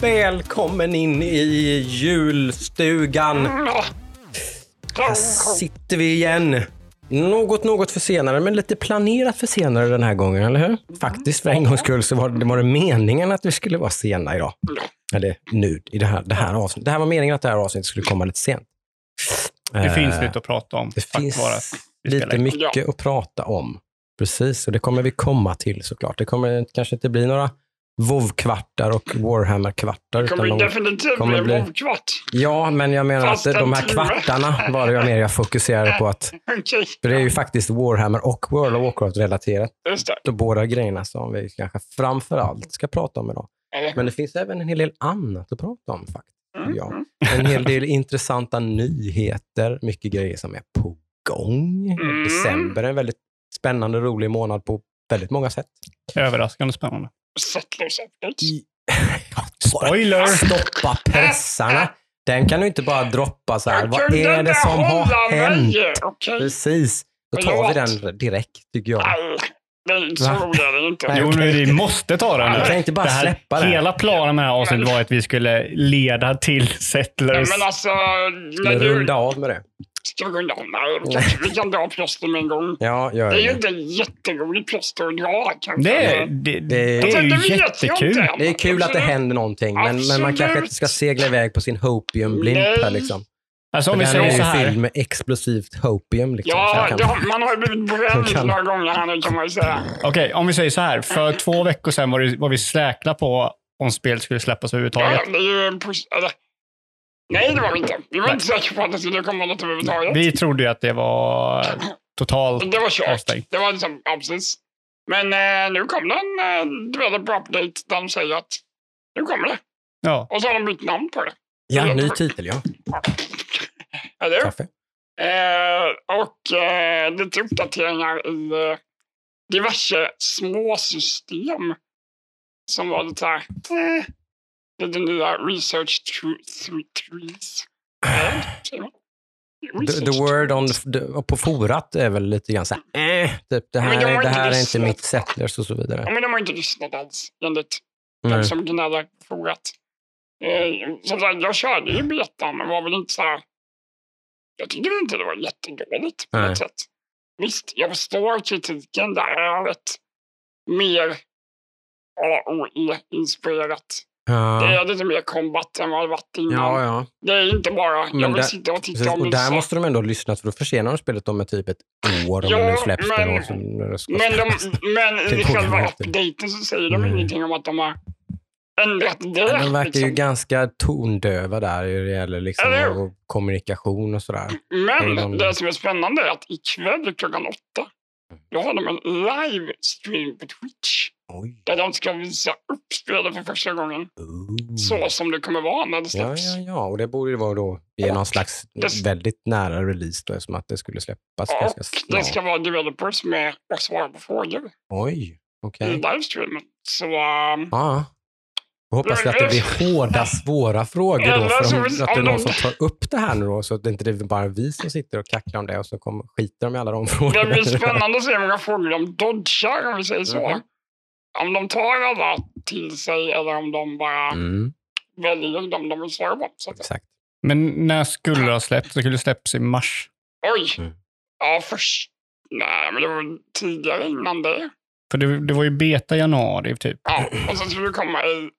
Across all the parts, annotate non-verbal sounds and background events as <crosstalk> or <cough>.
Välkommen in i julstugan. Här sitter vi igen. Något, något försenade, men lite planerat försenade den här gången, eller hur? Faktiskt, för en gångs skull så var det, var det meningen att vi skulle vara sena idag. Eller nu, i det här, det här avsnittet. Det här var meningen att det här avsnittet skulle komma lite sent. Det Eh, finns lite att prata om. Det finns lite mycket att prata om. Precis, och det kommer vi komma till såklart. Det kommer kanske inte bli några WoW-kvartar och Warhammer-kvartar. Det utan kommer de- definitivt kommer bli bli- en vovkvart. Ja, men jag menar Fast att de här kvartarna var det jag mer jag fokuserade på. att <laughs> Okej, För det är ju faktiskt Warhammer och World of Warcraft-relaterat. De båda grejerna som vi kanske framför allt ska prata om idag. Men det finns även en hel del annat att prata om faktiskt. Mm, Ja. mm. En hel del intressanta nyheter, mycket grejer som är på gång. Mm. December är en väldigt spännande, rolig månad på väldigt många sätt. Överraskande spännande. <laughs> Spoiler! Stoppa pressarna! Den kan du inte bara droppa så här. Jag Vad är det som har hänt? Okej. Precis. Då tar vi den direkt, tycker jag. Nej, så Va? roligt är det inte. Jo, men vi måste ta den nu. kan inte bara Det här- släppa det. Hela planen med det här avsnittet var att vi skulle leda till Nej, Settlers. men alltså, när du... runda av med det? Ska vi kan, dra med en gång. Ja, gör Det är ju det. inte en jätterolig plåster att dra kanske. det, är- det, det, är Alltså, ju det vet jag jättekul. Det är kul att det händer någonting, men, men man kanske inte ska segla iväg på sin hopium-blimp här liksom. Alltså om vi den är säger så ju här. med explosivt hopium. Liksom. Ja, det kan... har, man har ju blivit bränd kan- några gånger här nu kan man ju säga. Okej, om vi säger så här. För två veckor sedan var, det, var vi säkra på om spelet skulle släppas överhuvudtaget. Ja, det är ju Nej, det var vi inte. Vi var inte säkra på att det skulle komma något överhuvudtaget. Vi trodde ju att det var totalt Det var kört. avstängt. Det var liksom, ja precis. Men eh, nu kom det en eh, developer update där de säger att nu kommer det. Ja. Och så har de bytt namn på det. Ja, ny titel ja. Eller? Kaffe. Eh, och eh, lite uppdateringar i eh, diverse små system. Som var lite här, eh, lite nya research trees. The, the <clears throat> word on the, på forat är väl lite grann så här, eh, typ, det här, de det inte här är inte mitt settlers och så Ja, vidare. men de har inte lyssnat alls, enligt Nej. den som gnäller på forat. Eh, som sagt, jag körde ju betan, men var väl inte så här... Jag tycker inte det var jättedåligt på något sätt. Visst, jag förstår kritiken. Det är ett mer AOE-inspirerat. Det Ja, är lite mer combat än vad det varit innan. ja, ja. Det är inte bara, Men jag vill där- sitta och titta Precis. och Och där måste de ändå ha lyssnat för då försenar de spelet om med typ ett år om Ja, det nu släpps det men- det ska Men, de, men Det i själva updaten så säger de Nej. ingenting om att de har ändrat det. Men de verkar ju liksom. ganska tondöva där när det gäller liksom och kommunikation och sådär. Men de- det som är spännande är att ikväll klockan åtta, då har de en livestream på Twitch. Oj. Där de ska visa upp spelet för första gången. Ooh. Så som det kommer vara när det Ja, släpps. ja, ja. Och det borde ju vara då i någon slags det- väldigt nära release då, som att det skulle släppas Och ganska det snart. ska vara developers med och svara på frågor Oj, okej. i livestreamen. Så um, Ja. Då hoppas att det blir hårda, svåra frågor då. För så om, att det är någon som tar upp det här nu då, så att det inte är bara vi som sitter och kacklar om det och så kommer, skiter de i alla de frågorna. det blir spännande att se hur många frågor de dodgar, om vi säger så. Mhm. Om de tar alla till sig eller om de bara Mm, väljer dem de vill svara på. Exakt. Men när skulle det ha släppts? Det skulle släppas i mars. oj! Mm. Ja, först... Nej, men det var tidigare innan det. För det, det var ju beta januari typ. Ja, och sen skulle det komma i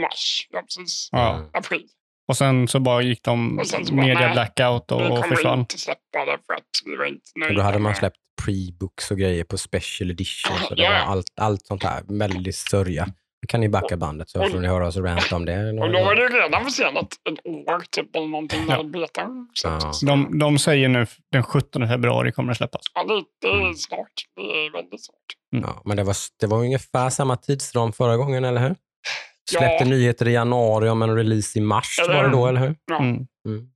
mars. Ja, precis. Ja. Mm. April. Och sen så bara gick de media blackout och, och kommer försvann. inte släppa det för att vi var inte Och nöjda. då hade man släppt pre-books och grejer på special edition. Så det var allt, allt sånt här. Väldigt sörja. Nu kan ni backa bandet så får ni höra oss ranta om det. Och då var det ju redan försenat ett år typ eller någonting när Ja. betan Ja. De, de säger nu den 17 februari kommer det släppas. Ja, det, det Mm. är snart. Det är väldigt snart. Ja, men det var, det var ungefär samma tidsram förra gången, eller hur? Släppte Ja. nyheter i januari om en release i mars Eller var det då, eller hur? Ja. Mm. Mm.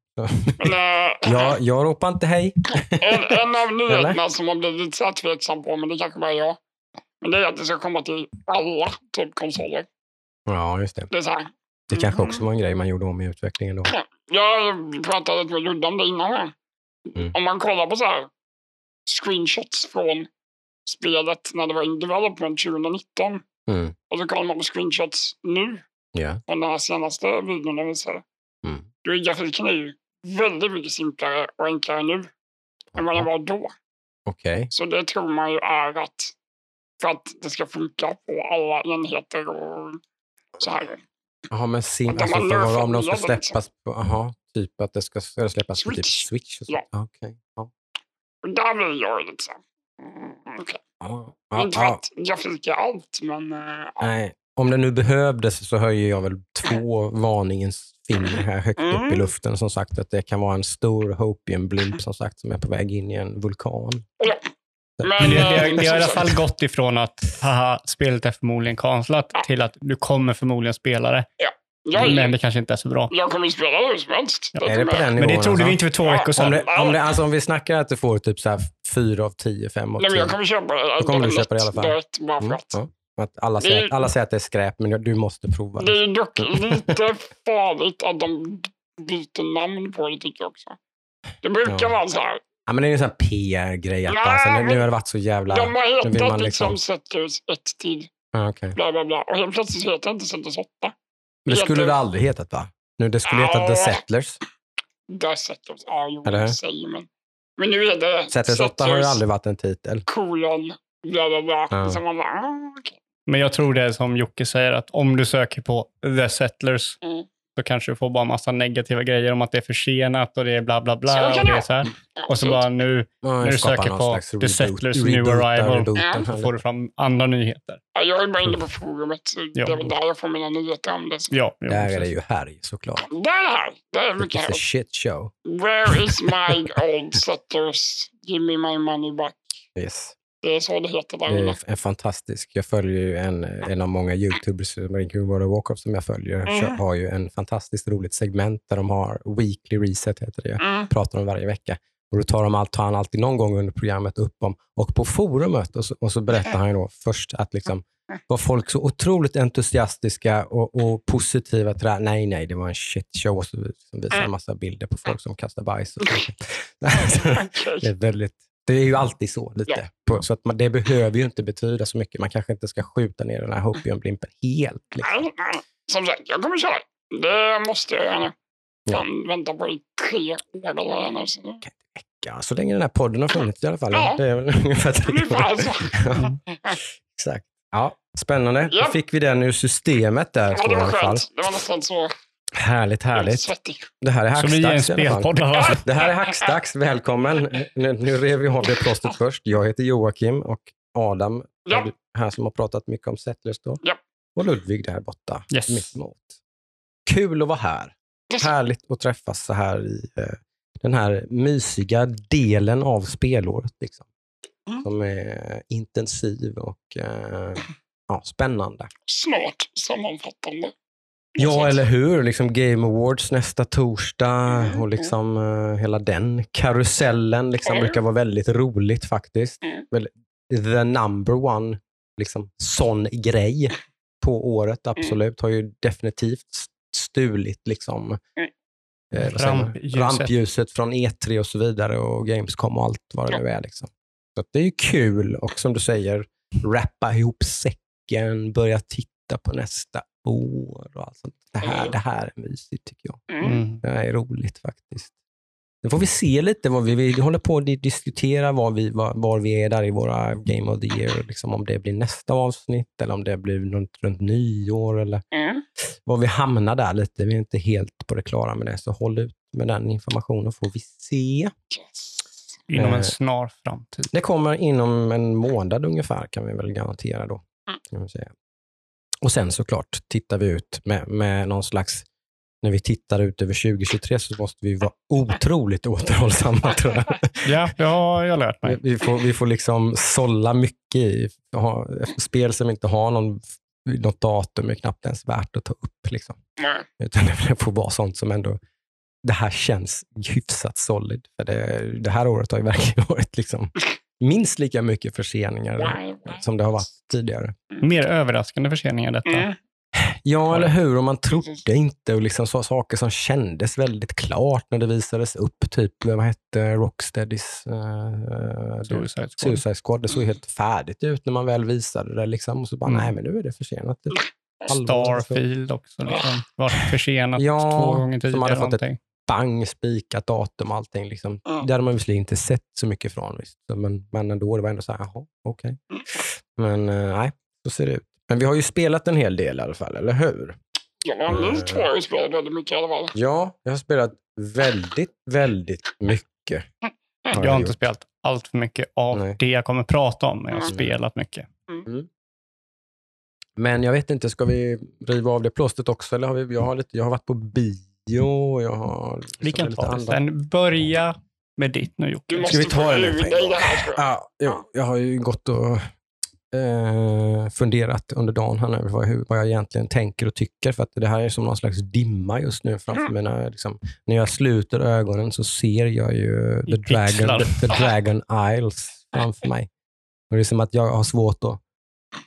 Men, <laughs> äh, Jag, jag ropar inte hej. en, en av <laughs> nyheterna Eller? som man blir lite så tveksam på, men det kanske bara är jag. Men det är att det ska komma till alla typ konsoler. Ja, just det. Det är så här. Det kanske Mhm. också var en grej man gjorde om i utvecklingen då. Jag pratade med Ludde om det innan. här. Mm. Om man kollar på så här screenshots från spelet när det var in development 2019 Mm. och så kollar man på screenshots nu Ja. från den här senaste videon jag visade. Mm. Då är grafiken är ju väldigt mycket simplare och enklare nu än vad den var då. Okej. Så det tror man ju är att för att det ska funka på alla enheter och så här. Jaha, men sim, Att alltså för vad, om de ska släppas på, aha, typ att det ska, släppas på typ Switch. Switch? Och så. Ja. Ah, Okej. Ja. Och där blir jag lite så mm, okej. Ja, ja, Inte för ja. att grafik är allt, men eh, ja. Nej, om det nu behövdes så höjer jag väl två <laughs> varningens finger här högt upp i Mm. luften. Som sagt att det kan vara en stor Hopium-blimp som sagt som är på väg in i en vulkan. Ja. Men Men, det, det, eh, det har i alla fall gått ifrån att haha, spelet är förmodligen kanslat Ja. till att du kommer förmodligen spela det. Jag, Men det kanske inte är så bra. jag kommer ju spela det hur som helst. Ja, Är det på den Men det trodde vi alltså? inte för två veckor Om, sedan. det, om, det, alltså om vi snackar att du får typ så här 4 av 10, 5 av Nej, 10. men jag kommer köpa det. Då kommer du köpa det i alla fall. direkt, bara för Mm, att. ja. Att alla, Det är- säger, alla säger att det är skräp, men du måste prova Det det. är dock <laughs> lite farligt att de byter namn på det tycker jag också. Det brukar Ja. vara så här. Ja, men det är ju en sån här PR-grej. Att Nej, alltså, nu, nu har det varit så jävla... De har hetat liksom, liksom- Settlers 1 tid, Ja, okej. bla bla bla. Och helt plötsligt heter det inte Settlers 8. Men det skulle det aldrig hetat va? Nu, det skulle heta The. Settlers. Där Settlers, ja jo, Eller hur? det säger men. Men nu är det Settlers 8 har ju aldrig varit en titel. kolon, bla bla bla. Ja. Så man bara, ah, okej. Men jag tror det är som Jocke säger, att om du söker på The Settlers Mm. Så kanske du får bara massa negativa grejer om att det är försenat och det är bla bla Så bla. kan Och, det är så här. Och så bara nu Ja, När du söker på The reboot- Settlers New reboota Arrival. Ja. så lite. får du fram andra nyheter. Ja, jag är bara inne på forumet. Så Ja. Det är väl där jag får mina nyheter om det. Så. Ja, jo, Där är det ju härj såklart. Där är det här. Det är mycket It's a här. shit show. Where is my old settlers? Give me my money back. Yes. Det är så det heter där Det inne. är en fantastisk. Jag följer ju en, en av många YouTubers, Marine World of Warcraft, som jag följer. Mm. har ju en fantastiskt roligt segment där de har Weekly Reset, heter det. Mm. pratar om varje vecka. Och då tar, de allt, tar han alltid någon gång under programmet upp om, och på forumet, och så, och så berättar han ju då först att liksom, var folk så otroligt entusiastiska och, och positiva till det här. Nej, nej, det var en shit show. Och så som visar en massa bilder på folk som kastar bajs. Och <laughs> så. <laughs> Det, är väldigt, det är ju alltid så. lite. Ja. På, så att man, det behöver ju inte betyda så mycket. Man kanske inte ska skjuta ner den här Hopium-blimpen helt. Liksom. Nej, nej. Som sagt, jag kommer köra. Det måste jag göra nu. Ja. Vänta på i tre år nu. Så nu- Ja, så länge den här podden har funnits i alla fall. Ja. Det är väl <laughs> ungefär tre år. <laughs> Ja. Exakt. Ja, spännande. Ja. Då fick vi den ur systemet där. Ja, det var skönt. Det var nästan så Härligt, härligt. svettig. Det här är en Hackstacks i alla fall. spelpodd. alltså. Det här är Hackstacks. Välkommen. Nu, nu rev vi av det plåstret först. Jag heter Joakim och Adam Ja. är här som har pratat mycket om Settlers då. Ja. Och Ludvig där borta. Yes. Mitt emot. Kul att vara här. Yes. Härligt att träffas så här i eh, den här mysiga delen av spelåret. Liksom. Mm. Som är intensiv och eh, ja, spännande. Smart sammanfattande. Ja, eller hur? Liksom Game Awards nästa torsdag Mm, och liksom eh, hela den karusellen liksom Mm. brukar vara väldigt roligt faktiskt. Mm. The number one liksom, sån grej på året, Mm. absolut. Har ju definitivt stulit liksom, eh, man? Rampljuset. rampljuset från E3 och så vidare och Gamescom och allt vad det nu är. Liksom. Så att det är ju kul och som du säger, rappa ihop säcken, börja titta på nästa år och allt sånt. Det här, Mm. det här är mysigt tycker jag. Mm. Mm. Det här är roligt faktiskt. Nu får vi se lite vad vi, vi håller på att di- diskutera var vi, var, var vi är där i våra Game of the Year. Liksom om det blir nästa avsnitt eller om det blir runt, runt nyår eller Mm. var vi hamnar där lite. Vi är inte helt på det klara med det, så håll ut med den informationen får vi se. Yes. Inom Eh. en snar framtid. Det kommer inom en månad ungefär kan vi väl garantera då. Mm. Kan vi säga. Och sen såklart tittar vi ut med, med någon slags, när vi tittar ut över 2023 så måste vi vara otroligt återhållsamma tror jag. <laughs> Ja, det har jag lärt mig. Vi, vi, får, vi får liksom sålla mycket i ha, spel som inte har någon, något datum är knappt ens värt att ta upp. Liksom. Nej. Utan det får vara sånt som ändå, det här känns hyfsat solid. För det, det här året har ju verkligen <laughs> varit liksom minst lika mycket förseningar Wow. som det har varit tidigare. Mer överraskande förseningar detta. Mm. Ja, eller hur? Och man trodde inte och liksom så, saker som kändes väldigt klart när det visades upp. Typ, vad hette Rocksteadys uh, Suicide Squad. Suicide Squad? Det såg helt färdigt ut när man väl visade det. Liksom. Och så bara, Mm. nej men nu är det försenat. halvår. Starfield också. Liksom. Varit försenat Ja, två gånger tidigare. som hade fått ett-. Bang, spikat datum och allting. Liksom. Ja. Det hade man visserligen inte sett så mycket från. Visst. Men, men ändå, det var ändå så här, jaha, okej. Men eh, nej, så ser det ut. Men vi har ju spelat en hel del i alla fall, eller hur? Ja, ni två har ju spelat väldigt mycket i alla fall. Ja, jag har spelat väldigt, väldigt mycket. Jag har inte spelat allt för mycket av Nej. det jag kommer prata om, men jag har Mm. spelat mycket. Men jag vet inte, ska vi riva av det plåstret också? Eller har vi, jag, har lite, jag har varit på bio och jag har... Vi kan lite ta det andra- sen. Börja med ditt nu Jocke. måste vi ta en jag. Ja, jo, jag har ju gått och eh, funderat under dagen här nu vad, hur, vad jag egentligen tänker och tycker. För att det här är som någon slags dimma just nu framför Mm. mina... Liksom, när jag sluter ögonen så ser jag ju I the dragon, the, the dragon Isles framför mig. Och det är som att jag har svårt att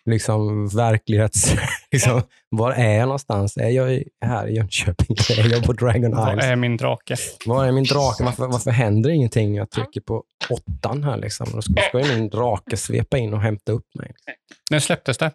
liksom verklighets... <laughs> Liksom, var är jag någonstans? Är jag här i Jönköping? <laughs> Är jag på Dragon Isles? är min drake? Var är min drake? Varför, varför händer ingenting? Jag trycker på åttan här. Liksom. Då ska, ska ju min drake svepa in och hämta upp mig. När släpptes det?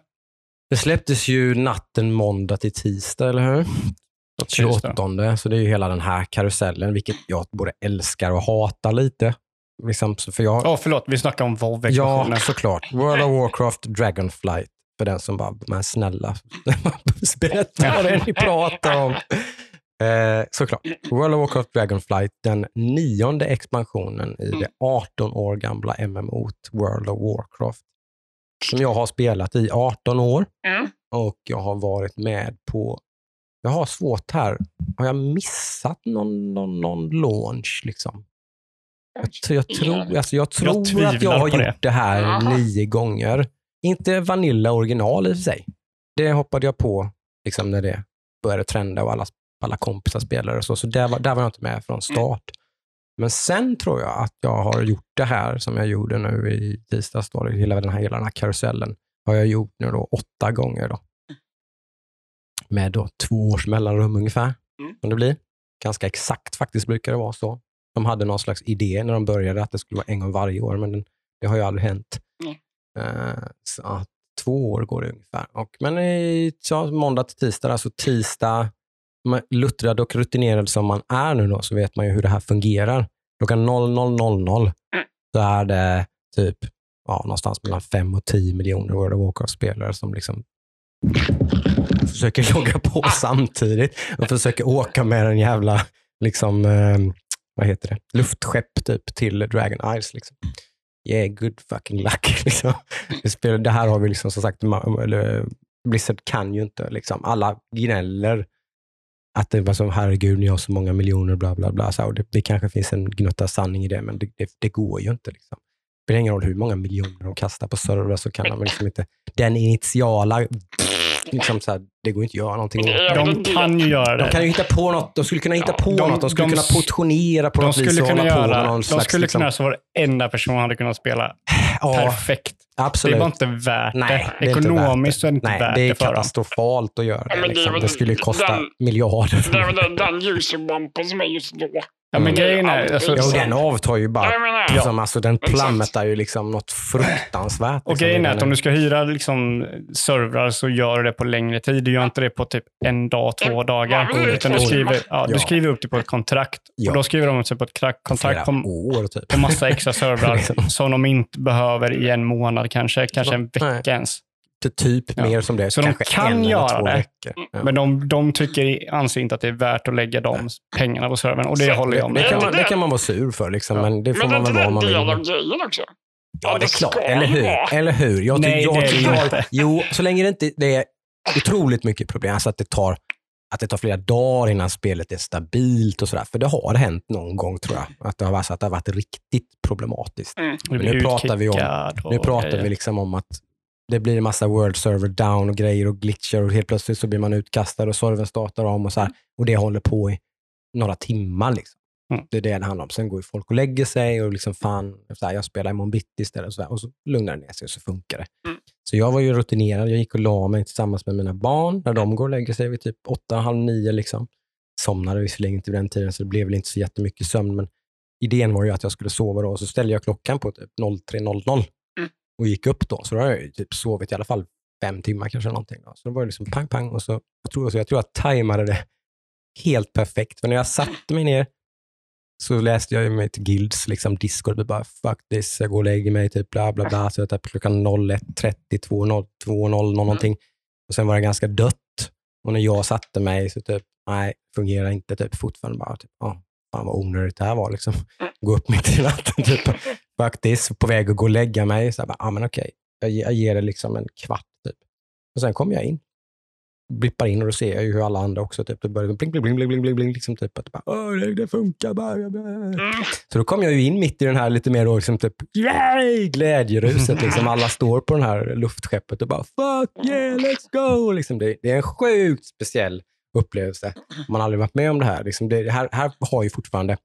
Det släpptes ju natten måndag till tisdag, eller hur? Just det. 28. Så det är ju hela den här karusellen, vilket jag både älskar och hatar lite. Liksom, för jag, Åh, förlåt. Vi snackar om ja, WoW-expansionen. såklart. World of Warcraft Dragonflight. För den som bara, men snälla, <laughs> berätta vad det är ni pratar om. Eh, såklart. World of Warcraft Dragonflight, den nionde expansionen i det 18 år gamla MMO World of Warcraft. Som jag har spelat i 18 år Mm. och jag har varit med på... Jag har svårt här. Har jag missat någon, någon, någon launch? Liksom? Jag, tr- jag, tror, alltså jag tror att jag har gjort det. det, här Jaha. nio gånger. Inte Vanilla original i och för sig. Det hoppade jag på liksom, när det började trenda och alla, alla kompisar spelade och så. Så där var, där var jag inte med från start. Men sen tror jag att jag har gjort det här som jag gjorde nu i tisdags. Då, hela, den här, hela den här karusellen har jag gjort nu då åtta gånger. Då. Med då två års mellanrum ungefär. Mm. Som det blir. Ganska exakt faktiskt brukar det vara så. De hade någon slags idé när de började att det skulle vara en gång varje år, men den, det har ju aldrig hänt. Nej. Eh, så två år går det ungefär. Och, men i så, måndag till tisdag, alltså tisdag, luttrad och rutinerad som man är nu då, så vet man ju hur det här fungerar. Klockan 00.00 så är det typ ja, någonstans mellan 5 och 10 miljoner World of Warcraft-spelare som liksom försöker logga på samtidigt och försöker åka med en jävla liksom, eh, vad heter det? luftskepp typ till Dragon Isles. Liksom. Yeah, good fucking luck. <laughs> Liksom. Det, här har vi liksom som sagt, Blizzard kan ju inte. Liksom. Alla gnäller att det var som herregud, ni har så många miljoner, bla bla bla. Så, det, det kanske finns en gnutta sanning i det, men det, det, det går ju inte. Liksom. Det spelar ingen roll hur många miljoner de kastar på servrar så kan de liksom inte, den initiala, liksom så här, det går inte att göra någonting åt. Är De kan ju göra det. De kan ju hitta på något, de skulle kunna hitta Ja, på de- något, de skulle de kunna portionera på De något vis skulle och kunna hålla på göra, någon de slags... skulle liksom, kunna så varenda person hade kunnat spela ja, perfekt. absolut. Det var inte värt Nej, det. det är inte Ekonomiskt så är det inte Nej, värt det är det dem. katastrofalt att göra det. är Liksom. Det skulle ju kosta den- miljarder. Det är väl den, den userbumpen som är just då. Ja, men Mm. grejen är... Alltså, Ja, och den avtar ju bara. Liksom, alltså, den exakt. plummetar ju liksom något fruktansvärt. Och liksom. grejen är att om du ska hyra liksom, servrar så gör du det på längre tid. Du gör inte det på typ en dag, två Mm. dagar. Ja, är Utan du skriver, ja, du Ja. skriver upp det på ett kontrakt. Ja. Och då skriver de upp sig på ett kontrakt på, år typ. på massa extra servrar <laughs> Liksom. som de inte behöver i en månad kanske. Kanske en vecka ens. Typ Ja. mer som det. Så de kan en eller göra två det. veckor. Ja. Men de, de tycker, anser inte att det är värt att lägga de pengarna på servern. Och det Så- håller jag det, med kan om. man, det kan man vara sur för, liksom, Ja. men det får Men det man väl vara om det man vill. av grejen också? Ja, det är det klart. Eller hur? Eller hur? Jag, Nej, jag, det är jag, det inte. Jo, så länge det inte det är otroligt mycket problem, alltså att det tar att det tar flera dagar innan spelet är stabilt och sådär. För det har hänt någon gång tror jag. Att det har varit, så att det har varit riktigt problematiskt. Mm. Nu pratar vi om- Nu pratar vi liksom om att det blir en massa world server down och grejer och glitchar och helt plötsligt så blir man utkastad och servern startar om och så här. Och det håller på i några timmar. Liksom. Mm. Det är det det handlar om. Sen går ju folk och lägger sig och liksom fan, så här, jag spelar imorgon bitti istället och så, här, och så lugnar det ner sig och så funkar det. Mm. Så jag var ju rutinerad. Jag gick och la mig tillsammans med mina barn när de går och lägger sig vid typ åtta, halv nio. Liksom. Somnade visserligen inte vid den tiden så det blev väl inte så jättemycket sömn. Men idén var ju att jag skulle sova då och så ställde jag klockan på typ 03.00 Mm. Och gick upp då. Så då har jag typ sovit i alla fall fem timmar kanske. någonting. Då. Så det var det liksom pang, pang. Och så, jag, tror, så jag tror jag tajmade det helt perfekt. För när jag satte mig ner så läste jag mig till Guilds liksom, Discord. Och bara, fuck this, jag går och lägger mig, typ bla bla bla. Så jag typ klockan 01.30, 2.00, 2.00 någonting. Och sen var det ganska dött. Och när jag satte mig så typ, nej, fungerar inte. Typ fortfarande bara, typ, oh, fan vad onödigt det här var. Liksom. Gå upp mitt i natten, typ. <laughs> Faktiskt, på väg att gå och lägga mig. Så bara, ah, men okej, jag, jag ger det liksom en kvart. Typ. Och sen kommer jag in. Blippar in och då ser jag ju hur alla andra också, typ, det börjar bling, bling, bling, bling, bling, bling, liksom, typ, att bara, Åh, det, det funkar bara. bara." Så då kom jag ju in mitt i den här lite mer då, liksom, typ, yay, glädjeruset. Liksom. Alla står på det här luftskeppet och bara fuck yeah, let's go. Liksom, det, det är en sjukt speciell upplevelse. Man har aldrig varit med om det här. Liksom, det, här, här har ju fortfarande,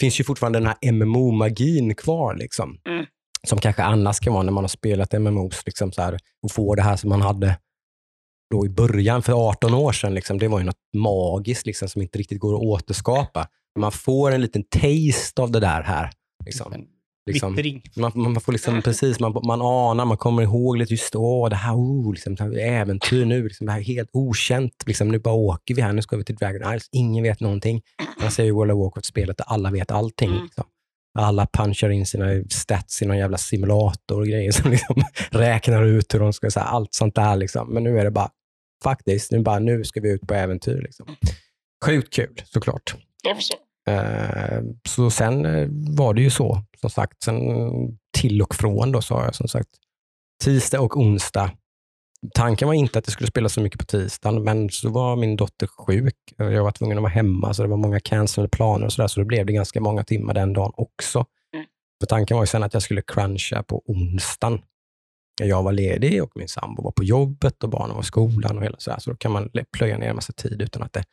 finns ju fortfarande den här MMO-magin kvar. Liksom. Mm. Som kanske annars kan vara när man har spelat MMOs liksom, så här, och får det här som man hade då i början för 18 år sedan. Liksom, det var ju något magiskt liksom, som inte riktigt går att återskapa. Man får en liten taste av det där här. Liksom. Liksom, man, man får liksom precis, man, man anar, man kommer ihåg lite just åh, det här, oh, liksom, det här är äventyr nu, liksom, det här är helt okänt. Liksom, nu bara åker vi här, nu ska vi till Dragon Isles, ingen vet någonting. Man ser ju World of Warcraft-spelet där alla vet allting. Mm. Liksom. Alla punchar in sina stats i någon jävla simulator och grejer som <laughs> liksom räknar ut hur de ska, så här, allt sånt där. Liksom. Men nu är det bara, faktiskt, nu, bara, nu ska vi ut på äventyr. Liksom. Sjukt kul såklart. Jag förstår. Eh, Så sen eh, var det ju så, som sagt, sen till och från då sa jag som sagt, tisdag och onsdag. Tanken var inte att det skulle spela så mycket på tisdagen, men så var min dotter sjuk. Jag var tvungen att vara hemma, så det var många cancellade planer och så där, så då blev det ganska många timmar den dagen också. Mm. För tanken var ju sen att jag skulle cruncha på onsdagen. Jag var ledig och min sambo var på jobbet och barnen var i skolan och hela så, där, så då kan man plöja ner en massa tid utan att det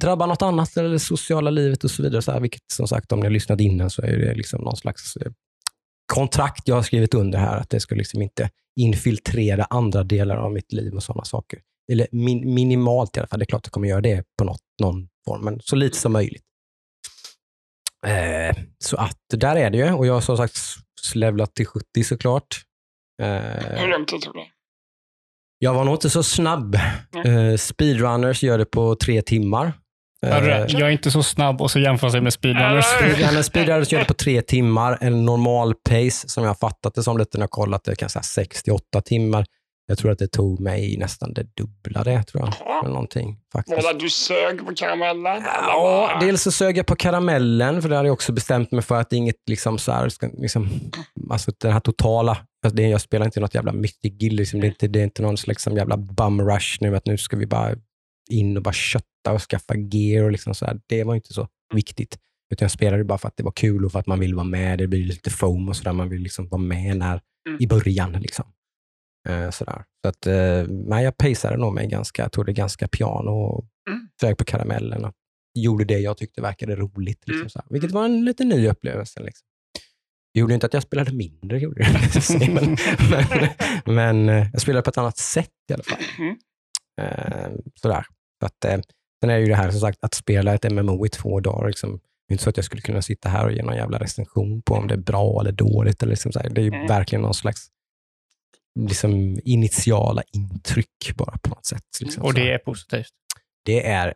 drabbar något annat eller det sociala livet och så vidare. Så här, vilket som sagt, om ni har lyssnat innan så är det liksom någon slags eh, kontrakt jag har skrivit under här, att det ska liksom inte infiltrera andra delar av mitt liv och sådana saker. Eller min, minimalt i alla fall. Det är klart att jag kommer göra det på något, någon form, men så lite som möjligt. Eh, så att där är det ju och jag har som sagt levlat till 70 såklart. Eh, Hur lång tid tog det? jag var nog inte så snabb. Eh, speedrunners gör det på tre timmar. Eh, Hörru, Jag är inte så snabb och så jämför sig med speedrunners. Speedrunners, speedrunners gör det på tre timmar. En normal pace, som jag har fattat det som lite när jag kollat det, kan säga 68 timmar. Jag tror att det tog mig nästan det dubbla det, tror jag. Eller någonting, faktiskt. Du sög på karamellen? Ja, dels så sög jag på karamellen, för det hade jag också bestämt mig för att inget liksom så här, liksom, alltså den här totala, alltså det, jag spelar inte något jävla Mythic Guild, liksom, det, är inte, det är inte någon slags liksom jävla bum rush nu, att nu ska vi bara in och bara kötta och skaffa gear och liksom så här. Det var inte så viktigt. Utan jag spelade bara för att det var kul och för att man vill vara med. Det blir lite foam och sådär. Man vill liksom vara med när, Mm. i början. Liksom. Eh, sådär. Så att, eh, jag paceade nog mig ganska, jag tog det ganska piano och Mm. sög på och gjorde det jag tyckte verkade roligt. Liksom, Mm. Vilket var en lite ny upplevelse. Liksom. Det gjorde inte att jag spelade mindre, gjorde det. <laughs> men, <laughs> men, men eh, jag spelade på ett annat sätt i alla fall. Mm. Eh, sådär. Så att, eh, sen är ju det här som sagt att spela ett MMO i två dagar. Liksom, det är inte så att jag skulle kunna sitta här och ge någon jävla recension på om det är bra eller dåligt. Eller liksom så här. Det är ju Mm. verkligen någon slags liksom, initiala intryck bara på något sätt. Liksom, Och så det är positivt. det är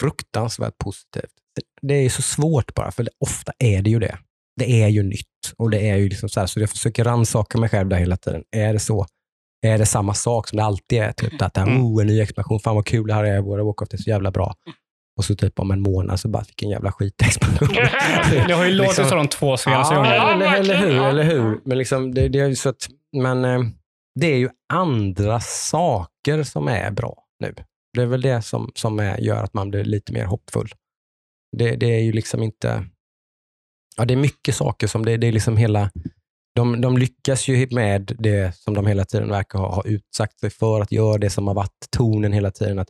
fruktansvärt positivt. Det är så svårt bara, för det, ofta är det ju det. Det är ju nytt och det är ju liksom så här, så jag försöker rannsaka mig själv där hela tiden. Är det så? Är det samma sak som det alltid är? Typ att Mm. oh, en ny expansion, fan vad kul det här är, våra Warcraft är så jävla bra. Och så typ om en månad så bara, vilken jävla skitexpansion. <laughs> Det har ju låtit Liksom- så de två senaste Ja, gångerna. Eller, eller hur? Eller hur? Men, liksom, det, det är ju så att, men eh, det är ju andra saker som är bra nu. Det är väl det som, som är, gör att man blir lite mer hoppfull. Det, det är ju liksom inte... Ja, det är mycket saker som det, det är liksom hela... De, de lyckas ju med det som de hela tiden verkar ha, ha utsagt sig för att göra det som har varit tonen hela tiden. Att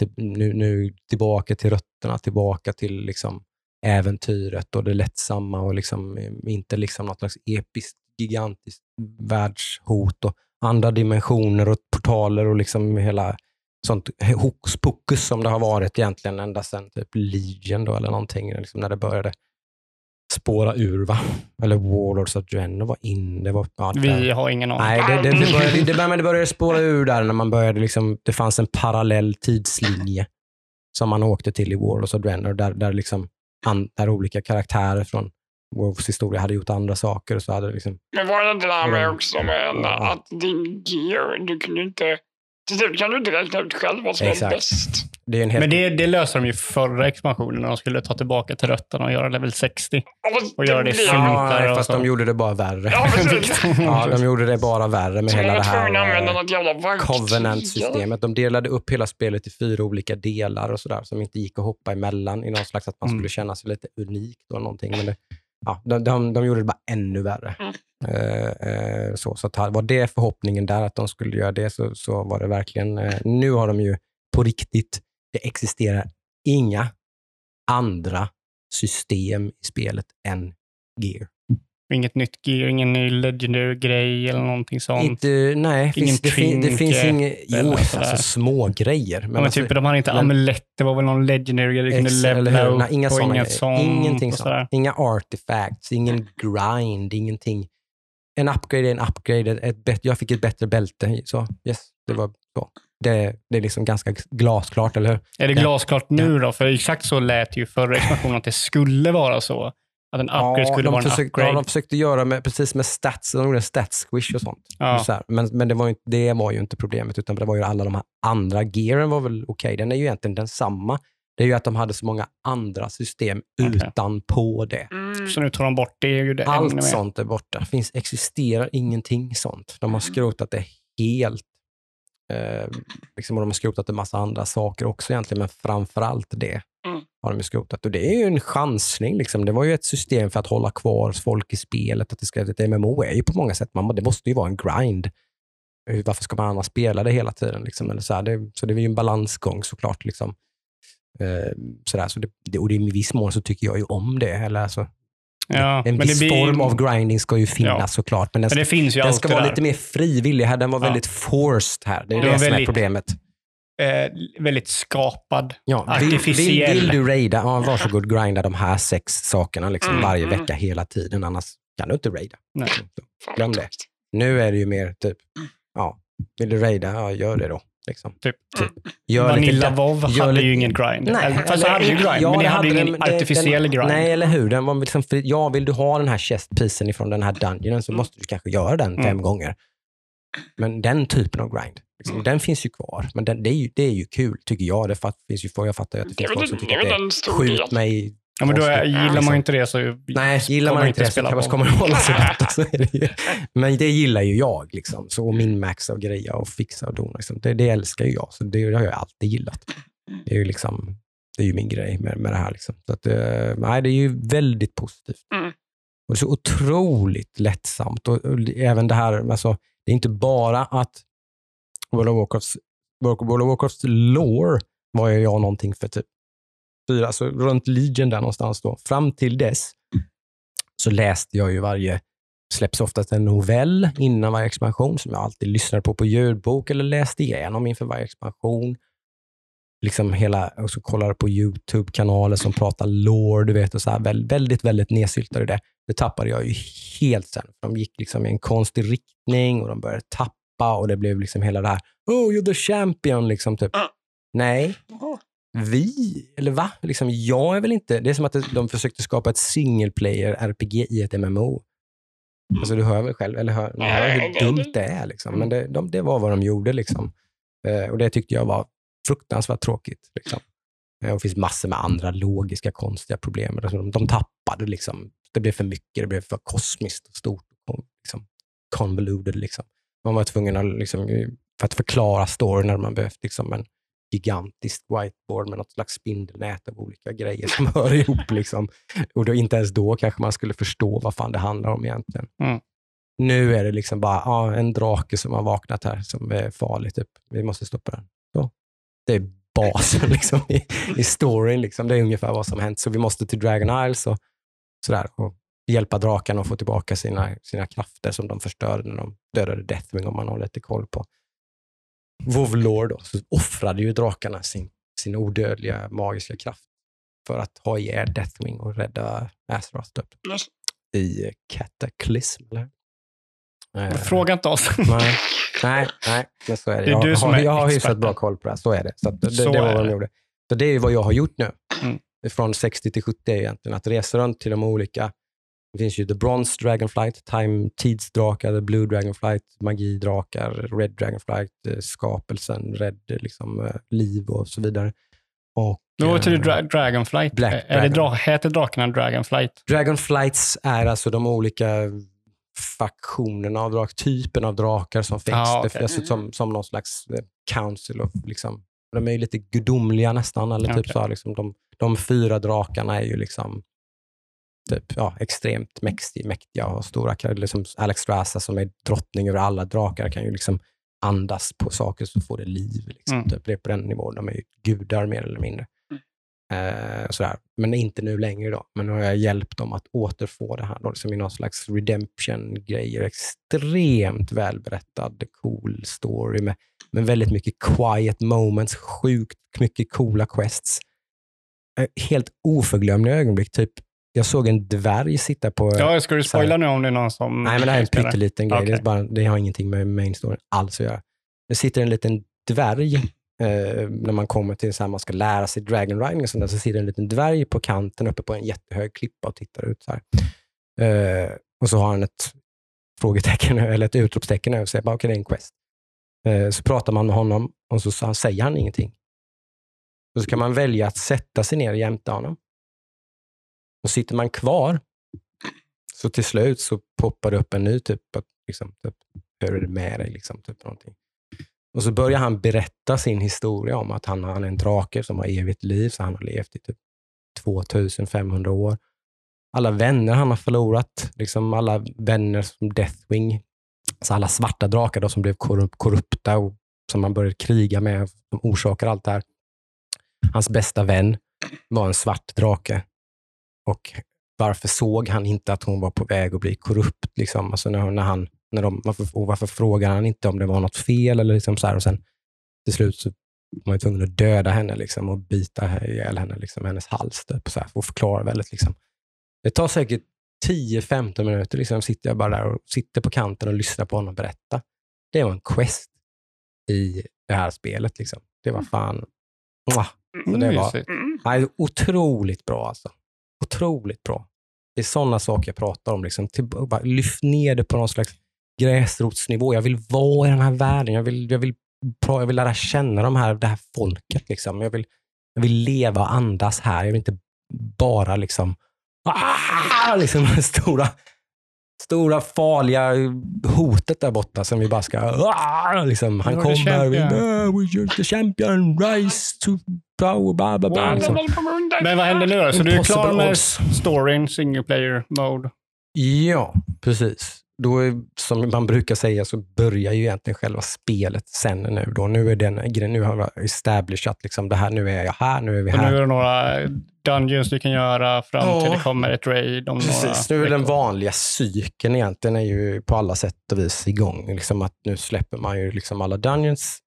typ nu, nu tillbaka till rötterna, tillbaka till liksom äventyret och det lättsamma och liksom, eh, inte liksom något slags episkt, gigantiskt världshot och andra dimensioner och portaler och liksom hela sånt hokus pokus som det har varit egentligen ända sedan typ Legion då, eller någonting, liksom när det började spåra ur va? <laughs> Eller Warlords of Draenor var in. Det var, ja, Vi har ingen aning. Nej, det, det, det, började, det, började, det började spåra ur där när man började liksom, det fanns en parallell tidslinje som man åkte till i Warlords of Draenor där, där, liksom, an, där olika karaktärer från Wolves historia hade gjort andra saker och så hade det liksom, Men var det inte det här med Mm. också med Ja. att din gear, du kunde inte... Till slut kan du inte räkna ut själv vad som är bäst. Det är en helt... Men det, det löser de ju förra expansionen när de skulle ta tillbaka till rötterna och göra level 60. Ja, fast Och göra det sunt. ja, fast de gjorde det bara värre. Ja. <laughs> Ja, de gjorde det bara värre med hela det här eh. Covenant-systemet. De delade upp hela spelet i fyra olika delar och sådär som inte gick att hoppa emellan i någon slags att man Mm. skulle känna sig lite unik och någonting. Men det, ja, de, de, de gjorde det bara ännu värre. Mm. Eh, eh, så, så att, var det förhoppningen där att de skulle göra det så, så var det verkligen, eh, nu har de ju på riktigt, det existerar inga andra system i spelet än Gear. Inget nytt gear, ingen ny legendary-grej eller någonting sånt. Inte, nej, Ingen finns, det, fin, det finns inget, jo, alltså små grejer. Men men alltså, typ, de hade inte men- amulett, det var väl någon legendary grej du kunde levla upp Nej, inga och såna inget sånt. Ingenting sånt. Inga artifacts, ingen grind, ingenting. En upgrade är en upgrade. Ett, ett jag fick ett bättre bälte. Så, yes, det var så. Det, det är liksom ganska glasklart, eller hur? Är det Ja. glasklart nu då? För exakt så lät ju förra expansionen att det skulle vara så. Att en upgrade skulle de vara en försökte, upgrade. ja, de försökte göra med, precis med stats, de gjorde en stats squish och sånt. Ja. Så här. Men, men det, var ju, inte- det var ju inte problemet, utan det var ju alla de här andra. Gearen var väl okej, den är ju egentligen densamma. Det är ju att de hade så många andra system Okej. utanpå det. Mm. Så nu tar de bort det. Är ju det Allt sånt är borta. Finns, existerar ingenting sånt. De har skrotat det helt. Eh, liksom, och de har skrotat en massa andra saker också egentligen, men framför allt det Mm. har de skrotat. Och det är ju en chansning. Liksom. Det var ju ett system för att hålla kvar folk i spelet. Att det ska, ett MMO är ju på många sätt, man, det måste ju vara en grind. Varför ska man annars spela det hela tiden? Liksom? Eller så, här, det, så det är ju en balansgång såklart. Liksom. Eh, sådär. Så det, det, och i viss mån så tycker jag ju om det. Eller, alltså, Ja, en viss blir, form av grinding ska ju finnas Ja. såklart, men den, Men det finns ju den ska vara där. lite mer frivillig. Här, den var Ja. väldigt forced här. Det är Det det, som är väldigt- problemet. eh, väldigt skapad. Ja, vill, vill, artificiell. vill du raida, ja, varsågod grinda de här sex sakerna liksom Mm, varje mm. vecka hela tiden, annars kan du inte raida. Nej. Glöm det. Nu är det ju mer typ, ja, vill du raida, ja gör det då. Liksom. Typ. Gör Vanilla lite, WoW hade lite- ju ingen grind. Nej, Eller, fast det hade ju grind, ja, men det hade ju den, ingen det- artificiell den, grind. Nej, eller hur? Den var liksom, för, ja, vill du ha den här chestpiecen ifrån den här dungeonen så Mm. måste du kanske göra den fem Mm. gånger. Men den typen av grind, liksom, Mm. den finns ju kvar. Men den, det, är ju, det är ju kul, tycker jag. Det finns ju, jag fattar ju att det är finns folk som tycker är att det stor skjut mig. Ja, men då är, gillar man Liksom. ju inte det så Nej, gillar man inte det så kanske kommer man hålla sig <laughs> borta. Det. Men det gillar ju jag. Liksom. Så minmaxa och greja och fixa och dona. Liksom. Det, det älskar ju jag. Så det har jag alltid gillat. Det är ju, liksom, det är ju min grej med, med det här. Liksom. Så att, eh, nej, det är ju väldigt positivt. Mm. Och det är så otroligt lättsamt. Och, och även det här, alltså, det är inte bara att World of Warcrafts, World of Warcrafts lore var ju jag någonting för typ fyra, alltså runt Legion där någonstans då. Fram till dess så läste jag ju varje, släpps oftast en novell innan varje expansion som jag alltid lyssnade på på ljudbok eller läste igenom inför varje expansion. Liksom hela, och så kollade på YouTube-kanaler som pratar lore, du vet, och så här, väldigt, väldigt, nedsyltade det. Det tappade jag ju helt sen. De gick liksom i en konstig riktning och de började tappa och det blev liksom hela det här, oh, you're the champion, liksom typ. Ja. Nej, vi, eller va? Liksom, jag är väl inte... Det är som att de försökte skapa ett single player RPG i ett MMO. Alltså du hör väl själv, eller hör, hör hur dumt det är. Liksom. Men det, de, det var vad de gjorde. Liksom. Eh, och det tyckte jag var fruktansvärt tråkigt. Liksom. Eh, och det finns massor med andra logiska, konstiga problem. Alltså, de, de tappade. Liksom. Det blev för mycket, det blev för kosmiskt och stort. Och, liksom, convoluted. Liksom. Man var tvungen att, liksom, för att förklara storyn, hade man behövt liksom, en gigantiskt whiteboard med något slags spindelnät av olika grejer som <laughs> hör ihop. Liksom. Och då, inte ens då kanske man skulle förstå vad fan det handlar om egentligen. Mm. Nu är det liksom bara ah, en drake som har vaknat här som är farlig. Typ. Vi måste stoppa den. Så. Det är basen <laughs> liksom, i, i storyn. Liksom. Det är ungefär vad som hänt. Så vi måste till Dragon Isles och, sådär, och hjälpa drakarna att få tillbaka sina, sina krafter som de förstörde när de dödade Deathwing, om man har lite koll på WoW Lore. Då, så offrade ju drakarna sin, sin odödliga magiska kraft för att ha ihjäl Deathwing och rädda Azeroth typ, Just- i Cataclysm. Eller? Eh, Fråga inte oss. <laughs> Nej, nej, nej, men så är det. Det är jag, du som har, är jag har hyfsat bra koll på det. här. Så är det. Så att det, Så det var är vad de det. gjorde. Så det är ju vad jag har gjort nu. Mm. Från 60 till 70 är egentligen att resa runt till de olika. Det finns ju The Bronze Dragonflight, Time Tidsdrakar, The Blue Dragonflight, Magidrakar, Red Dragonflight, eh, Skapelsen, Red eh, liksom, eh, Liv och så vidare. Och, Då eh, till dra Dragonflight. Black är det Dragon. dra heter drakarna Dragonflight? Dragonflights är alltså de olika faktionerna av drak, typen av drakar som finns. Ah, Det finns alltså som, som någon slags council of, liksom, de är ju lite gudomliga nästan, eller typ Okej. så här, liksom, de, de fyra drakarna är ju liksom typ, ja, extremt mäktiga, och stora. Liksom Alex Strasa som är drottning över alla drakar kan ju liksom andas på saker så får det liv. Liksom, Mm. typ. Det är på den nivån. De är ju gudar mer eller mindre. Eh, sådär. Men inte nu längre då. Men nu har jag hjälpt dem att återfå det här då, liksom i någon slags redemption-grejer. Extremt välberättad, cool story med, med väldigt mycket quiet moments, sjukt mycket coola quests. Eh, helt oförglömliga ögonblick. Typ, jag såg en dvärg sitta på... Ja, ska du spoila nu om det är någon som... Nej, men det här är en pytteliten grej. Det, är Okej. bara, det har ingenting med main storyn alls att göra. Det sitter en liten dvärg eh, när man kommer till så här, man ska lära sig dragon riding och sånt där, så sitter en liten dvärg på kanten uppe på en jättehög klippa och tittar ut så. Eh, och så har han ett frågetecken <laughs> eller ett utropstecken över sig. Okej, det är en quest. Eh, så pratar man med honom och så, så säger han ingenting. Och så kan man välja att sätta sig ner jämte honom. Och sitter man kvar så till slut så poppar det upp en ny typ, att, liksom, typ hur är det med dig? Liksom, typ, någonting. Och så börjar han berätta sin historia om att han, han är en drake som har evigt liv, så han har levt i typ 2500 år. Alla vänner han har förlorat, liksom alla vänner som Deathwing, så alla svarta drakar då, som blev korrupta och som han började kriga med, som orsakar allt det här. Hans bästa vän var en svart drake. Och varför såg han inte att hon var på väg att bli korrupt? Liksom? Alltså när, när han, när de, varför, och varför frågade han inte om det var något fel? Eller liksom så här, och sen till slut så var man tvungen att döda henne liksom, och bita ihjäl henne, liksom, hennes hals. Typ, så här, för att förklara väldigt. Liksom. Det tar säkert 10-15 minuter. Liksom, sitter jag bara där och sitter på kanten och lyssnar på honom berätta. Det var en quest i det här spelet. Liksom. Det var fan... Mwah. Så det var, Mysigt. Mm. Nej, otroligt bra alltså. Otroligt bra. Det är sådana saker jag pratar om. Liksom. Till, bara lyft ner det på någon slags gräsrotsnivå. Jag vill vara i den här världen. Jag vill, jag vill, jag vill lära känna de här, det här folket. Liksom. Jag, vill, jag vill leva och andas här. Jag vill inte bara liksom, ah, <laughs> liksom stora, stora farliga hotet där borta som vi bara ska... Ah, liksom, han kommer. Vi, champion. "Ah, the champion. Rise to power. Bla, bla, bla. Liksom. Men vad händer nu då? Så du är klar med storyn, single player mode? Ja, precis. Då är, som man brukar säga så börjar ju egentligen själva spelet sen nu. Då. Nu är den nu har jag establishat liksom det här, nu är jag här, nu är vi Och nu här. är det några dungeons du kan göra fram till Ja. det kommer ett raid om Precis, några nu är den vanliga cykeln egentligen är ju på alla sätt och vis igång. Liksom att nu släpper man ju liksom alla dungeons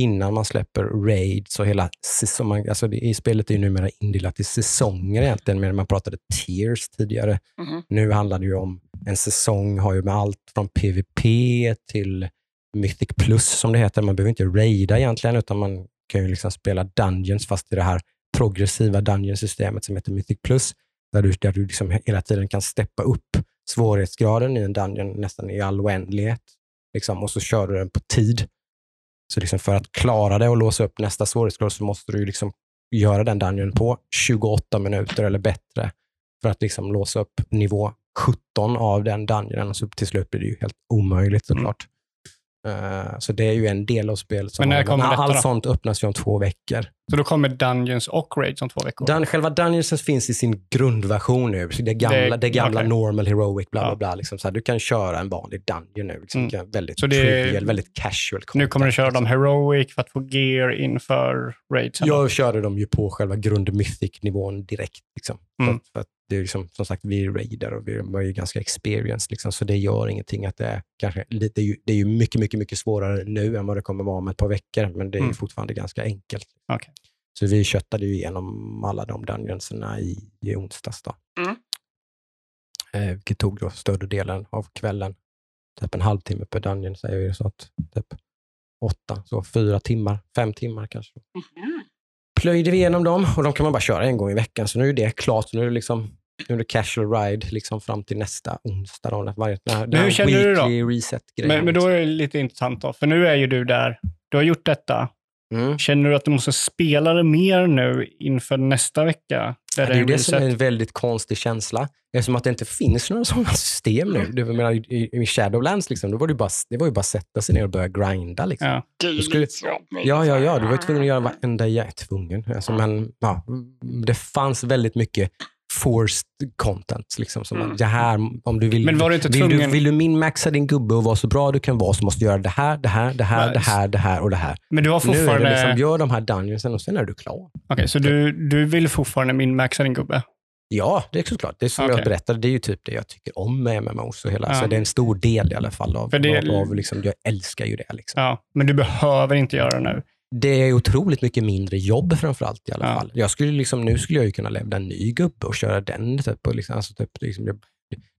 innan man släpper raid. Så hela säsong, alltså det, i spelet är ju numera indelat i säsonger egentligen, medan man pratade tiers tidigare. Mhm. Nu handlar det ju om, en säsong har ju med allt från PVP till Mythic Plus som det heter. Man behöver inte raida egentligen, utan man kan ju liksom spela Dungeons fast i det här progressiva Dungeon-systemet som heter Mythic Plus, där du, där du liksom hela tiden kan steppa upp svårighetsgraden i en Dungeon nästan i all oändlighet. Liksom, och så kör du den på tid. Så liksom för att klara det och låsa upp nästa svårighetsgrad så måste du ju liksom göra den Dungeon på 28 minuter eller bättre för att liksom låsa upp nivå 17 av den dungeonen. Så till slut blir det ju helt omöjligt såklart. Eh, så det är ju en del av spelet. Som Men när kommer detta allt sånt öppnas ju om två veckor. Så då kommer dungeons och raids om två veckor? Den, själva dungeonsen finns i sin grundversion nu. Så det gamla, det, Det- gamla okej. normal, heroic, bla bla bla. Liksom så här, du kan köra en vanlig dungeon nu. Liksom, Mm. Väldigt Så det trivial, väldigt casual. nu content, kommer du köra liksom. dem heroic för att få gear inför raids? Jag körde dem ju på själva grund mythic-nivån direkt. Liksom. Mm. För, för att det är liksom, som sagt, vi är raider och vi var ju ganska experienced. Liksom, så det gör ingenting att det är kanske lite, det är ju, är mycket, mycket, mycket svårare nu än vad det kommer vara om ett par veckor. Men det är Mm. fortfarande ganska enkelt. Okej. Så vi köttade ju igenom alla de dungeonserna i, i onsdags. Då. Mm. Eh, vilket tog då större delen av kvällen. Typ en halvtimme per dungeon säger vi så att typ åtta, så fyra timmar, fem timmar kanske. Mhm. Plöjde vi igenom dem och de kan man bara köra en gång i veckan. Så nu är det klart. Så nu är det liksom nu är det casual ride liksom fram till nästa onsdag. Då, när varje, den hur känner du då? weekly reset-grejen. Men, men då är det lite intressant då, för nu är ju du där. Du har gjort detta. Mm. Känner du att du måste spela det mer nu inför nästa vecka? Där Ja, det är ju det som är reset? en väldigt konstig känsla. Eftersom att det inte finns några sådana system nu. Det, jag menar, i, I Shadowlands liksom, då var det, bara, det var ju bara att sätta sig ner och börja grinda. Liksom. Ja. Ju skulle- Ja, ja, ja. Du var ju tvungen att göra varenda... Jag är tvungen. Alltså, men, ja, det fanns väldigt mycket forced content. Liksom, som Mm. det här, om du vill, Men var du inte vill, du, tvungen- vill du minmaxa din gubbe och vara så bra du kan vara så måste du göra det här, det här, det här, Nej, det här, det här och det här. Men du har Nu är fortfarande... det liksom, gör de här dungeonsen och sen är du klar. Okej, så du, du vill fortfarande minmaxa din gubbe? Ja, det är såklart. Det är som Okej. jag berättade, det är ju typ det jag tycker om med MMOs och hela. Ja. Så det är en stor del i alla fall av, det- av, av liksom, jag älskar ju det. Liksom. Ja, men du behöver inte göra det nu. Det är otroligt mycket mindre jobb framförallt i alla Ja. fall. Jag skulle liksom, nu skulle jag ju kunna levla en ny gubbe och köra den. Typ, och liksom, alltså, typ, liksom, jag,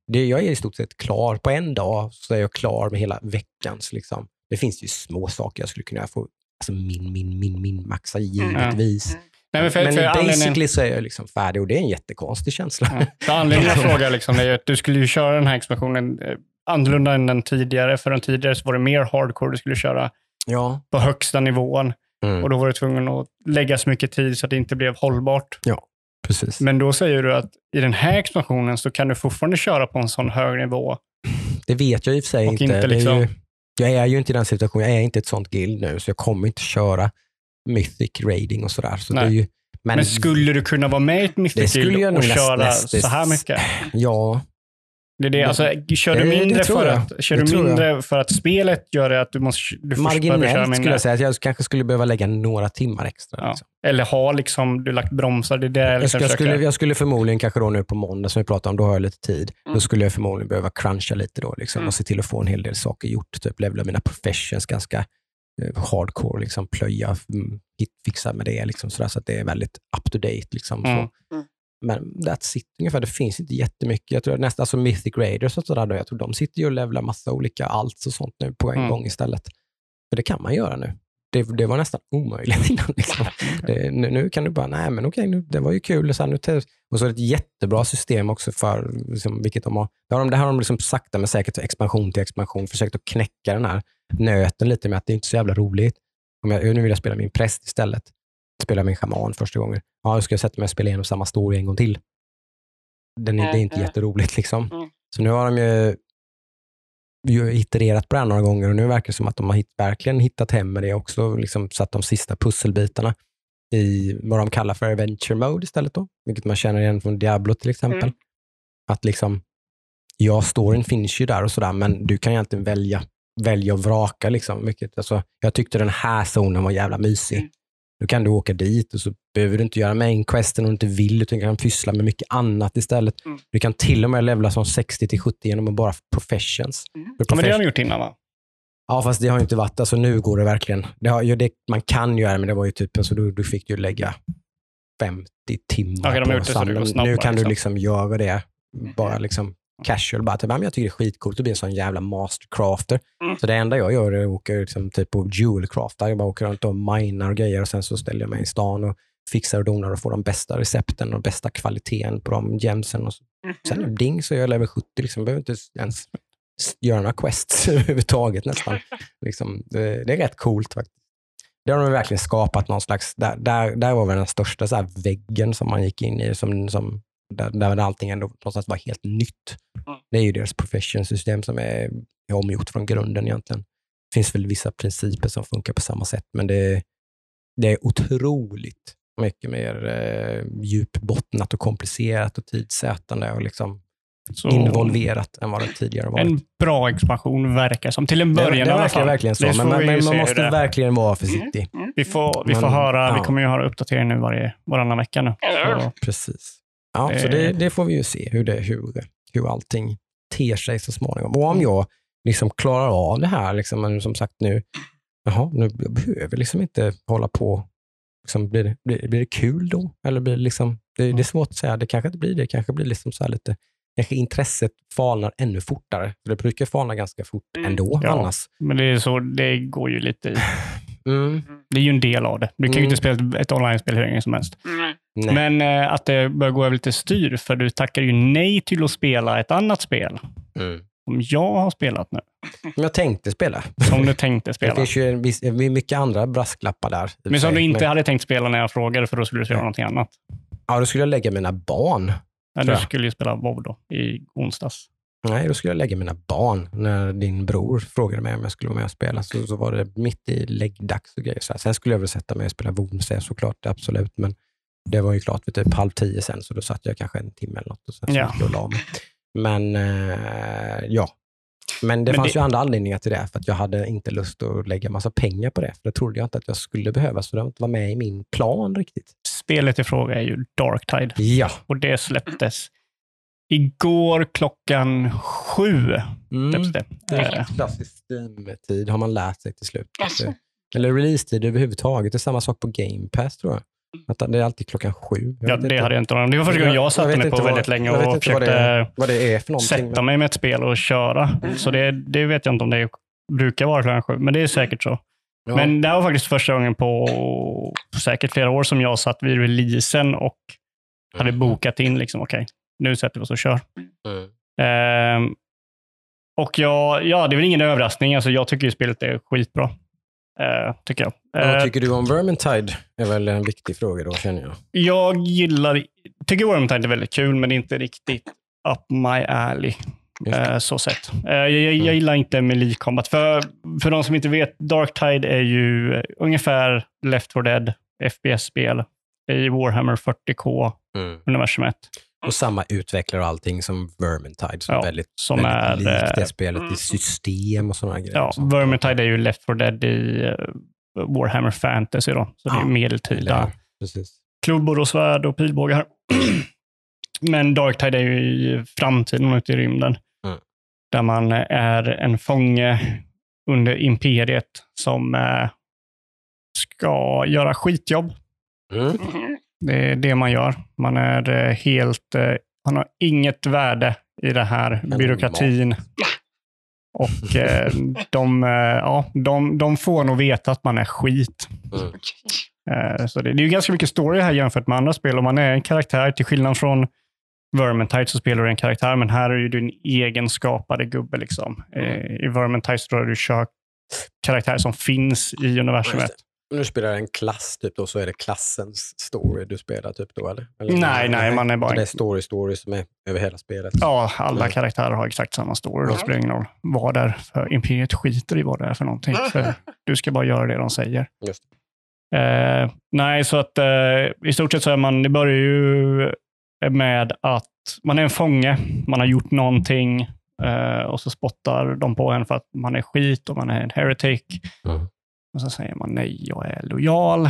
det, jag är i stort sett klar. På en dag så är jag klar med hela veckans. Liksom. Det finns ju små saker jag skulle kunna få alltså, min, min, min, min maxa givetvis. Mm. Nej, men för, Men för anledningen, basically så är jag liksom färdig och det är en jättekonstig känsla. ja, för anledningen jag <laughs> frågar liksom är att du skulle ju köra den här expansionen eh, annorlunda än den tidigare. För den tidigare så var det mer hardcore du skulle köra Ja. på högsta nivån. Mm. Och då var du tvungen att lägga så mycket tid så att det inte blev hållbart. Precis. Men då säger du att i den här expansionen så kan du fortfarande köra på en sån hög nivå. Det vet jag i och för sig Och inte. inte Det är liksom- ju, jag är ju inte i den situationen. Jag är inte ett sånt guild nu, så jag kommer inte köra mythic raiding och sådär. Så det Nej. är ju, men, Men, skulle du kunna vara med i ett Mythic Guild och näst- köra nästis- så här mycket? Ja, Det är det, alltså, kör du Det- det mindre, tror för att, kör Det du mindre för att spelet gör det att du måste du marginellt skulle jag säga att jag kanske skulle behöva lägga några timmar extra. Ja. Liksom. Eller har liksom, du lagt bromsar? Det är det jag liksom jag, skulle, jag skulle förmodligen kanske då nu på måndag som vi pratade om, då har jag lite tid. Mm. Då skulle jag förmodligen behöva cruncha lite då liksom, Mm. och se till att få en hel del saker gjort. Typ levla mina professions ganska eh, hardcore, liksom, plöja, mm, hit, fixa med det. Liksom, sådär, så att det är väldigt up to date. Liksom, Mm. så. Mm. Men that's it ungefär. Det finns inte jättemycket. Jag tror nästan som Mythic Raiders och sådär, då, jag tror de sitter ju och levlar massa olika allt och sånt nu på en Mm. gång istället. För det kan man göra nu. Det, det var nästan omöjligt <laughs> innan. Liksom. <laughs> Det, nu, nu kan du bara, nej men okej, nu, det var ju kul. Och så, här, nu, och så är det ett jättebra system också för, liksom, vilket de har, det har de, det har de liksom sakta men säkert expansion till expansion försökt att knäcka den här nöten lite med att det är inte är så jävla roligt. Om jag, nu vill jag spela min präst istället. Spela min shaman första gången. Ja, jag sätta mig och spela igenom samma story en gång till. Den är, det är inte Mm, mm. jätteroligt liksom. Mm. Så nu har de ju, ju itererat på det här några gånger och nu verkar det som att de har hitt, verkligen hittat hem med det också. Liksom satt de sista pusselbitarna i vad de kallar för adventure mode istället då, vilket man känner igen från Diablo till exempel. Mm. Att liksom, ja, storyn finns ju där och sådär, men du kan egentligen välja, välja och vraka. Liksom, mycket. Alltså, jag tyckte den här zonen var jävla mysig. Mm. Då kan du åka dit och så behöver du inte göra main questen om du inte vill, utan kan pyssla med mycket annat istället. Mm. Du kan till och med levla som 60 till 70 genom att bara professions. Mm. Ja, men det har profession- de gjort innan va? Ja, fast det har ju inte varit, alltså nu går det verkligen. Det har, ju det, man kan göra men det var ju typ, alltså du, du fick ju lägga 50 timmar Okej, de har gjort det så det går snabbare, Nu kan du liksom. liksom göra det bara liksom casual. Bara, typ, jag tycker det är skitcoolt att bli en sån jävla mastercrafter. Mm. Så det enda jag gör är att åka liksom, typ på jewelcraftar. Jag bara åker runt och minar och grejer och sen så ställer jag mig i stan och fixar och donar och får de bästa recepten och bästa kvaliteten på de gemsen. Och så. Mhm. Sen ding så är jag level 70. Liksom. Jag behöver inte ens göra några quests <laughs> överhuvudtaget nästan. Liksom, det, det är rätt coolt faktiskt. Det har de verkligen skapat någon slags, där, där, där var väl den största så här väggen som man gick in i, som, som, där, där allting ändå någonstans var helt nytt. Mm. Det är ju deras profession-system som är, är omgjort från grunden egentligen. Det finns väl vissa principer som funkar på samma sätt, men det, det är otroligt mycket mer eh, djupbottnat och komplicerat och tidsätande och liksom Så involverat än vad det tidigare varit. En bra expansion verkar som. Till en det, början det alla verkar verkligen så, Det men, men, vi man måste det- verkligen vara försiktig. Vi får, vi får Men, höra, vi ja. kommer ju höra uppdatering nu varje, varannan vecka nu. Så, Precis. Ja, Eh. så det, det får vi ju se hur, det, hur, hur allting ter sig så småningom. Och om jag liksom klarar av det här, liksom, men som sagt nu, jaha, nu jag behöver liksom inte hålla på Liksom, blir, det, blir, blir det kul då? Eller blir det, liksom, det, det är svårt att säga. Det kanske inte blir det. kanske blir liksom så här lite kanske intresset falnar ännu fortare. För det brukar falna ganska fort Mm. ändå Ja. annars. Men det är så, det går ju lite i. <sighs> Mm. Det är ju en del av det. Du kan ju Mm. inte spela ett, ett online-spel hur länge som helst. Nej. Nej. Men eh, att det börjar gå över lite styr, för du tackar ju nej till att spela ett annat spel. Mm. Som jag har spelat nu. Som jag tänkte spela. Som du tänkte <laughs> Det spela. finns ju en viss, det är mycket andra brasklappar där. Men som du inte Men- hade tänkt spela när jag frågade, för då skulle du spela Nej. någonting annat. Ja, då skulle jag lägga mina barn. Ja, du skulle ju spela WoW då, i onsdags. Nej, då skulle jag lägga mina barn. När din bror frågade mig om jag skulle vara med och spela så, så var det mitt i läggdags och grejer. Så här. Sen skulle jag väl sätta mig och spela WoW såklart, absolut. Men det var ju klart vid typ halv tio sen, så då satt jag kanske en timme eller något och sen så Ja. gick jag och la mig. Men eh, ja. Men det Men fanns det- ju andra anledningar till det, för att jag hade inte lust att lägga massa pengar på det. För det trodde jag inte att jag skulle behöva, så det var med i min plan riktigt. Spelet i fråga är ju Darktide Ja. och det släpptes igår klockan sju. Mm. Det. Det är klassisk Steam-tid har man lärt sig till slut. Alltså. Eller release-tid överhuvudtaget. Det är samma sak på Game Pass tror jag. Att det är alltid klockan sju. Jag Ja, det inte. hade jag inte någon Det var första gången jag satte mig inte på vad- väldigt länge jag och inte vad det, försökte är, vad det är för sätta mig med ett spel och köra. Så det, det vet jag inte om det brukar vara klockan sju, men det är säkert så. Ja. Men det här var faktiskt första gången på säkert flera år som jag satt vid releasen och hade Mm. bokat in, liksom, okej, nu sätter vi oss och kör. Mm. Ehm, och jag, ja, det är väl ingen överraskning. Alltså, jag tycker ju spelet är skitbra. Uh, tycker jag. Vad Eh, tycker du om Vermintide? är väl en viktig fråga då, känner jag. jag gillar, tycker Wormtide är väldigt kul, men inte riktigt up my alley. Eh, så sett. Eh, jag, jag, jag Mm. gillar inte Melee Combat. För, för de som inte vet, Darktide är ju eh, ungefär Left 4 Dead, FPS-spel i Warhammer 40K-universumet. Mm. Och samma utvecklare och allting som Vermintide, som Ja, är väldigt, som väldigt är, likt det eh, spelet mm. i system och sådana grejer. Ja. Vermintide är ju Left 4 Dead i eh, Warhammer Fantasy. Då. Så det är Ja, medeltida precis. klubbor och svärd och pilbågar. <clears throat> Men Darktide är ju i framtiden ute i rymden. Mm. Där man är en fånge under imperiet som eh, ska göra skitjobb. Mm. Det är det man gör. Man är eh, helt... Eh, man har inget värde i det här byråkratin. Och eh, de, ja, de, de får nog veta att man är skit. Mm. Eh, Så det, det är ju ganska mycket story här jämfört med andra spel. Om man är en karaktär, till skillnad från Vermintide så spelar du en karaktär, men här är du en egen skapade gubbe. Liksom. Eh, I Vermintide så jag du kör karaktärer som finns i universumet. Nu spelar en klass, typ då, så är det klassens story du spelar typ då, eller? eller Nej, nej, man är bara Det är story, story som är över hela spelet. Ja, alla Mm. karaktärer har exakt samma story. Det Ja. spelar ingen roll vad det är för Imperiet skiter i vad det är för någonting. <laughs> För du ska bara göra det de säger. Just Eh, nej, så att eh, i stort sett så är man, det börjar ju med att man är en fånge, man har gjort någonting eh, och så spottar de på en för att man är skit och man är en heretic. Mm. Och så säger man nej, jag är lojal.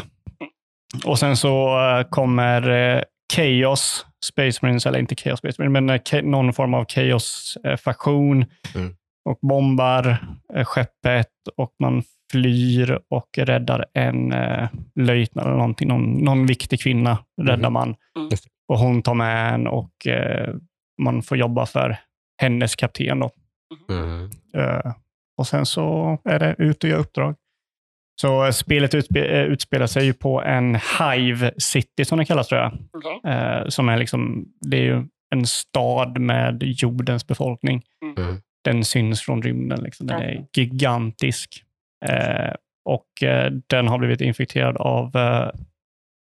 Och sen så eh, kommer eh, Chaos Space Marines, eller inte Chaos Space Marines, men eh, någon form av Chaos-faktion Mm. och bombar skeppet och man flyr och räddar en löjtnant eller någonting. Någon, någon viktig kvinna räddar Mhm. man. Mm. Och hon tar med en och man får jobba för hennes kapten. Då. Mm. Eh, och sen så är det ut och göra uppdrag. Så eh, spelet utspe, eh, utspelar sig ju på en Hive City som det kallas tror jag. Okej. Eh, som är liksom, det är ju en stad med jordens befolkning. Mm. Den syns från rymden. Liksom. Den är gigantisk. Eh, och eh, den har blivit infekterad av eh,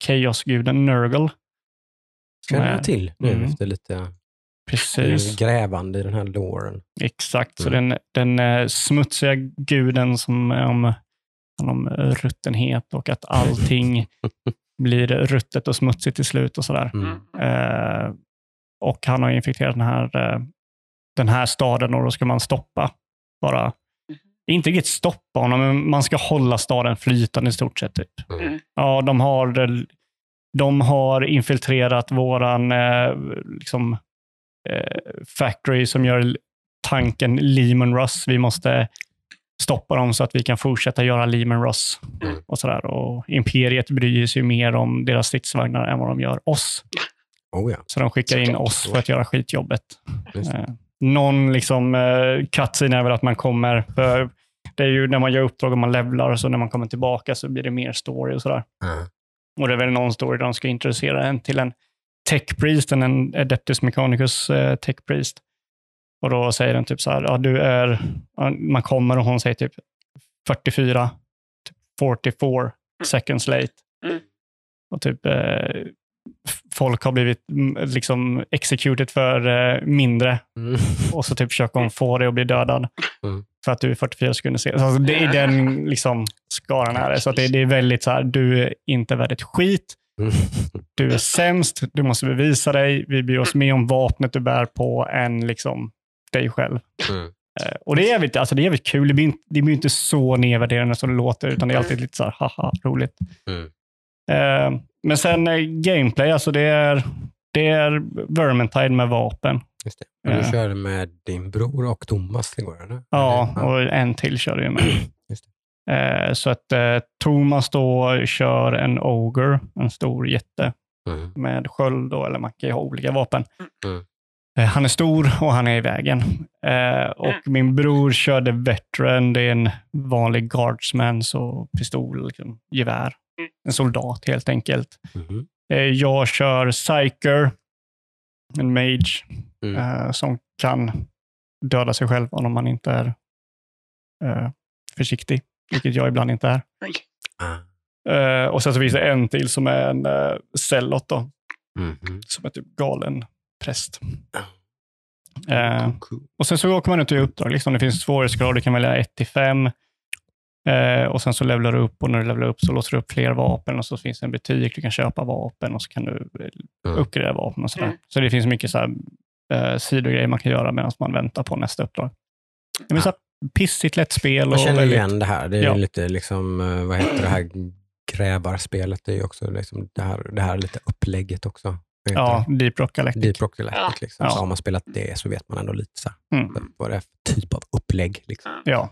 Chaosguden Nurgle. Känner jag till nu Mm. efter lite Precis. grävande i den här låren. Exakt, så Mm. den, den eh, smutsiga guden som är om, om ruttenhet och att allting <laughs> blir ruttet och smutsigt till slut och sådär. Mm. Eh, och han har infekterat den här, eh, den här staden och då ska man stoppa. Bara, inte riktigt stoppa honom, men man ska hålla staden flytande i stort sett. Typ. Mm. Ja, de har, eh, de har infiltrerat våran eh, liksom, eh, factory som gör tanken Lehman Russ. Vi måste stoppa dem så att vi kan fortsätta göra Lehman Ross. Mm. Och, sådär. och Imperiet bryr sig mer om deras stridsvagnar än vad de gör oss. Oh ja. Så de skickar in oss för att göra skitjobbet. Eh, någon liksom, eh, cutscene är väl att man kommer, för det är ju när man gör uppdrag och man levlar så när man kommer tillbaka så blir det mer story och sådär. Ja. Och det är väl någon story där de ska introducera en till en tech priest, en- en Adeptus Mechanicus eh, tech priest. Och då säger den typ så här, ja du är, man kommer och hon säger typ 44, typ 44 seconds late. Mm. Och typ eh, folk har blivit mm, liksom executed för eh, mindre Mm. och så typ försöker hon få dig att bli dödad. Mm. För att du är 44 sekunder sen. Alltså, det är den liksom, skaran är det. Så att det, det är väldigt så här, du är inte värd ett skit. Mm. Du är sämst, du måste bevisa dig. Vi bryr oss mer om vapnet du bär på än liksom dig själv. Mm. Eh, Och det är jävligt, alltså det är jävligt kul. Det blir, inte, det blir inte så nedvärderande som det låter, utan det är alltid lite så här, haha, roligt. Mm. Eh, men sen eh, gameplay, alltså det är, det är Vermintide med vapen. Just det. Och du Ja. körde med din bror och Thomas igår, eller? Ja, och en till kör ju med. <clears throat> Just så att Thomas då kör en Ogre, en stor jätte Mm. med sköld, då, eller man kan ju ha olika vapen. Mm. Eh, han är stor och han är i vägen. Eh, och Mm. min bror körde Veteran, det är en vanlig guardsman, så pistol, liksom, gevär. Mm. En soldat helt enkelt. Mhm. Eh, jag kör Psyker, en mage, Mm. eh, som kan döda sig själv om man inte är eh, försiktig, vilket jag ibland inte är. Ah. Eh, och sen så finns det en till som är en cellot då, Mhm. som är typ galen präst. Eh, och sen så åker man ut i uppdrag. Liksom. Det finns svårighetsgrad, du kan välja 1 till 5. Eh, och sen så levlar du upp och när du levlar upp så låser du upp fler vapen och så finns det en butik, du kan köpa vapen och så kan du eh, Mm. uppgradera vapen och sådär. Mm. Så det finns mycket så här, eh, sidogrejer man kan göra medan man väntar på nästa uppdrag. Det är så här pissigt lätt spel. Jag och känner väldigt- igen det här. Det är Ja. ju lite liksom, eh, vad heter det här grävarspelet? Det är ju också liksom det, här, det här lite upplägget också. Ja? Deep Rock Galactic. Deep Rock Galactic. Ja. Liksom. Så Ja. har man spelat det så vet man ändå lite så Mm. vad det är för typ av upplägg. Liksom. Ja.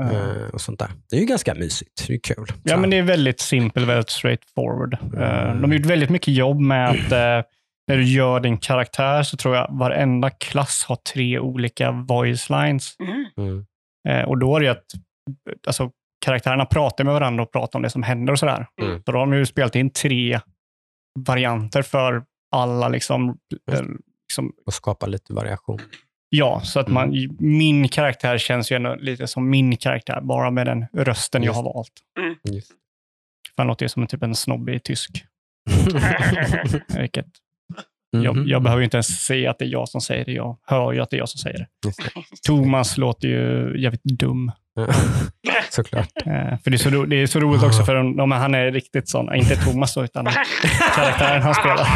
Eh, och sånt där. Det är ju ganska mysigt. Det är kul. Ja, men det är väldigt simpelt, väldigt straightforward. Eh, De har gjort väldigt mycket jobb med att <clears throat> eh, när du gör din karaktär så tror jag varenda klass har tre olika voice lines. Mm. Mm. Och då är det ju att alltså, karaktärerna pratar med varandra och pratar om det som händer och sådär. Mm. Så då har de ju spelat in tre varianter för alla liksom, eh, liksom Och skapa lite variation. Ja, så att man, min karaktär känns ju ändå lite som min karaktär, bara med den rösten jag Just. har valt. Just. För han låter ju som en typ en snobbig tysk. <laughs> Vilket, jag, Mhm. jag behöver ju inte ens se att det är jag som säger det. Jag hör ju att det är jag som säger det. Just det. Thomas låter ju jävligt dum. <laughs> Såklart. Eh, för det är, så, ro, det är så roligt också, för de, de, han är riktigt sån. Inte Thomas då, utan karaktären han spelar.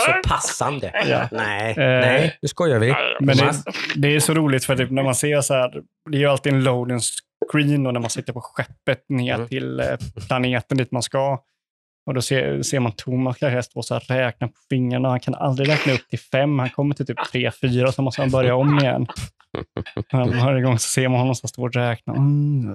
Så passande. Ja. Nej, Eh, nej, nu skojar vi. Men det, det är så roligt för typ när man ser så här, det är ju alltid en loading screen och när man sitter på skeppet ner Mm. till eh, planeten dit man ska. Och då ser, ser man Thomas karaktär stå och så här räkna på fingrarna. Han kan aldrig räkna upp till fem. Han kommer till typ tre, fyra, så måste han börja om igen. Varje gång så ser man honom som står och räknar. Mm,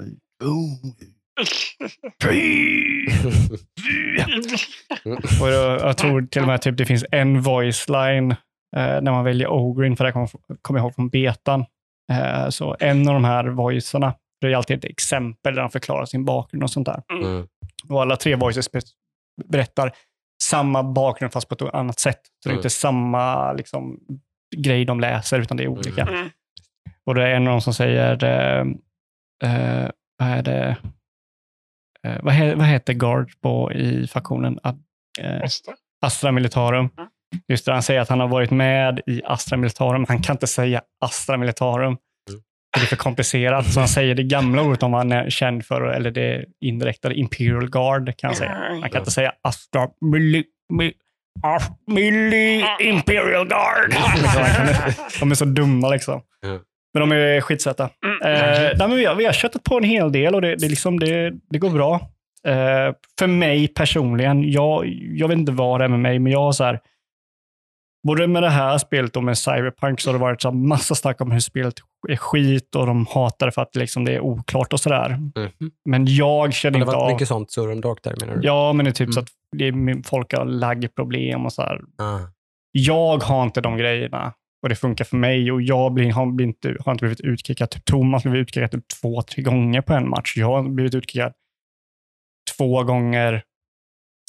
Och jag, jag tror till och med typ det finns en voice line eh, när man väljer Ogrin, för det kommer kom jag ihåg från betan. Eh, så en av de här voicerna, det är alltid ett exempel där han förklarar sin bakgrund och sånt där. Mm. Och alla tre voices be- berättar samma bakgrund fast på ett annat sätt. Så det är Mm. inte samma liksom, grej de läser, utan det är olika. Mm. Och det är en av dem som säger, eh, eh, vad är det, eh, vad, he, vad heter Guard på, i faktionen? Eh, Måste. Astra Militarum. Mm. Just det, han säger att han har varit med i Astra Militarum. Han kan inte säga Astra Militarum. Mm. Det är för komplicerat. Så han säger det gamla ordet om han är känd för, eller det indirekta, Imperial Guard kan han säga. Han kan inte säga Astra Mili, Mili Imperial Guard. <laughs> De är så dumma liksom. Ja. Men de är skitsöta. Mm. Eh, nej, men vi, har, vi har köttat på en hel del och det, det, är liksom, det, det går bra. Eh, för mig personligen, jag, jag vet inte vad det är med mig, men jag har så här, både med det här spelet och med Cyberpunk så har det varit så massa snack om hur spelet är skit och de hatar det för att liksom, det är oklart och sådär. Mhm. Men jag känner Har det inte varit av... mycket sånt surr om Dark där menar du? Ja, men det är typ Mm. så att det är, folk har laggproblem och så här. Ah. Jag har inte de grejerna och det funkar för mig och jag blir, har, blir inte, har inte blivit utkickad. Typ Thomas blev utkickad typ två, tre gånger på en match. Jag har blivit utkickad två gånger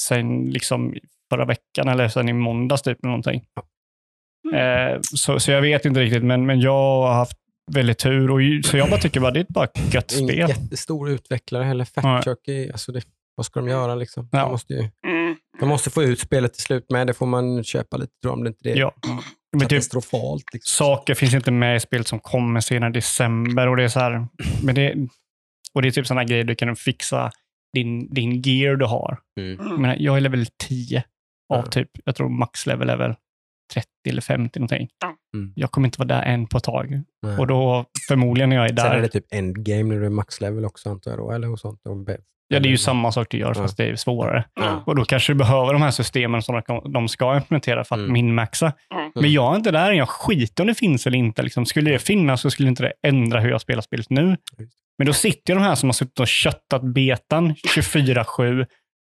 sen liksom förra veckan eller sen i måndags typ. eller Någonting. Eh, så, så jag vet inte riktigt, men, men jag har haft väldigt tur. Och, ju- så jag bara tycker bara det är bara ett gött Ingen spel. jättestor utvecklare heller. Alltså det, vad ska de göra liksom? Ja. De, måste ju, Mm. de måste få ut spelet till slut med. Det får man köpa lite tror om det inte är Ja. Men typ, katastrofalt. Liksom. saker finns inte med i spelet som kommer senare i december. Och det är så här, men det, och det är typ sådana grejer du kan fixa din, din gear du har. Mm. Jag, menar, jag är level 10 av Ja. typ, jag tror max level är väl 30 eller 50 någonting. Mm. Jag kommer inte vara där än på ett tag. Nej. Och då förmodligen när jag är Sen där, är det typ endgame när du är maxlevel också antar jag då, eller och sånt. Och ja det är ju samma sak du gör fast det är svårare. Och då kanske du behöver de här systemen som de- de ska implementera för att Mm. minmaxa. Mm. Men jag är inte där än. Jag skiter om det finns eller inte. Liksom, skulle det finnas så skulle inte det ändra hur jag spelar spelet nu. Men då sitter ju de här som har suttit och köttat betan 24-7,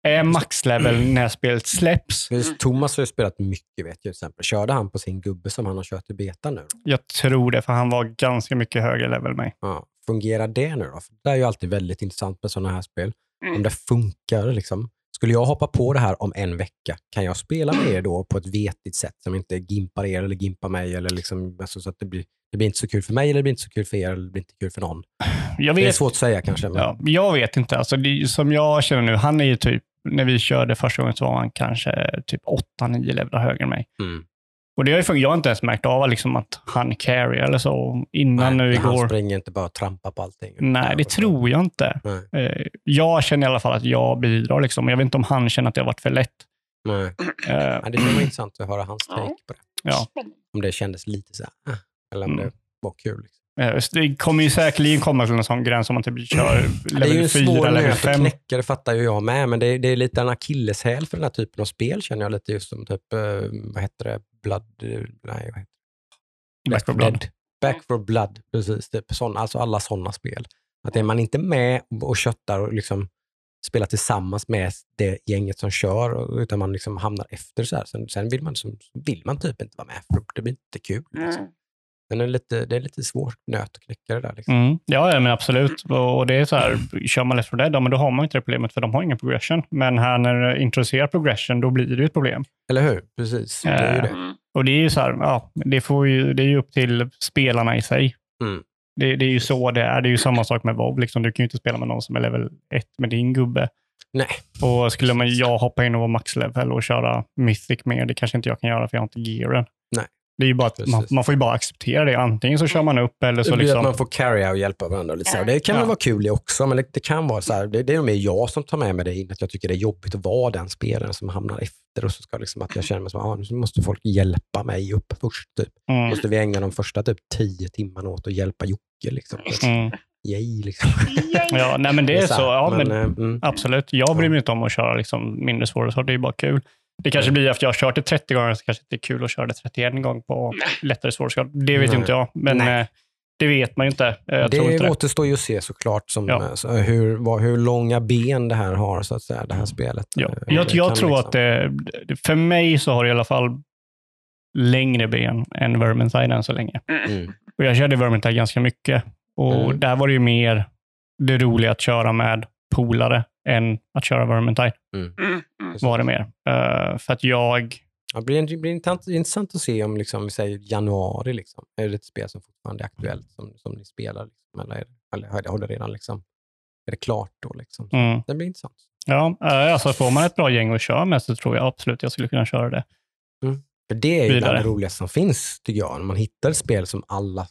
är maxlevel <clears throat> när spelet släpps. Thomas har ju spelat mycket vet jag till exempel. Körde han på sin gubbe som han har kört i beta nu? Jag tror det, för han var ganska mycket högre level än mig. Ja. Fungerar det nu då? För det är ju alltid väldigt intressant med sådana här spel. Mm. Om det funkar liksom. Skulle jag hoppa på det här om en vecka, kan jag spela med er då på ett vetigt sätt som inte gimpar er eller gimpar mig? Eller liksom, alltså, så att det, blir, det blir inte så kul för mig eller det blir inte så kul för er eller det blir inte kul för någon. <sighs> Jag Det är vet, svårt att säga kanske. Men, ja, jag vet inte. Alltså, det, som jag känner nu, han är ju typ, när vi körde första gången så var han kanske typ 8-9 levelar högre än mig. Mm. Och det har ju fungerat. Jag har inte ens märkt av liksom, att han carry eller så innan nu han igår. springer inte bara och trampar på allting. Nej, det tror jag inte. Nej. Eh, Jag känner i alla fall att jag bidrar. Liksom. Jag vet inte om han känner att det har varit för lätt. Nej. Eh, Ja, det skulle vara intressant att höra hans take på det. Ja. Om det kändes lite så här, ah, eller om Mm. det var kul. Liksom. Eh, Det kommer ju säkerligen komma till en sån gräns om man typ kör det är ju level en 4, svår level nöt att 5. knäcka, det fattar ju jag med. Men det är, det är lite en akilleshäl för den här typen av spel känner jag lite just som typ, eh, vad heter det, Blood, eh, nej vad heter det? Back for Blood. Dead. Back for Blood, precis. Typ sån, alltså alla sådana spel. Att är man inte med och köttar och liksom spelar tillsammans med det gänget som kör, och- utan man liksom hamnar efter så här. Sen, sen vill, man, som, vill man typ inte vara med, för det blir inte kul. Liksom. Mm. Men det är lite, det är lite svårt nöt att knäcka det där. Liksom. Mm. Ja, ja, men absolut. Och det är så här, kör man Left 4 Dead, men då har man inte det problemet för de har ingen progression. Men här när du introducerar progression, då blir det ett problem. Eller hur? Precis. Det är ju det. Mm. Och det är ju så här, ja, det, får ju, det är ju upp till spelarna i sig. Mm. Det, det är ju så det är. Det är ju samma sak med WoW. Liksom. Du kan ju inte spela med någon som är level 1 med din gubbe. Nej. Och skulle man, jag hoppa in och vara max-level och köra Mythic mer, det kanske inte jag kan göra för jag har inte gearen. Nej. Det är ju bara att man, man får ju bara acceptera det. Antingen så kör man upp eller så Det blir liksom... att man får carrya och hjälpa varandra. Lite så. Det kan väl Ja. vara kul det också, men det, det kan vara så här, det, det är nog mer jag som tar med mig det in, att jag tycker det är jobbigt att vara den spelaren som hamnar efter och så ska liksom att jag känner mig som ah, nu måste folk hjälpa mig upp först. Typ. Mm. Måste vi ägna de första typ tio timmarna åt att hjälpa Jocke. Liksom. Mm. Yay, liksom. Ja, nej men det är så. Ja, men, eh, mm, Absolut. Jag bryr mig inte om att köra liksom mindre svåra saker. Det är bara kul. Det kanske blir efter jag har kört det 30 gånger, så kanske det är kul att köra det 31 gånger på lättare svårskap. Det vet ju Nej. inte jag, men Nej. eh, det vet man ju inte. Eh, Jag tror inte det det. återstår ju att se såklart som, Ja. eh, så hur, vad, hur långa ben det här har, så att säga, det här spelet. Ja. Jag, det jag tror liksom- att det, det- för mig så har det i alla fall längre ben än Vermintide än så länge. Mm. Och jag körde Vermintide ganska mycket och Mm. där var det ju mer det roliga att köra med polare än att köra Vermintide. Mm. Mm. Var det mer. Eh, för att jag Ja, det blir, det blir intressant, intressant att se om liksom, vi säger januari, liksom. är det ett spel som fortfarande är aktuellt som, som ni spelar? Liksom, eller, eller har det- redan liksom, är det klart då? Liksom? mm, Det blir intressant. Ja, eh, alltså får man ett bra gäng att köra med så tror jag absolut jag skulle kunna köra det. För det är ju Vidare. det roligaste som finns, tycker jag. När man hittar ett spel som alla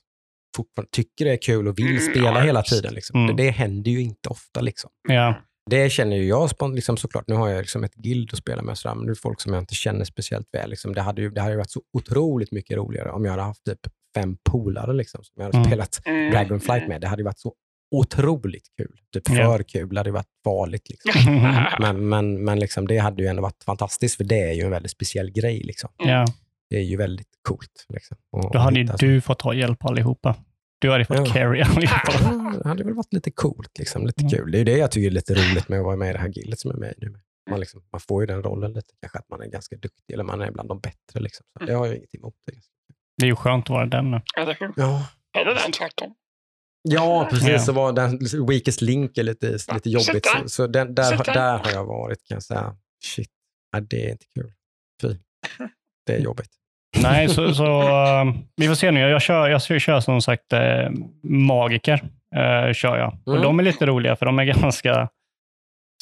fortfarande tycker är kul och vill Mm, spela ja, hela tiden. Liksom. Mm. Det, det händer ju inte ofta. Liksom. Ja, Det känner ju jag liksom, såklart. Nu har jag liksom ett guild att spela med, sådär, men det är folk som jag inte känner speciellt väl. Liksom. Det, hade ju, det hade ju varit så otroligt mycket roligare om jag hade haft typ fem polare liksom, som jag hade Mm. spelat Mm. Dragonflight med. Det hade ju varit så otroligt kul. Typ för kul. Det hade ju varit farligt. Liksom. <laughs> Men, men, men liksom, det hade ju ändå varit fantastiskt, för det är ju en väldigt speciell grej. Liksom. ja. Det är ju väldigt coolt. Liksom. Då hade hitta- du fått ta hjälp allihopa. Du hade fått Ja. carry allihopa. Ja, Det hade väl varit lite coolt, liksom. lite Mm. kul. Det är ju det jag tycker är lite roligt med att vara med i det här gillet som är med i nu. Man, liksom, man får ju den rollen lite, kanske att man är ganska duktig eller man är bland de bättre. Liksom. Så det har jag inget emot. Det. Det är ju skönt att vara den nu. Eller hur? Ja. Eller den tvärtom. Ja, precis. Ja. Så var den weakest link är lite, lite jobbigt. Så, så den, där, där har jag varit, kan jag säga. Shit, ja, det är inte kul. Fy. <laughs> Det är jobbigt. Nej, så, så eh, vi får se nu. Jag kör, jag kör, som sagt eh, magiker. eh, kör jag. Och Mm. de är lite roliga för de är <laughs> ganska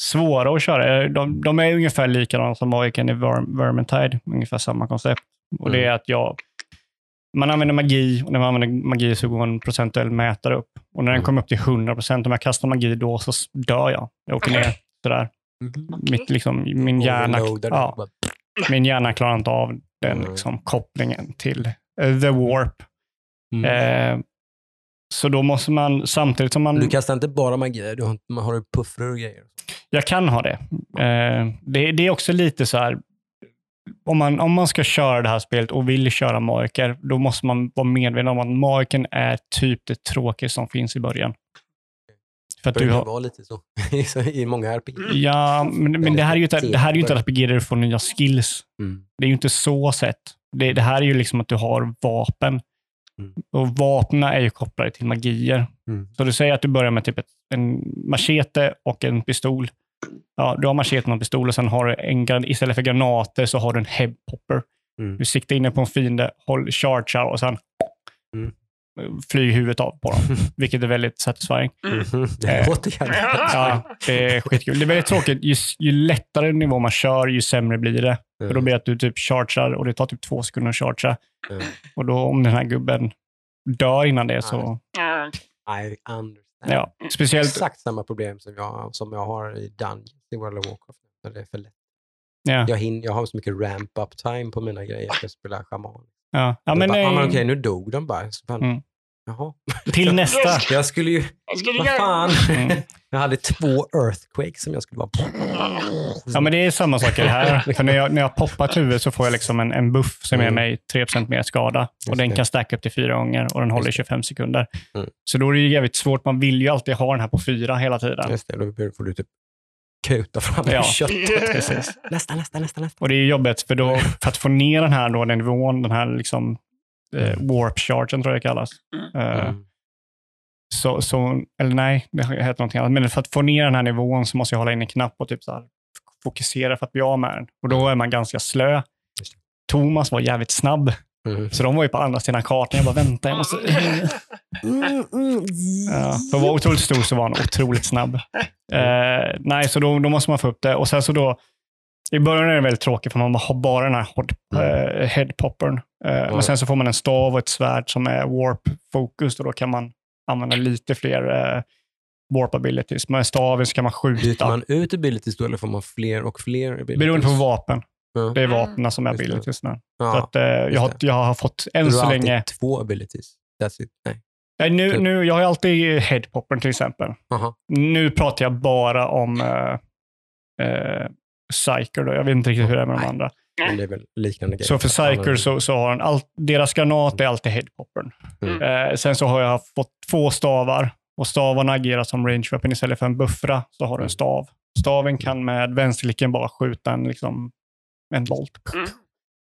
svåra att köra. De, de är ungefär likadana som magikern i Ver- Vermintide. Ungefär samma koncept. Och det är att jag, man använder magi och när man använder magi så går en procentuell mätare upp. Och när den Mm. kommer upp till 100 procent, om jag kastar magi då så dör jag. Jag åker ner sådär. Mitt, liksom, min, hjärna, ja, min hjärna klarar inte av den Mm. liksom, kopplingen till eh, the warp. Mm. Eh, så då måste man, samtidigt som man... Du kastar inte bara magi, du har, man har du puffror och grejer. Jag kan ha det. Eh, det. Det är också lite så här, om man, om man ska köra det här spelet och vill köra magiker, då måste man vara medveten om att magiken är typ det tråkiga som finns i början. För att du har, var lite <laughs> så i många RPG. ja, men, men det här är ju inte, det här är ju inte ett RPG där du får nya skills. Mm. Det är ju inte så sett. Det, det här är ju liksom att du har vapen. Mm. Och vapnen är ju kopplade till magier. Mm. Så du säger att du börjar med typ ett, en machete och en pistol. Ja, du har macheten och pistol och sen har du en, istället för granater så har du en head popper. Mm. Du siktar inne på en fiende, håll, chargear och sen Mm. flyger huvudet av på dem. <laughs> Vilket är väldigt satisfying. <laughs> Det Eh. låter jävligt Ja, det är skitkul. Det är väldigt tråkigt. Ju, ju lättare nivå man kör, ju sämre blir det. För då blir det att du typ chargear och det tar typ två sekunder att chargea. Mm. Och då om den här gubben dör innan det så, Ja. I understand. ja. Speciellt, Exakt samma problem som jag, som jag har i Dungeons i World of Warcraft. Det är för lätt. ja. Jag, hin, jag har så mycket ramp-up time på mina grejer för att spela shaman. Ja, ja men, bara, ah, men eh, okej, nu dog de bara. Så fan, Mm. Jaha. till <laughs> nästa. Jag skulle ju... Jag skulle Vad fan. Mm. <laughs> Jag hade två earthquakes som jag skulle vara... Ja, men det är samma sak i det här. <laughs> För när jag, när jag poppar ett huvud så får jag liksom en, en buff som ger Mm. mig 3% mer skada. Och den kan stacka upp till fyra gånger och den håller i Just 25 sekunder. Mm. Så då är det ju jävligt svårt. Man vill ju alltid ha den här på fyra hela tiden. Just det, då får du typ kuta fram Ja. köttet. <laughs> Precis. Nästa, nästa, nästa, nästa. Och det är jobbigt, för, då, för att få ner den här då, den nivån, den här liksom, eh, Mm. warp chargen tror jag det kallas. Eh, Mm. så, så, eller nej, det heter någonting annat. Men för att få ner den här nivån så måste jag hålla in en knapp och typ så här, fokusera för att bli av med den. Och då är man ganska slö. Thomas var jävligt snabb, Mm. så de var ju på andra sidan kartan. Jag bara, vänta, jag måste... <laughs> Ja, för att vara otroligt stor så var han otroligt snabb. Eh, nej, så då, då måste man få upp det. Och sen så då, i början är det väldigt tråkigt för man har bara den här hot, eh, headpoppern. Eh, Men sen så får man en stav och ett svärd som är warp-fokus och då kan man använda lite fler eh, warp abilities. Med staven så kan man Byter skjuta. man ut abilities då eller får man fler och fler abilities? Beroende på vapen. Ja. Det är vapnen som är Just abilities nu. Ja. Så att, eh, jag, har, jag har fått än du så har alltid länge... två abilities. That's it. Nej. Nej, nu, nu, jag har ju alltid headpoppern till exempel. Aha. Nu pratar jag bara om uh, Psyker. Då. Jag vet inte riktigt hur det är med de Nej. andra. Men det är väl liknande grejer. Så för Psyker så, så har han all, deras granat är alltid headpoppern. Mm. Eh, sen så har jag fått två stavar och stavarna agerar som rangeweapon istället för en buffra så har du en Mm. stav. Staven kan med vänsterklicken bara skjuta en, liksom, en bolt Mm.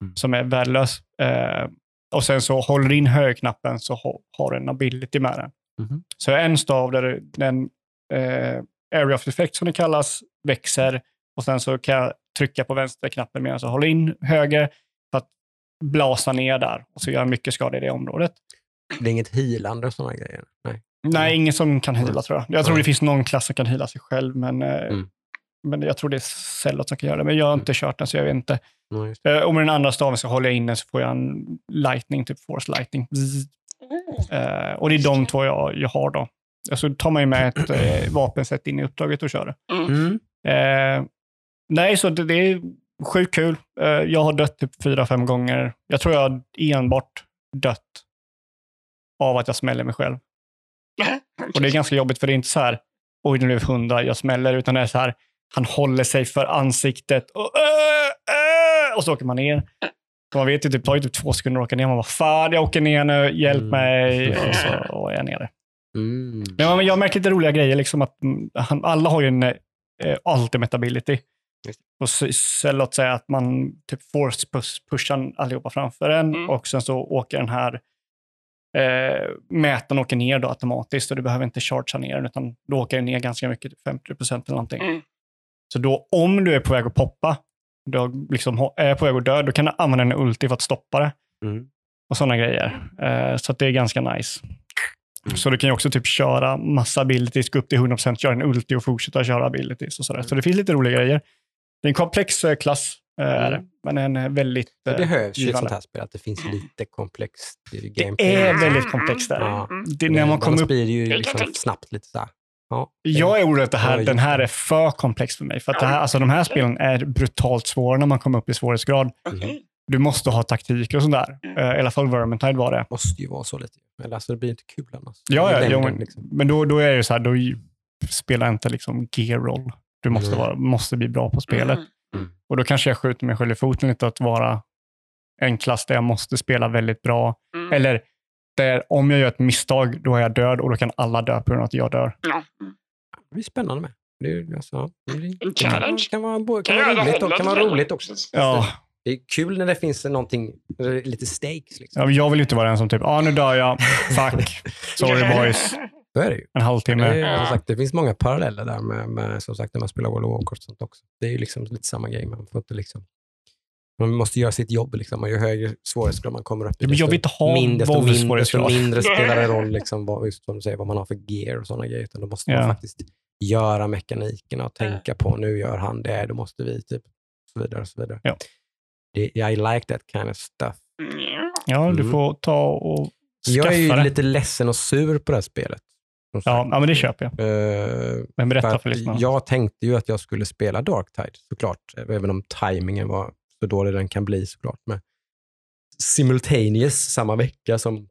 Mm. som är värdelös. Eh, och sen så håller du in högerknappen så ha, har du en ability med den. Mhm. Så en stav där den eh, area of effect som det kallas växer och sen så kan jag trycka på vänsterknappen medan jag håller in höger för att blasa ner där och så gör jag mycket skada i det området. Det är inget healande och sådana grejer? Nej. Nej, ingen som kan heala Mm. tror jag. Jag tror Nej. det finns någon klass som kan heala sig själv, men, eh, Mm. Men jag tror det är Cellot som kan göra det. Men jag har inte kört den, så jag vet inte. Eh, och med den andra staven så håller jag in den så får jag en lightning, typ force lightning. Bzzz. Eh, och det är de två jag, jag har då. Så tar man ju med ett eh, vapenset in i uppdraget och kör det. Mm. Eh, nej, så det, det är sjukt kul. Eh, jag har dött typ fyra, fem gånger. Jag tror jag har enbart dött av att jag smäller mig själv. <laughs> Och det är ganska jobbigt för det är inte så här, oj nu blev hundra, jag smäller, utan det är så här, han håller sig för ansiktet och, äh, äh, och så åker man ner. Man vet ju, typ, det tar ju typ två sekunder att åka ner. Man bara, fan jag åker ner nu, hjälp Mm. mig. <laughs> Och så och är jag nere. Mm. Men jag märker lite roliga grejer. Liksom att mm, han, alla har ju en eh, ultimate ability. Och så, så, låt säga att man typ force push, pushar allihopa framför en Mm. och sen så åker den här eh, mätaren åker ner då automatiskt och du behöver inte chargea ner den utan då åker den ner ganska mycket, typ 50 procent eller någonting. Mm. Så då om du är på väg att poppa, du liksom är på väg att dö, då kan du använda en ulti för att stoppa det Mm. och sådana grejer. Eh, så att det är ganska nice. Mm. Så du kan ju också typ köra massa abilities, gå upp till 100%, köra en ulti och fortsätta köra abilities och sådär. Så det finns lite roliga grejer. Det är en komplex eh, klass, eh, är det, Mm. men en väldigt Det eh, behövs ju i ett sånt här spel, att det finns lite komplext i Det gameplay. är Mm, väldigt mm, komplext där. Ja. mm. Det, när man kommer upp, blir det ju liksom snabbt lite så här. Ja. jag är orolig att det här, den här är för komplex för mig. För att det här, alltså, de här spelen är brutalt svåra när man kommer upp i svårighetsgrad. Okej. Du måste ha taktik och sånt där. Mm. Eh, I alla fall Vermintide var det. måste ju vara så lite. Eller alltså, det blir inte kul annars. Ja, ja, jo, men, liksom. men då, då är det ju så här, då spelar inte liksom gear-roll. Du måste, Mm. vara, måste bli bra på spelet. Mm. Och då kanske jag skjuter mig själv i foten lite att vara en klass där jag måste spela väldigt bra. Mm. Eller där om jag gör ett misstag, då är jag död och då kan alla dö på grund av att jag dör. Ja. Det blir spännande med. Det, är, alltså, det, kan, challenge. kan vara, kan vara roligt, och, kan vara roligt också. Ja, Det är kul när det finns någonting, lite stakes. Liksom. ja, jag vill ju inte vara den som typ, ja ah, nu dör jag, fuck, sorry boys, Så är det ju. en halvtimme. Det, är, sagt, det finns många paralleller där med, med som sagt, när man spelar World of Warcraft och sånt också. Det är ju liksom lite samma grej. Man, får inte liksom, man måste göra sitt jobb. Liksom. Och ju högre svårighetsgrad man kommer upp i, Ja, men jag vill inte ha mindre, desto, mindre, desto mindre <laughs> spelar det roll liksom, vad, just som du säger, vad man har för gear och sådana grejer. Utan då måste man Ja. faktiskt göra mekanikerna och tänka på nu gör han det, då måste vi typ och så vidare. Och så vidare. Ja. Det, I like that kind of stuff. Mm. Ja, du Mm. får ta och Jag är ju skaffa det. lite ledsen och sur på det här spelet. Ja, ja, men det köper jag. Eh, Men berätta för för lyssnarna. jag tänkte ju att jag skulle spela Darktide såklart, även om tajmingen var så dålig den kan bli såklart. Med simultaneous samma vecka som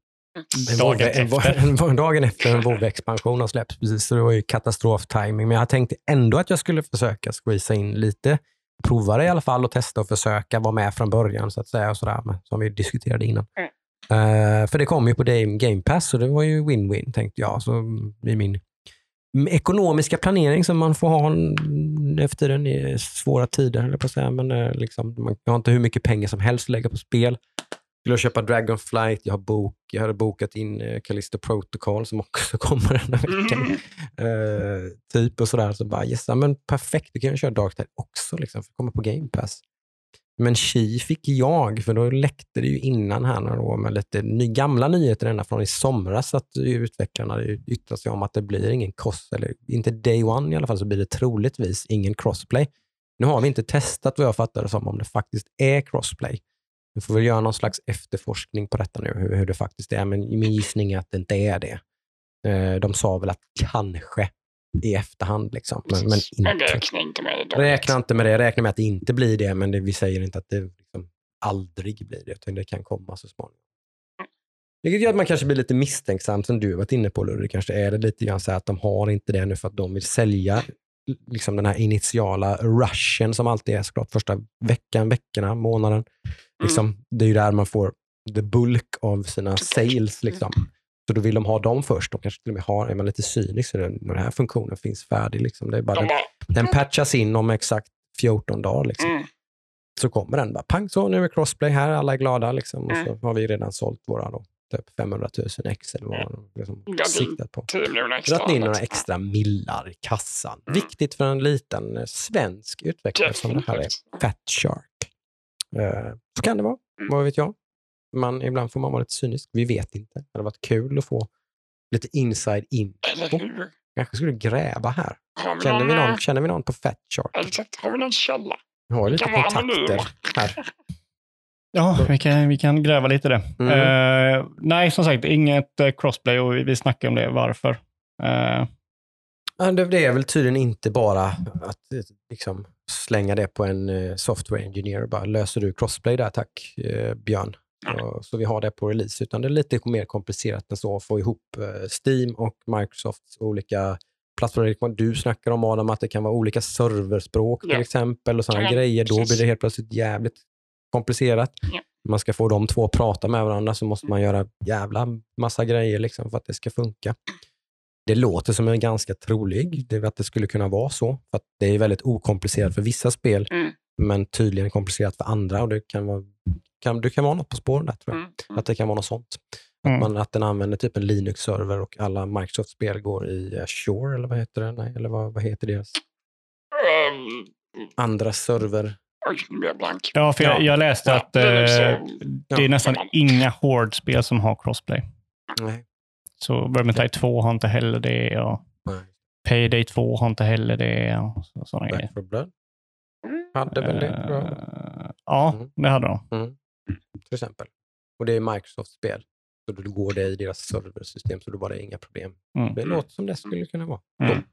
en Dagen en, efter. <laughs> en, dagen efter en WoW-expansion har släppts. Precis, så det var ju katastroftiming. Men jag tänkte ändå att jag skulle försöka squeeza in lite, prova det i alla fall och testa och försöka vara med från början så att säga. Och sådär, men, som vi diskuterade innan. Mm. Eh, för det kom ju på Game Game Pass så det var ju win-win tänkte jag. Så i min ekonomiska planering som man får ha n- efter den i svåra tider, jag på säga. Men eh, liksom, man har inte hur mycket pengar som helst att lägga på spel. Jag köpa Dragonflight, jag har bok, jag hade bokat in eh, Callisto Protocol som också <laughs> kommer den här veckan. Mm. Eh, typ och sådär. Så bara, yes, men perfekt, då kan jag köra Darktide också, liksom, för att komma på Game Pass. Men Chi fick jag, för då läckte det ju innan här några med lite ny, gamla nyheter ända från i somras att utvecklarna hade yttrat sig om att det blir ingen cross, eller inte day one i alla fall, så blir det troligtvis ingen crossplay. Nu har vi inte testat vad jag fattar det som om det faktiskt är crossplay. Vi får väl göra någon slags efterforskning på detta nu, hur, hur det faktiskt är, men min gissning är att det inte är det. Eh, de sa väl att kanske i efterhand, liksom, men, men inte. räkna inte med det. Räkna inte med det. Räkna med att det inte blir det, men det, vi säger inte att det liksom aldrig blir det, utan det kan komma så småningom. Vilket gör att man kanske blir lite misstänksam, som du varit inne på Ludvig. Kanske är det lite grann så att de har inte det nu för att de vill sälja liksom den här initiala rushen som alltid är såklart första veckan, veckorna, månaden. Liksom, Det är ju där man får the bulk av sina sales. Liksom. Så då vill de ha dem först. De kanske till och med har, är man lite cynisk, så den, den här funktionen finns färdig. Liksom. Det är bara De den, bara, den patchas in om exakt 14 dagar. Liksom. mm. Så kommer den bara, pang så, nu är crossplay här, alla är glada. Liksom. Och Mm. så har vi redan sålt våra då, typ 500 000 ex eller vad man liksom, siktat på. 10 miljoner extra. Dragit in några annat. extra millar i kassan. Mm. Viktigt för en liten eh, svensk utvecklare som det här är. Fat Shark. Eh, så kan det vara, Mm. vad vet jag. Man, ibland får man vara lite cynisk. Vi vet inte. Det hade varit kul att få lite inside in. Eller hur? Kanske skulle gräva här. Känner vi någon, känner vi någon på Fat Shark? Har vi någon källa? Vi har lite kontakter här. Ja, vi kan, vi kan gräva lite i det. Mm. Eh, nej, som sagt, inget eh, crossplay och vi, vi snackar om det. Varför? Ja, det, är väl tydligen inte bara att liksom, slänga det på en software engineer. Bara, löser du crossplay där tack, Björn? Mm. Så vi har det på release. Utan det är lite mer komplicerat än så att få ihop eh, Steam och Microsofts olika plattformar. Du snackar om Adam att det kan vara olika serverspråk till Ja. exempel och sådana Ja, grejer. Då precis. blir det helt plötsligt jävligt komplicerat. Ja. man ska få de två att prata med varandra så måste man göra jävla massa grejer liksom för att det ska funka. Det låter som en ganska trolig, det att det skulle kunna vara så. För det är väldigt okomplicerat för vissa spel, Mm. Men tydligen komplicerat för andra. och Det kan vara, kan, det kan vara något på spåren där, tror jag. Mm. Mm. Att det kan vara något sånt. Mm. Att, man, att den använder typ en Linux-server och alla Microsoft-spel går i Azure, eller vad heter det? Nej, eller vad, vad heter deras Ehm, andra server? Ja, för jag, Ja. jag läste Ja, att det är eh, det är Ja. nästan inga Horde-spel som har crossplay. Nej. Så Vermintide 2 har inte heller det och Nej. Payday 2 har inte heller det och så- sådana grejer. Back for Blood hade väl det, jag. Eh, Ja, Mm. det hade de. till exempel. Och det är Microsoft-spel. Så då går det i deras serversystem, så då var det inga problem. Mm. Det låter som det skulle kunna vara. Mm.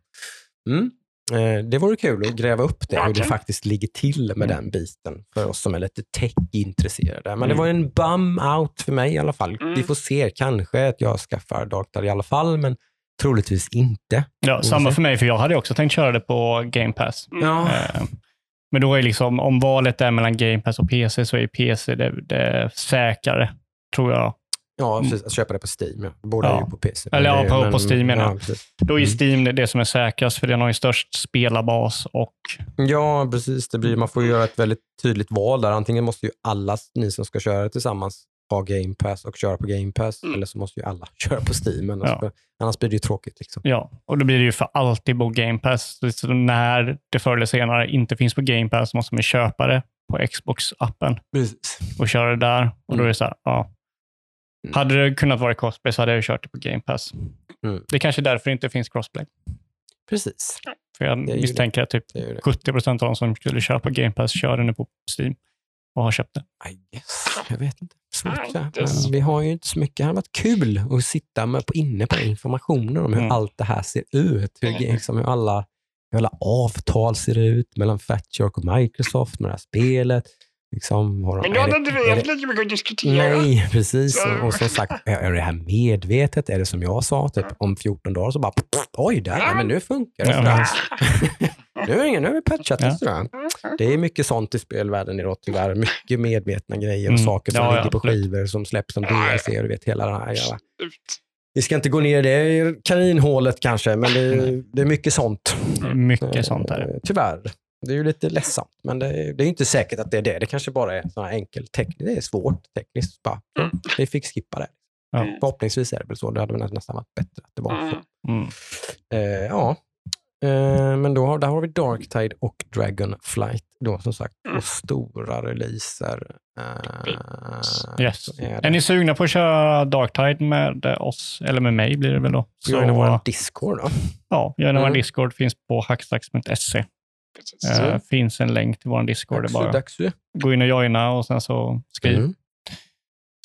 Mm. Eh, det vore kul att gräva upp det, hur det faktiskt ligger till med Mm. den biten för oss som är lite tech-intresserade. Men det Mm. var en bum out för mig i alla fall. Mm. Vi får se, kanske att jag skaffar Darktide i alla fall, men troligtvis inte. Ja, samma för mig, för jag hade också tänkt köra det på Game Pass. Mm. Ja. Eh, Men då är liksom, om valet är mellan Game Pass och PC så är PC det, det säkrare, tror jag. Ja, precis. Att köpa det på Steam. Båda Ja. är ju på PC. Eller ja, det- på- men- på Steam menar jag. ja. Då är Mm. Steam det, det som är säkrast, för den har ju störst spelarbas och Ja, precis. Det blir, man får ju göra ett väldigt tydligt val där. Antingen måste ju alla ni som ska köra tillsammans ha Game Pass och köra på Game Pass, Mm. eller så måste ju alla <laughs> köra på Steam. Annars, Ja. annars blir det ju tråkigt. Liksom. Ja, och då blir det ju för alltid på Game Pass. Så när det förr eller senare inte finns på Game Pass måste man köpa det på Xbox-appen och köra det där. Och då Mm. är det så här, ja. Mm. Hade det kunnat vara cosplay så hade jag kört det på Game Pass. Mm. Det är kanske därför det inte finns crossplay. Precis. För jag är misstänker att typ Det är ju det. 70 procent av de som skulle köra på Game Pass kör det nu på Steam och har köpt det. I guess. Jag vet inte. Det är Men vi har ju inte så mycket. Det hade varit kul att sitta med på, inne på informationen om hur Mm. allt det här ser ut. Hur, Mm. liksom, hur, alla, hur alla avtal ser ut mellan Fatshark och Microsoft med det här spelet. Liksom, har de, Men då är hade det- inte vi haft det- lika mycket att diskutera. Nej, precis. Så- Och, och som sagt, är är det här medvetet? Är det som jag sa, typ om 14 dagar så bara, oj, där, ja, men nu funkar det. Ja, <laughs> nu, är det ingen, nu vi patchat det. Ja. sådär. Det är mycket sånt i spelvärlden idag tyvärr. Mycket medvetna grejer och Mm. saker som Ja, ja, ligger på absolut. skivor som släpps som DLC. Du vet, hela den här jävla. Vi ska inte gå ner i det kaninhålet kanske, men det, det är mycket sånt. Det är mycket sånt där. Eh, Tyvärr. Det är ju lite ledsamt, men det är, det är inte säkert att det är det. Det kanske bara är sån här enkel teknik. Det är svårt tekniskt. Bara, Mm. Vi fick skippa det. Ja. Förhoppningsvis är det väl så. Det hade väl nästan varit bättre att det var så. Mm. Mm. Eh, ja, eh, men då, har- där har vi Darktide och Dragonflight. Då som sagt, Mm. och stora releaser. Eh, Yes. är Är ni sugna på att köra Darktide med oss, eller med mig blir det väl då? Så, Joina vår Discord då. ja, gärna vår Mm. Discord finns på hackstacks.se. Eh, finns en länk till vår Discord. Dags, bara gå in och joina och sen så skriv. Mm.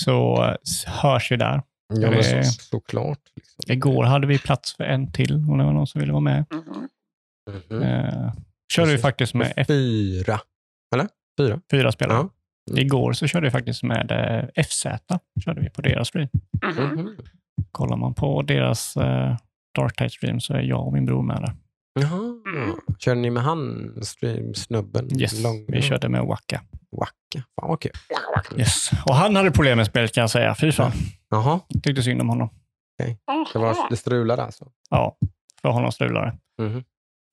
Så eh, hörs vi där. Ja, men så, Eh, såklart. Liksom. Igår hade vi plats för en till om det var någon som ville vara med. Mhm. Mhm. Eh, körde vi faktiskt med F- Fyra. Eller? Fyra? fyra spelare. Ja. Mm. Igår så körde vi faktiskt med eh, FZ. Körde vi på deras stream. Mhm. Mhm. Kollar man på deras eh, Darktide stream så är jag och min bror med där. Jaha. Mm. Körde ni med han, snubben? Yes, Lång, vi körde med Waka. Wacka. Fan vad kul. Yes. Och han hade problem med spelet kan jag säga. Fy fan. Jaha, Tyckte synd om honom. det, var, det strulade alltså? Ja, för honom strular det. Mhm.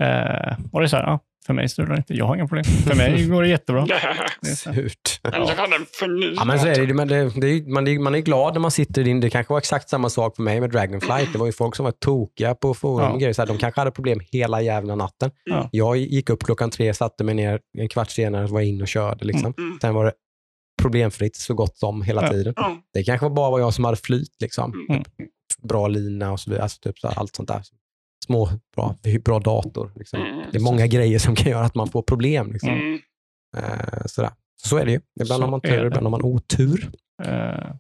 Eh, och det är så här, ja, för mig strular det inte. Jag har inga problem. För mig går det jättebra. <laughs> Det. Surt. Men jag hade en förnyad. Ja, men så är det, men det, det är, man, är, man är glad när man sitter in. Det kanske var exakt samma sak för mig med Dragonflight. Det var ju folk som var tokiga på forum Ja. och grejer. Så här, de kanske hade problem hela jävla natten. Ja. Jag gick upp klockan tre, satte mig ner en kvart senare, var in och körde. Liksom. Mm. Sen var det problemfritt så gott som hela Ja. tiden. Ja. Det kanske bara var jag som hade flyt. Liksom. Mm. Bra lina och så vidare. Alltså, typ så här, allt sånt där. Små, bra, bra dator. Liksom. Mm. Det är många grejer som kan göra att man får problem. Liksom. Mm. Eh, sådär. Så är det ju. Ibland Så har man tur, ibland har man otur. Eh,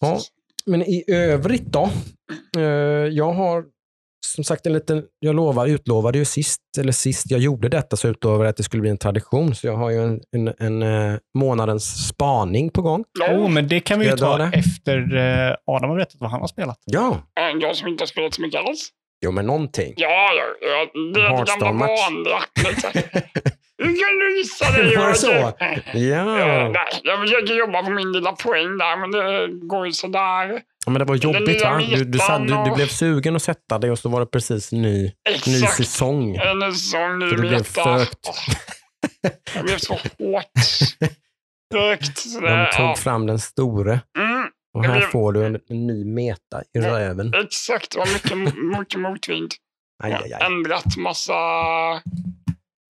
Ja, men i övrigt då? Eh, jag har som sagt en liten, jag lovar, utlovade ju sist, eller sist jag gjorde detta så utlovade jag att det skulle bli en tradition. Så jag har ju en, en, en eh, månadens spaning på gång. oh, men det kan vi ju ta efter eh, Adam har berättat vad han har spelat. Ja, En jag som inte har spelat så mycket alls. Jo men någonting. Ja, ja, ja det gamla vanliga. Lite, Hur kan du gissa det? Var det så? Ja. jag försöker jobba på min lilla poäng där, men det går ju sådär. ja men det var jobbigt va? Du, du, sa- du, du blev sugen att sätta dig och så var det precis ny, ny säsong. En sån ny Så du blev fökt. Jag blev så <laughs> hårt det- De tog ja. fram den store Mm, och här får du en, en ny meta i Ja. röven. exakt, var mycket, <laughs> mycket motvind. Aj, aj, aj. ändrat massa...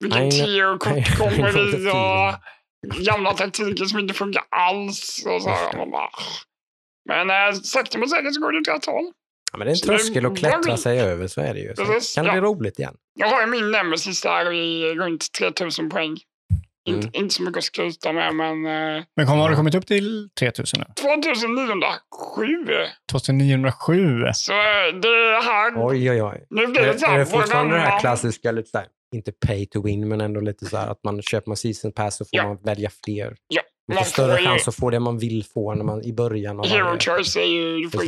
Vilken nej, <laughs> kommer och gamla taktiker som inte funkar alls. Och så, man bara, men äh, sakta men säkert så går det åt rätt håll. Ja, men det är en Så tröskel att klättra sig över, så är det ju. Så Precis, kan det bli roligt igen. Jag har min nemesis där i runt 3000 poäng. Mm. Inte, inte så mycket att skryta med, men eh, Men kom, har du kommit upp till 3000 nu? 2907. 2907? Så eh, det här... Oj, oj, oj. Nu blir Är, det så är här. det fortfarande det här klassiska, lite så här, inte pay to win, men ändå lite så här att man köper man season pass så får Ja. man välja fler. Ja, Man man får större får chans att få det man vill få när man, i början av Hero varje. choice är ju... Du får.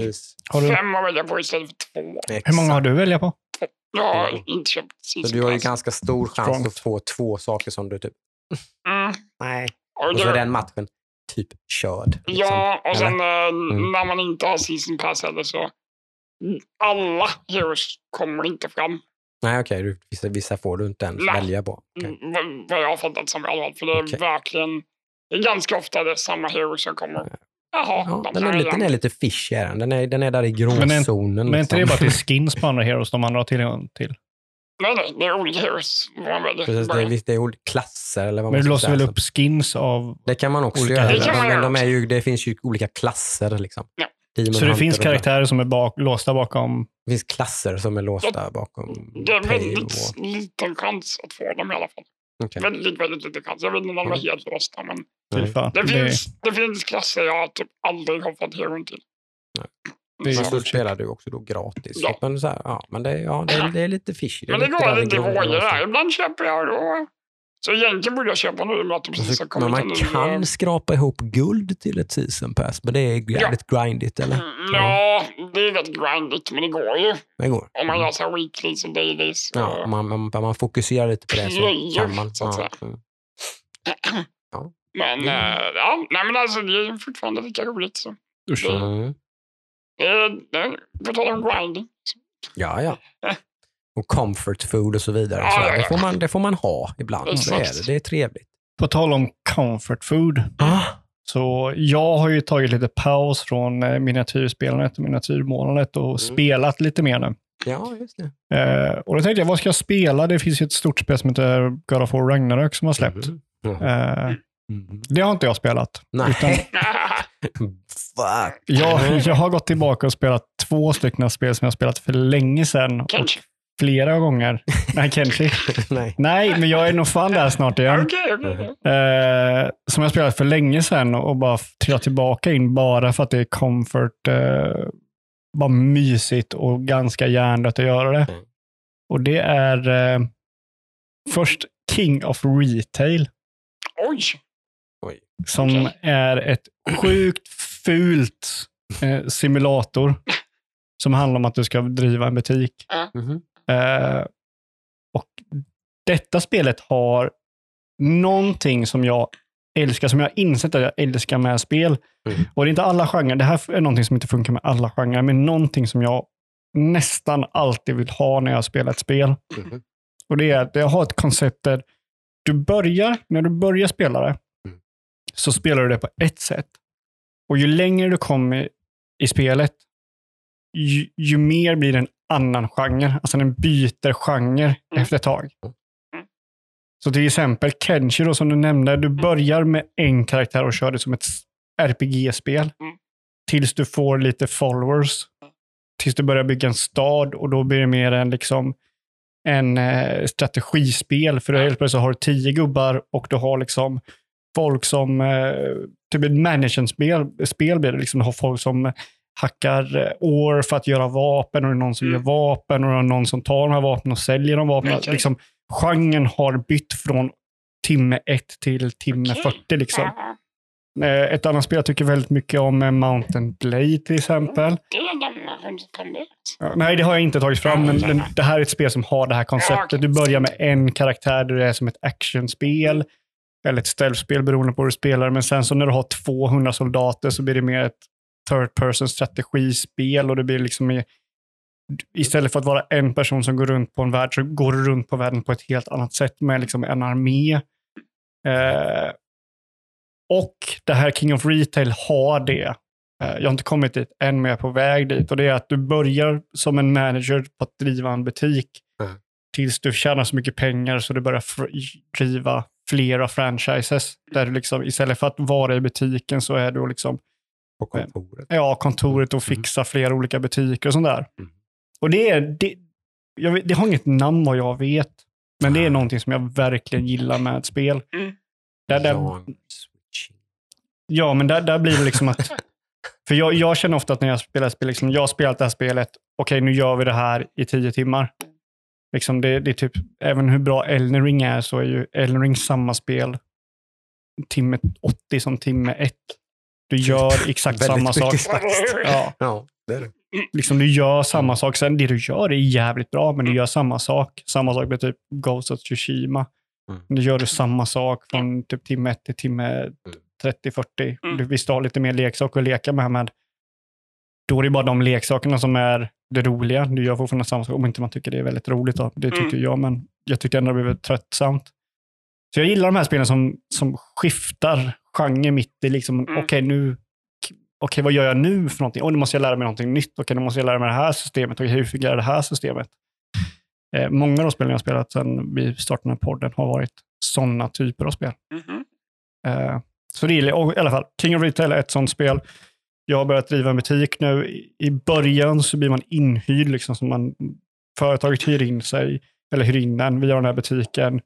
Har du, fem att välja på istället för två. Exakt. hur många har du att välja på? Jag har inte köpt Så season du har ju pass. ganska stor chans Strongt. att få två saker som du typ, Mm. nej. Och så är den matchen typ körd. liksom. Ja, och sen eh, Mm. när man inte har season pass heller så alla heroes kommer inte fram. Nej, okej. du- vissa, vissa får du inte ens Nej. välja på. Okej. Mm, Vad, jag har fattat som i alla fall. För det är Okej. verkligen, det är ganska ofta det är samma heroes som kommer. Jaha, Ja, de den, är lite, den är lite fishy. Den. Den, är, den är där i Men är- gråzonen. Men inte det bara liksom. det är skins på andra heroes de andra har tillgång till? Nej, nej, det är olika väljer. Precis, det, är, det är olika klasser. Eller vad Men man du låser väl upp skins av... Det kan man också olika göra. Det man men göra de är ju, det finns ju olika klasser. Liksom. Ja. Demon Så det Hunter finns karaktärer som är bak, låsta bakom... Det finns klasser som är låsta bakom Det är väldigt och... liten chans att få dem i alla fall. Okej. Väldigt, väldigt liten chans. Jag vet inte om de är Mm. helt låsta, men det Det, finns, det finns klasser jag typ aldrig har fått heron till. Nej. Men så spelar du också då gratis. Ja. Men, så här, ja, men det, ja, det, är, det är lite fishy. Men det går lite i vågor där. Ibland köper jag då. Så egentligen borde jag köpa nu med att de Och precis har kommit Men en man kan skrapa ihop guld till ett season pass, men det är jävligt grindigt, eller? Mm, Ja, det är rätt grindigt, men det går ju. Det går. Om man Mm. gör så här weeklies och dailies. och- Ja, man, man, man fokuserar lite på det så kan man. så att Ja, säga. mm. <clears throat> Men Mm. eh, ja, nej men alltså det är fortfarande lika roligt. Så. usch. Mm. Det är, det är, på tal om grinding. Ja, ja. Och comfort food och så vidare. Ja, så ja, Det, får man, det får man ha ibland. Så är det. det är trevligt. På tal om comfort food. Ah. Så jag har ju tagit lite paus från eh, miniatyrspelandet och miniatyrmålandet och spelat lite mer nu. Ja, just det. Eh, och då tänkte jag, vad ska jag spela? Det finns ju ett stort spel som heter God of War Ragnarök som har släppt. Mhm. Eh, Mhm. det har inte jag spelat. Nej. Utan <laughs> Fuck. jag, <laughs> jag har gått tillbaka och spelat två stycken spel som jag spelat för länge sedan. Kanske. flera gånger. Nej, Kenshi. <laughs> Nej. Nej, men jag är nog fan där snart igen. Okej, okej. okej. Eh, som jag spelat för länge sedan och bara trillat tillbaka in bara för att det är comfort. Eh, bara mysigt och ganska hjärndött att göra det. Mm. Och det är eh, först King of Retail Oj. Som Okej. är ett sjukt fult eh, simulator som handlar om att du ska driva en butik. Mhm. Eh, och detta spelet har någonting som jag älskar, som jag har insett att jag älskar med spel. Mm. Och det är inte alla genrer. Det här är någonting som inte funkar med alla genrer, men någonting som jag nästan alltid vill ha när jag spelar ett spel. Mhm. Och det är att jag har ett koncept där du börjar, när du börjar spela det, Mm. Så spelar du det på ett sätt. Och ju längre du kommer i spelet, ju, ju mer blir det en annan genre. Alltså den byter genre Mm. efter ett tag. Mm. Så till exempel Kenshi då, som du nämnde, du börjar med en karaktär och kör det som ett RPG-spel. Mm. Tills du får lite followers. Tills du börjar bygga en stad och då blir det mer en liksom en eh, strategispel. För då helt plötsligt har du tio gubbar och du har liksom folk som, eh, typ ett managementspel spel blir det. Liksom, har folk som hackar eh, år för att göra vapen och det är någon som Mm. gör vapen och det är någon som tar de här vapnen och säljer de vapnen. Okej. Liksom, genren har bytt från timme 1 till timme Okej. 40. Liksom. Eh, Ett annat spel jag tycker väldigt mycket om är Mountain Blade till exempel. Det är den som kom ut. Ja, nej, det har jag inte tagit fram, men det här är ett spel som har det här konceptet. Du börjar med en karaktär, det är som ett actionspel, eller ett ställspel beroende på hur du spelar. Men sen så när du har 200 soldater så blir det mer ett third person strategispel och det blir liksom mer, istället för att vara en person som går runt på en värld så går du runt på världen på ett helt annat sätt med liksom en armé. Eh, och det här King of Retail har det. Eh, Jag har inte kommit dit än, men jag är på väg dit. Och det är att du börjar som en manager på att driva en butik Mm. tills du tjänar så mycket pengar så du börjar driva flera franchises. Där du liksom, istället för att vara i butiken så är du liksom På kontoret. ja, kontoret och Mm. fixa flera olika butiker och sånt där. Mm. Och det, är, det, jag, vet- det har inget namn vad jag vet, men det är Ah. någonting som jag verkligen gillar med ett spel. Mm. Där, där. Ja, men där, där blir det liksom att... <laughs> För jag, jag känner ofta att när jag spelar spel, liksom, jag har spelat det här spelet, okej nu gör vi det här i tio timmar. Liksom det, det är typ, även hur bra Elden Ring är så är ju Elden Ring samma spel timme 80 som timme 1. Du gör <laughs> exakt samma sak. <laughs> Ja, Ja, det är det. liksom du gör samma sak. Sen det du gör är jävligt bra, men du gör samma sak. Samma sak med typ Ghost of Tsushima. Mm. Nu gör du samma sak från typ timme 1 till timme 30-40. Mm. Du visst har lite mer leksaker att leka med, men då är det bara de leksakerna som är det roliga. Du gör fortfarande samma sak, om inte man tycker det är väldigt roligt. Då. Det tycker Mm. jag, men jag tycker ändå det blir tröttsamt. Så jag gillar de här spelen som, som skiftar genre mitt i, liksom, Mm. okej nu, okej vad gör jag nu för någonting? Oh, nu måste jag lära mig någonting nytt. Okej, nu måste jag lära mig det här systemet. Okej, hur fungerar det här systemet? Eh, många av de spelen jag har spelat sedan vi startade den här podden har varit sådana typer av spel. Mhm. Eh, så det är, och i alla fall, King of Retail är ett sånt spel. Jag har börjat driva en butik nu. I- början så blir man inhyrd, liksom, så man, företaget hyr in sig, eller hyr in den. Vi har den här butiken.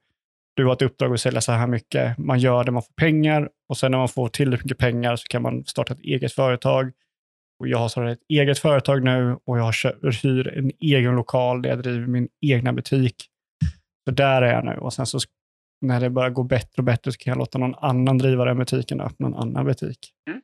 Du har ett uppdrag att sälja så här mycket. Man gör det, man får pengar och sen när man får tillräckligt mycket pengar så kan man starta ett eget företag. Och jag har startat ett eget företag nu och jag hyr en egen lokal där jag driver min egna butik. Så där är jag nu och sen så när det börjar gå bättre och bättre så kan jag låta någon annan driva den butiken och öppna en annan butik. Mm.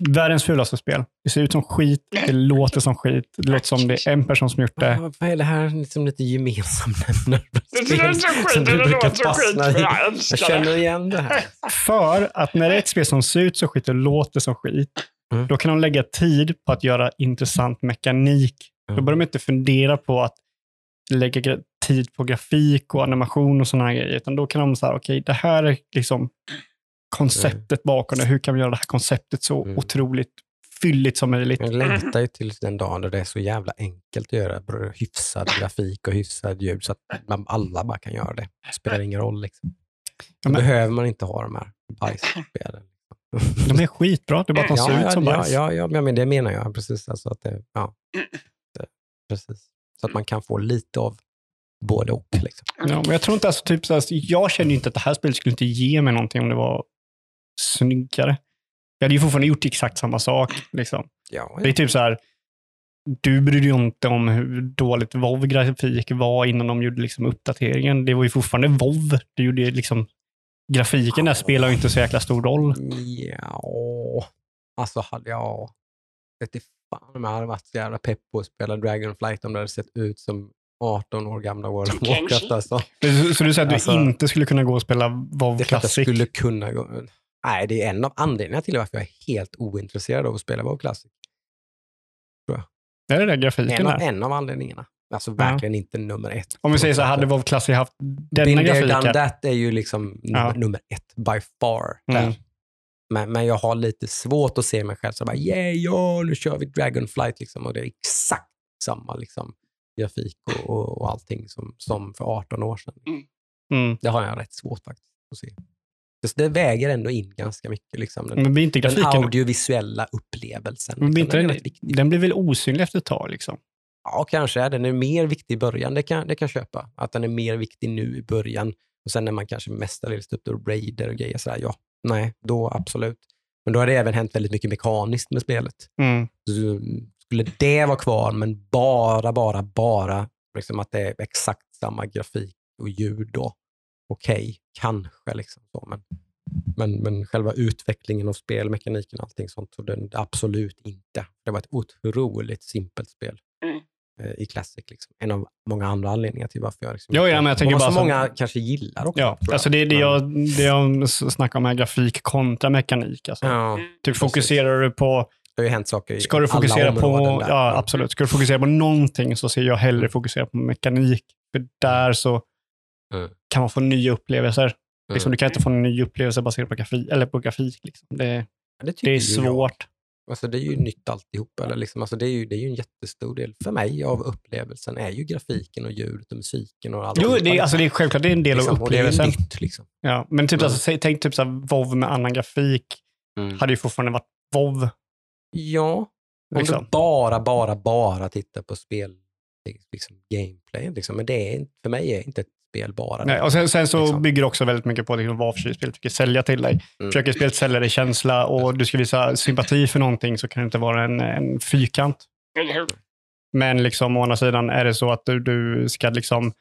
Världens fulaste spel. Det ser ut som skit, det låter som skit, det låter som det är en person som gjort det. Vad är det här liksom lite gemensam <laughs> nämnare? Det ser ut som skit, det låter som skit, men jag Jag älskar känner det. igen det här. För att när det är ett spel som ser ut som skit och låter som skit, Mm. då kan de lägga tid på att göra intressant mekanik. Då Mm. behöver de inte fundera på att lägga tid på grafik och animation och sådana här grejer, utan då kan de säga, okej, det här är liksom konceptet bakom det. Hur kan vi göra det här konceptet så Mm. otroligt fylligt som möjligt? Jag längtar ju till den dagen då det är så jävla enkelt att göra hyfsad grafik och hyfsad ljud så att man, alla bara kan göra det. Det spelar ingen roll. Liksom. Då Ja, behöver man inte ha de här bajsspelen. De är skitbra, det är bara att de ser ja, ut ja, som ja, bajs. ja, ja, men det menar jag. Precis. Alltså att det, ja. det, precis. Så att man kan få lite av både och. Liksom. Ja, men jag tror inte, alltså, typ, så här, jag känner inte att det här spelet skulle inte ge mig någonting om det var snyggare. Jag hade ju fortfarande gjort exakt samma sak. Liksom. Ja, Det är typ så här, du brydde dig inte om hur dåligt WoW-grafik var innan de gjorde liksom uppdateringen. Det var ju fortfarande WoW. Du gjorde liksom, grafiken där spelar ju inte så jäkla stor roll. Ja, alltså hade jag... Inte fan om jag hade varit så jävla pepp på att spela Dragonflight om det hade sett ut som 18 år gamla World of Kanske. Warcraft. Alltså. Så, så du säger att du Alltså- inte skulle kunna gå och spela WoW Det Classic? skulle kunna gå... Nej, det är en av anledningarna till varför jag är helt ointresserad av att spela WoW Classic. Är det där grafiken En av, en av anledningarna. Alltså verkligen inte nummer ett. Om vi säger så hade WoW Classic haft denna grafiken? done that är ju liksom nummer, Ja. nummer ett by far. Mm. Men, men jag har lite svårt att se mig själv så bara, yeah, ja, nu kör vi Dragonflight liksom. Och det är exakt samma liksom, grafik och, och, och allting som, som för 18 år sedan. Mm. Det har jag rätt svårt faktiskt att se. Det, det väger ändå in ganska mycket. Liksom, den, Men blir inte den audiovisuella upplevelsen. Men blir liksom, inte den, den, den blir väl osynlig efter ett tag? Liksom. Ja, kanske den är mer viktig i början. Det kan, det kan köpa. Att den är mer viktig nu i början. Och sen när man kanske mestadels upp då raider och grejer, så här, ja, nej, då absolut. Men då har det även hänt väldigt mycket mekaniskt med spelet. Mm. Så skulle det vara kvar, men bara, bara, bara liksom att det är exakt samma grafik och ljud då. Okej, kanske liksom så, men men, men själva utvecklingen av spelmekaniken och allting sånt, så den, absolut inte. Det var ett otroligt simpelt spel Mm. eh, i Classic. Liksom. En av många andra anledningar till varför jag liksom Jo, ja, men jag tänker bara så så- många kanske gillar också. Ja, alltså det, det, jag, det jag snackar om är grafik kontra mekanik. Alltså. Ja, typ precis. fokuserar du på, det har ju hänt saker i ska du alla fokusera på, områden där. ja absolut, ska du fokusera på någonting så ser jag hellre fokusera på mekanik. För där så Mm. Kan man få nya upplevelser. Mm. Liksom, du kan inte få en ny upplevelse baserat på grafik. Eller på grafik liksom. det, det, det är jag. svårt. Alltså det är ju nytt alltihop. Eller liksom, alltså det, är ju, det är ju en jättestor del för mig av upplevelsen är ju grafiken och ljudet och musiken och allt. Jo, det är, alltså, det är självklart det är en del av Och det är upplevelsen. nytt liksom. Ja, men typ, Mm. alltså, tänk typ så här, WoW med annan grafik. Mm. Hade ju fortfarande varit WoW. Ja, om Liksom. du bara, bara, bara tittar på spel, liksom gameplay, liksom. men det är, för mig är inte ett spel bara Nej, och sen, sen så Liksom. bygger det också väldigt mycket på liksom, vad för spel försöker sälja till dig. Mm. Försöker spelet sälja dig känsla och du ska visa sympati för någonting så kan det inte vara en, en fyrkant. Men liksom, å andra sidan är det så att du, du ska liksom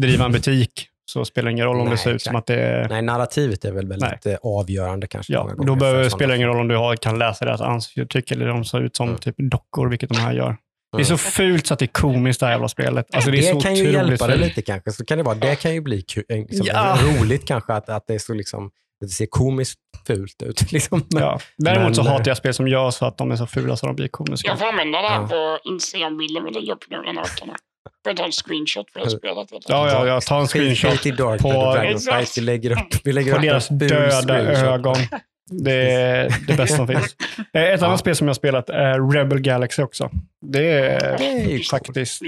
driva en butik så spelar det ingen roll om Nej, det ser ut som att det är... Nej, narrativet är väl väldigt eh, avgörande kanske. Ja, många då behöver, spelar det ingen roll om du har, kan läsa deras ansiktsuttryck eller de ser ut som Mm. typ dockor, vilket de här gör. Det är Mm. så fult så att det är komiskt det här jävla spelet. Alltså, det, Det, är så kan ju hjälpa dig fult. lite kanske. Så kan det, vara. det kan ju bli kul, liksom, Ja. roligt kanske att, att det är så liksom, det ser komiskt fult ut. <laughs> Liksom. Men, Ja. Däremot så Men- hatar jag spel som gör så att de är så fula så de blir komiska. Jag får använda det här Ja. på Instagram-bilden vi lägger upp nu den här veckan. Får jag ta en screenshot för det här spelet? helt Ja, ja, jag tar en screenshot Skit i Dark på- på, Dragon Exakt. Fight. Vi lägger upp, vi lägger på upp deras döda screenshot. ögon. <laughs> Det är det bästa som finns. <laughs> Eh, Ett Ja. annat spel som jag har spelat är Rebel Galaxy också. Det är Det är faktiskt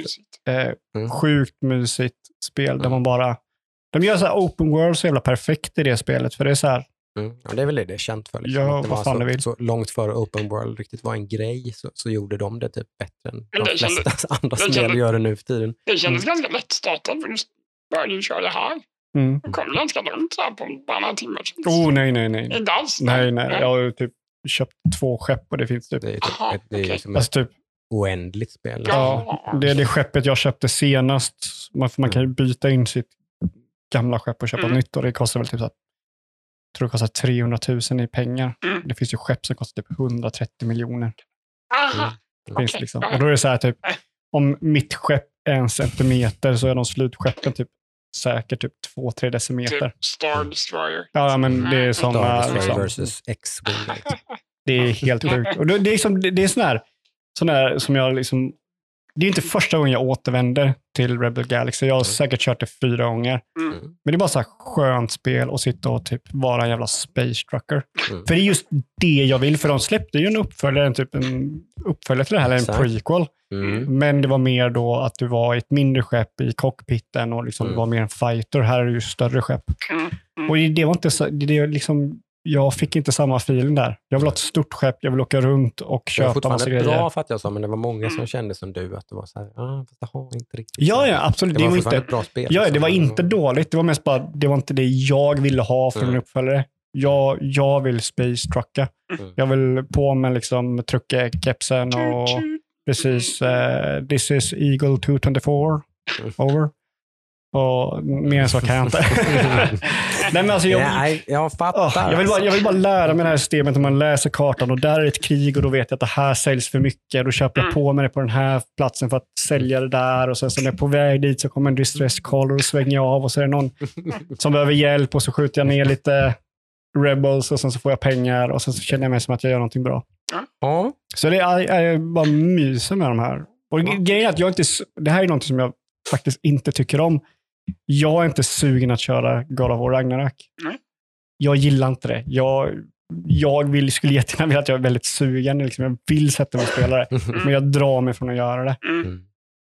eh, Mm. sjukt mysigt spel där Mm. man bara... De gör så här open world så jävla perfekt i det spelet. För det är så här, Mm. Ja, det är väl det det är känt för. Liksom. Ja, att det vad var fan så, vill. så långt före open world riktigt var en grej så, så gjorde de det typ bättre än Men de flesta <laughs> andra det spel gör det nu för tiden. Det kändes Mm. ganska lättstartat för du köra det här. Mm. Kom ganska långt här på bara några timmar. Oh, nej, nej, nej. Inte alls. Nej, nej. Jag har ju typ köpt två skepp och det finns typ... Det är, typ, Aha, ett, det är okej. liksom Alltså typ oändligt spel. Ja, det är det skeppet jag köpte senast. Man, man kan ju byta in sitt gamla skepp och köpa Mm. nytt och det kostar väl typ så att, jag tror det kostar 300 000 i pengar. Mm. Det finns ju skepp som kostar typ 130 miljoner. Aha. Finns Okej, liksom. Och då är det så här typ, Nej. om mitt skepp är en centimeter så är de slutskeppen typ säkert typ två, tre decimeter. Typ Star Destroyer. Ja, men det är som... Star äh, Destroyer liksom, versus X-Wing. <laughs> det är helt sjukt. Och det, är, liksom, det, det är sån här, sån här som jag liksom... Det är inte första gången jag återvänder till Rebel Galaxy. Jag har Mm. säkert kört det fyra gånger. Mm. Mm. Men det är bara så här skönt spel och sitta och typ vara en jävla space trucker. Mm. För det är just det jag vill, för de släppte ju en uppföljare, en typ en uppföljare till det här, eller en Exakt. prequel. Mm. Men det var mer då att du var ett mindre skepp i cockpiten och liksom Mm. var mer en fighter. Här är det ju större skepp. Mm. Mm. Och det var inte så, det är liksom, jag fick inte samma feeling där. Jag vill ha ett stort skepp, jag vill åka runt och Det var köpa massa fortfarande grejer. bra fattar jag så, men det var många som Mm. kände som du, att det var så här, ah, fast jaha, inte riktigt. Ja, ja, absolut. Det var, Det var fortfarande inte, ett bra spel. ja, det liksom. var inte dåligt. Det var mest bara, det var inte det jag ville ha från en Mm. uppföljare. Jag, jag vill space trucka. Mm. Jag vill på med liksom truckekepsen och Toot. precis uh, this is Eagle 224 Mm. over. Och mer än så kan jag inte. <laughs> Nej, men alltså jag, Nej, jag fattar. Åh, jag, vill bara, jag vill bara lära mig det här systemet när man läser kartan och där är ett krig och då vet jag att det här säljs för mycket. Då köper jag Mm. på mig det på den här platsen för att sälja det där och sen så när jag är på väg dit så kommer en distress call och då svänger jag av och så är det någon <laughs> som behöver hjälp och så skjuter jag ner lite rebels och sen så får jag pengar och sen så känner jag mig som att jag gör någonting bra. Ja, Så det är, är bara myser med de här. Och Ja. grejen är att jag inte, det här är något som jag faktiskt inte tycker om. Jag är inte sugen att köra God of War Ragnarök. Nej. Jag gillar inte det. Jag, jag vill, skulle jättegärna vilja att jag är väldigt sugen. Liksom. Jag vill sätta mig och spela det, men jag drar mig från att göra det. Mm. Mm.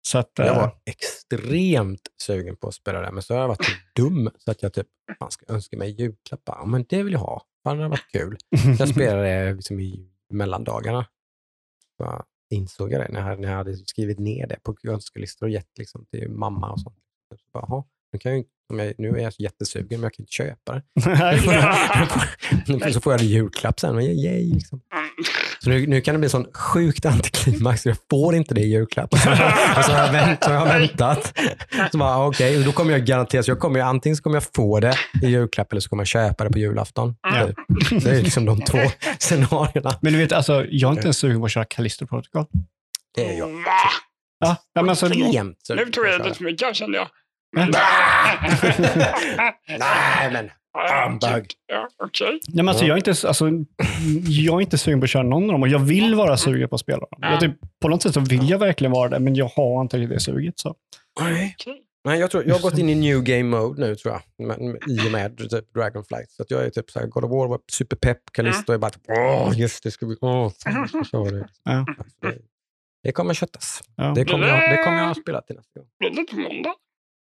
Så att, Jag eh, var extremt sugen på att spela det, men så har jag varit så <laughs> dum så att jag typ fan, ska önska mig julklappar. Men det vill jag ha. Fan, det hade varit kul. <laughs> Jag spelade det liksom i mellandagarna. Så insåg jag det när jag, när jag hade skrivit ner det på önskelistor och gett liksom, till mamma och sånt. Så bara, "Jaha, nu, kan jag, om jag, nu är jag jättesugen, men jag kan inte köpa det. Så får jag i julklapp sen. och Yay, liksom. Så nu, nu kan det bli sån sjukt antiklimax, jag får inte det i julklapp. och så har jag, vänt, så har jag väntat. Så bara, okej, då kommer jag garanterat, så jag kommer, antingen så kommer jag få det i julklapp eller så kommer jag köpa det på julafton. Ja. Det är liksom de två scenarierna. Men du vet, alltså, jag är inte ens sugen på att köra Callisto Protocol. Det är jag. Ja, ja, men alltså, Extremt Nu tror jag lite för mycket kände jag. <laughs> Nej, men humbug. Ja. Nej, men alltså, jag, är inte, alltså, jag är inte sugen på att köra någon av dem och jag vill vara sugen på att spela dem. Jag, typ, på något sätt så vill jag verkligen vara det, men jag har inte det suget. Så. Nej. okej. Nej, jag, tror, jag har gått in i new game mode nu tror jag, med, med, i och med typ Dragonflight. Så att jag är typ så här, God of War var superpepp, Callisto är bara typ, åh, just det, ska vi, åh, fan, köra det. Ja. Det, det kommer köttas. Ja. Det kommer, jag, det kommer jag att spela till nästa gång. Blir det på måndag?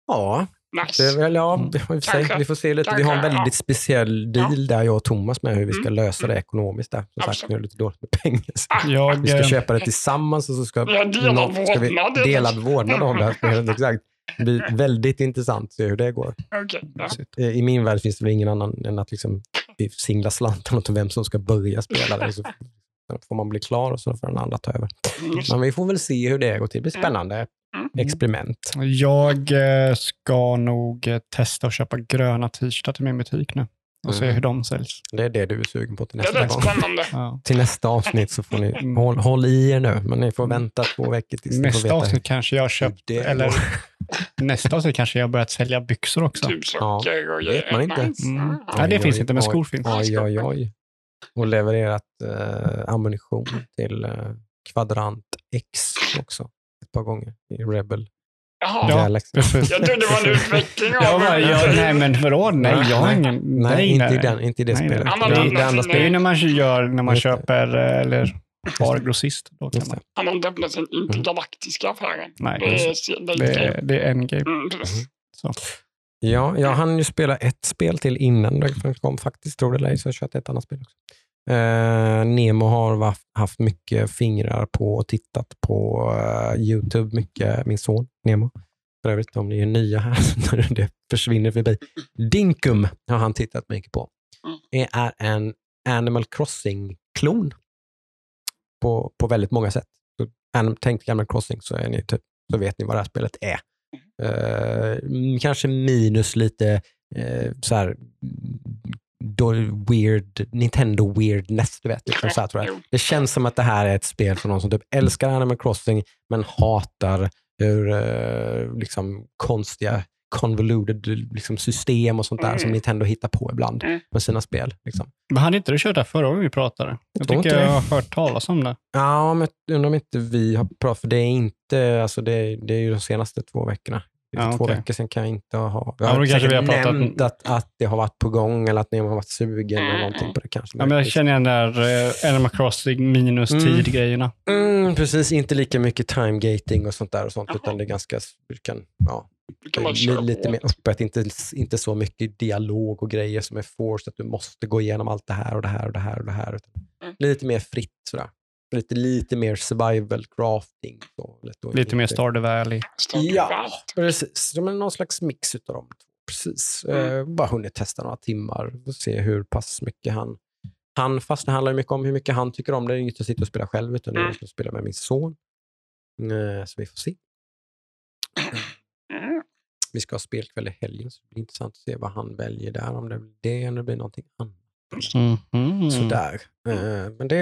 Ja, Nice. det är väl, ja Mm. vi, får se, Kanske. vi får se lite. Vi har en Kanske, väldigt ja. speciell deal där jag och Thomas med hur vi ska Mm. lösa det ekonomiskt. Där. Som sagt, vi har lite dåligt med pengar. Så Jag, Vi ska eh, köpa det tillsammans och så ska, någon- ska vi, delad vårdnad om det. <laughs> Exakt. Det blir väldigt intressant att se hur det går. Okej, ja. Eh, I min värld finns det väl ingen annan än att liksom vi singlar slantarna till vem som ska börja spela det. Så <laughs> får man bli klar och så får den andra ta över. Just Men vi får väl se hur det går till. Det blir spännande. Mm. Experiment. jag eh, ska nog eh, testa att köpa gröna t-shirtar till min butik nu och se Mm. hur de säljs. Det är det du är sugen på till nästa gång. spännande. Ja. Till nästa avsnitt så får ni Mm. håll, håll i er nu. Men ni får vänta två veckor tills ni får Nästa veta avsnitt kanske jag köpt, det eller nästa avsnitt kanske jag har börjat sälja byxor också. Typ socker och vet man inte. Mm. Ja. Nej, det Oj, finns oj, inte, men skor finns. Oj, oj, oj. Och levererat eh, ammunition till eh, Kvadrant X också. Ett par gånger i Rebel Jaha, Ja. Galaxy. Precis. jag trodde det var en utveckling av... Jag bara, jag, nej men vadå? Nej, jag har ingen... Nej, Nej, inte, nej. I den, inte i det Nej, spelet. nej. Det, det andra Det är ju spelet. när man gör, när man köper eller har grossist. Då kan man. Han har öppnat den intergalaktiska affären. Nej, Det är, det det, är, det är endgame. mm, precis. Så. Ja, jag hann ju spela ett spel till innan Dragonflight kom faktiskt, tror det eller ej, så jag har kört ett annat spel också. Eh, Nemo har haft mycket fingrar på och tittat på eh, YouTube, mycket, min son Nemo. För övrigt, om ni är nya här, <laughs> när det försvinner förbi. Dinkum har han tittat mycket på. Det är en Animal Crossing-klon på, på väldigt många sätt. Så, tänk Animal Crossing så, är ni typ, så vet ni vad det här spelet är. Eh, kanske minus lite eh, så här, weird, Nintendo weirdness, du vet. Liksom så här, jag. Det känns som att det här är ett spel för någon som typ älskar Animal Crossing men hatar hur eh, liksom, konstiga convoluted liksom, system och sånt där som Mm. Nintendo hittar på ibland Mm. med sina spel. Liksom. Men hade inte du kört det här förra gången vi pratade? Jag tror tycker inte jag det. har hört talas om det. Ja, men jag undrar om inte vi har pratat, för det är inte, alltså det, det är ju de senaste två veckorna. Ja, två okej. veckor sedan kan jag inte ha... Jag Ja, har kanske säkert vi har pratat- nämnt att, att det har varit på gång eller att ni har varit sugen eller Mm. någonting på det kanske. Ja, men jag känner igen där eh, Animal Crossing minus Mm. tid-grejerna. Mm, precis, inte lika mycket time gating och sånt där och sånt, Jaha. utan det är ganska, du kan, ja, kan lite på. mer öppet, inte, inte så mycket dialog och grejer som är forced, att du måste gå igenom allt det här och det här och det här och det här. Utan Mm. Lite mer fritt sådär. Lite, lite mer survival crafting. Så, lite, Lite mer Stardew Valley. Stardew Ja, Valley. precis. Det är någon slags mix utav de två. Precis. Mm. Eh, bara hunnit testa några timmar och se hur pass mycket han... Han, fast det handlar mycket om hur mycket han tycker om det. Det är inget att sitta och spela själv, utan det är Mm. att spela med min son. Eh, så vi får se. Mm. Vi ska ha spelkväll i helgen, så det blir intressant att se vad han väljer där. Om det blir det eller det blir någonting annat. Mhm. Sådär. Eh, men det,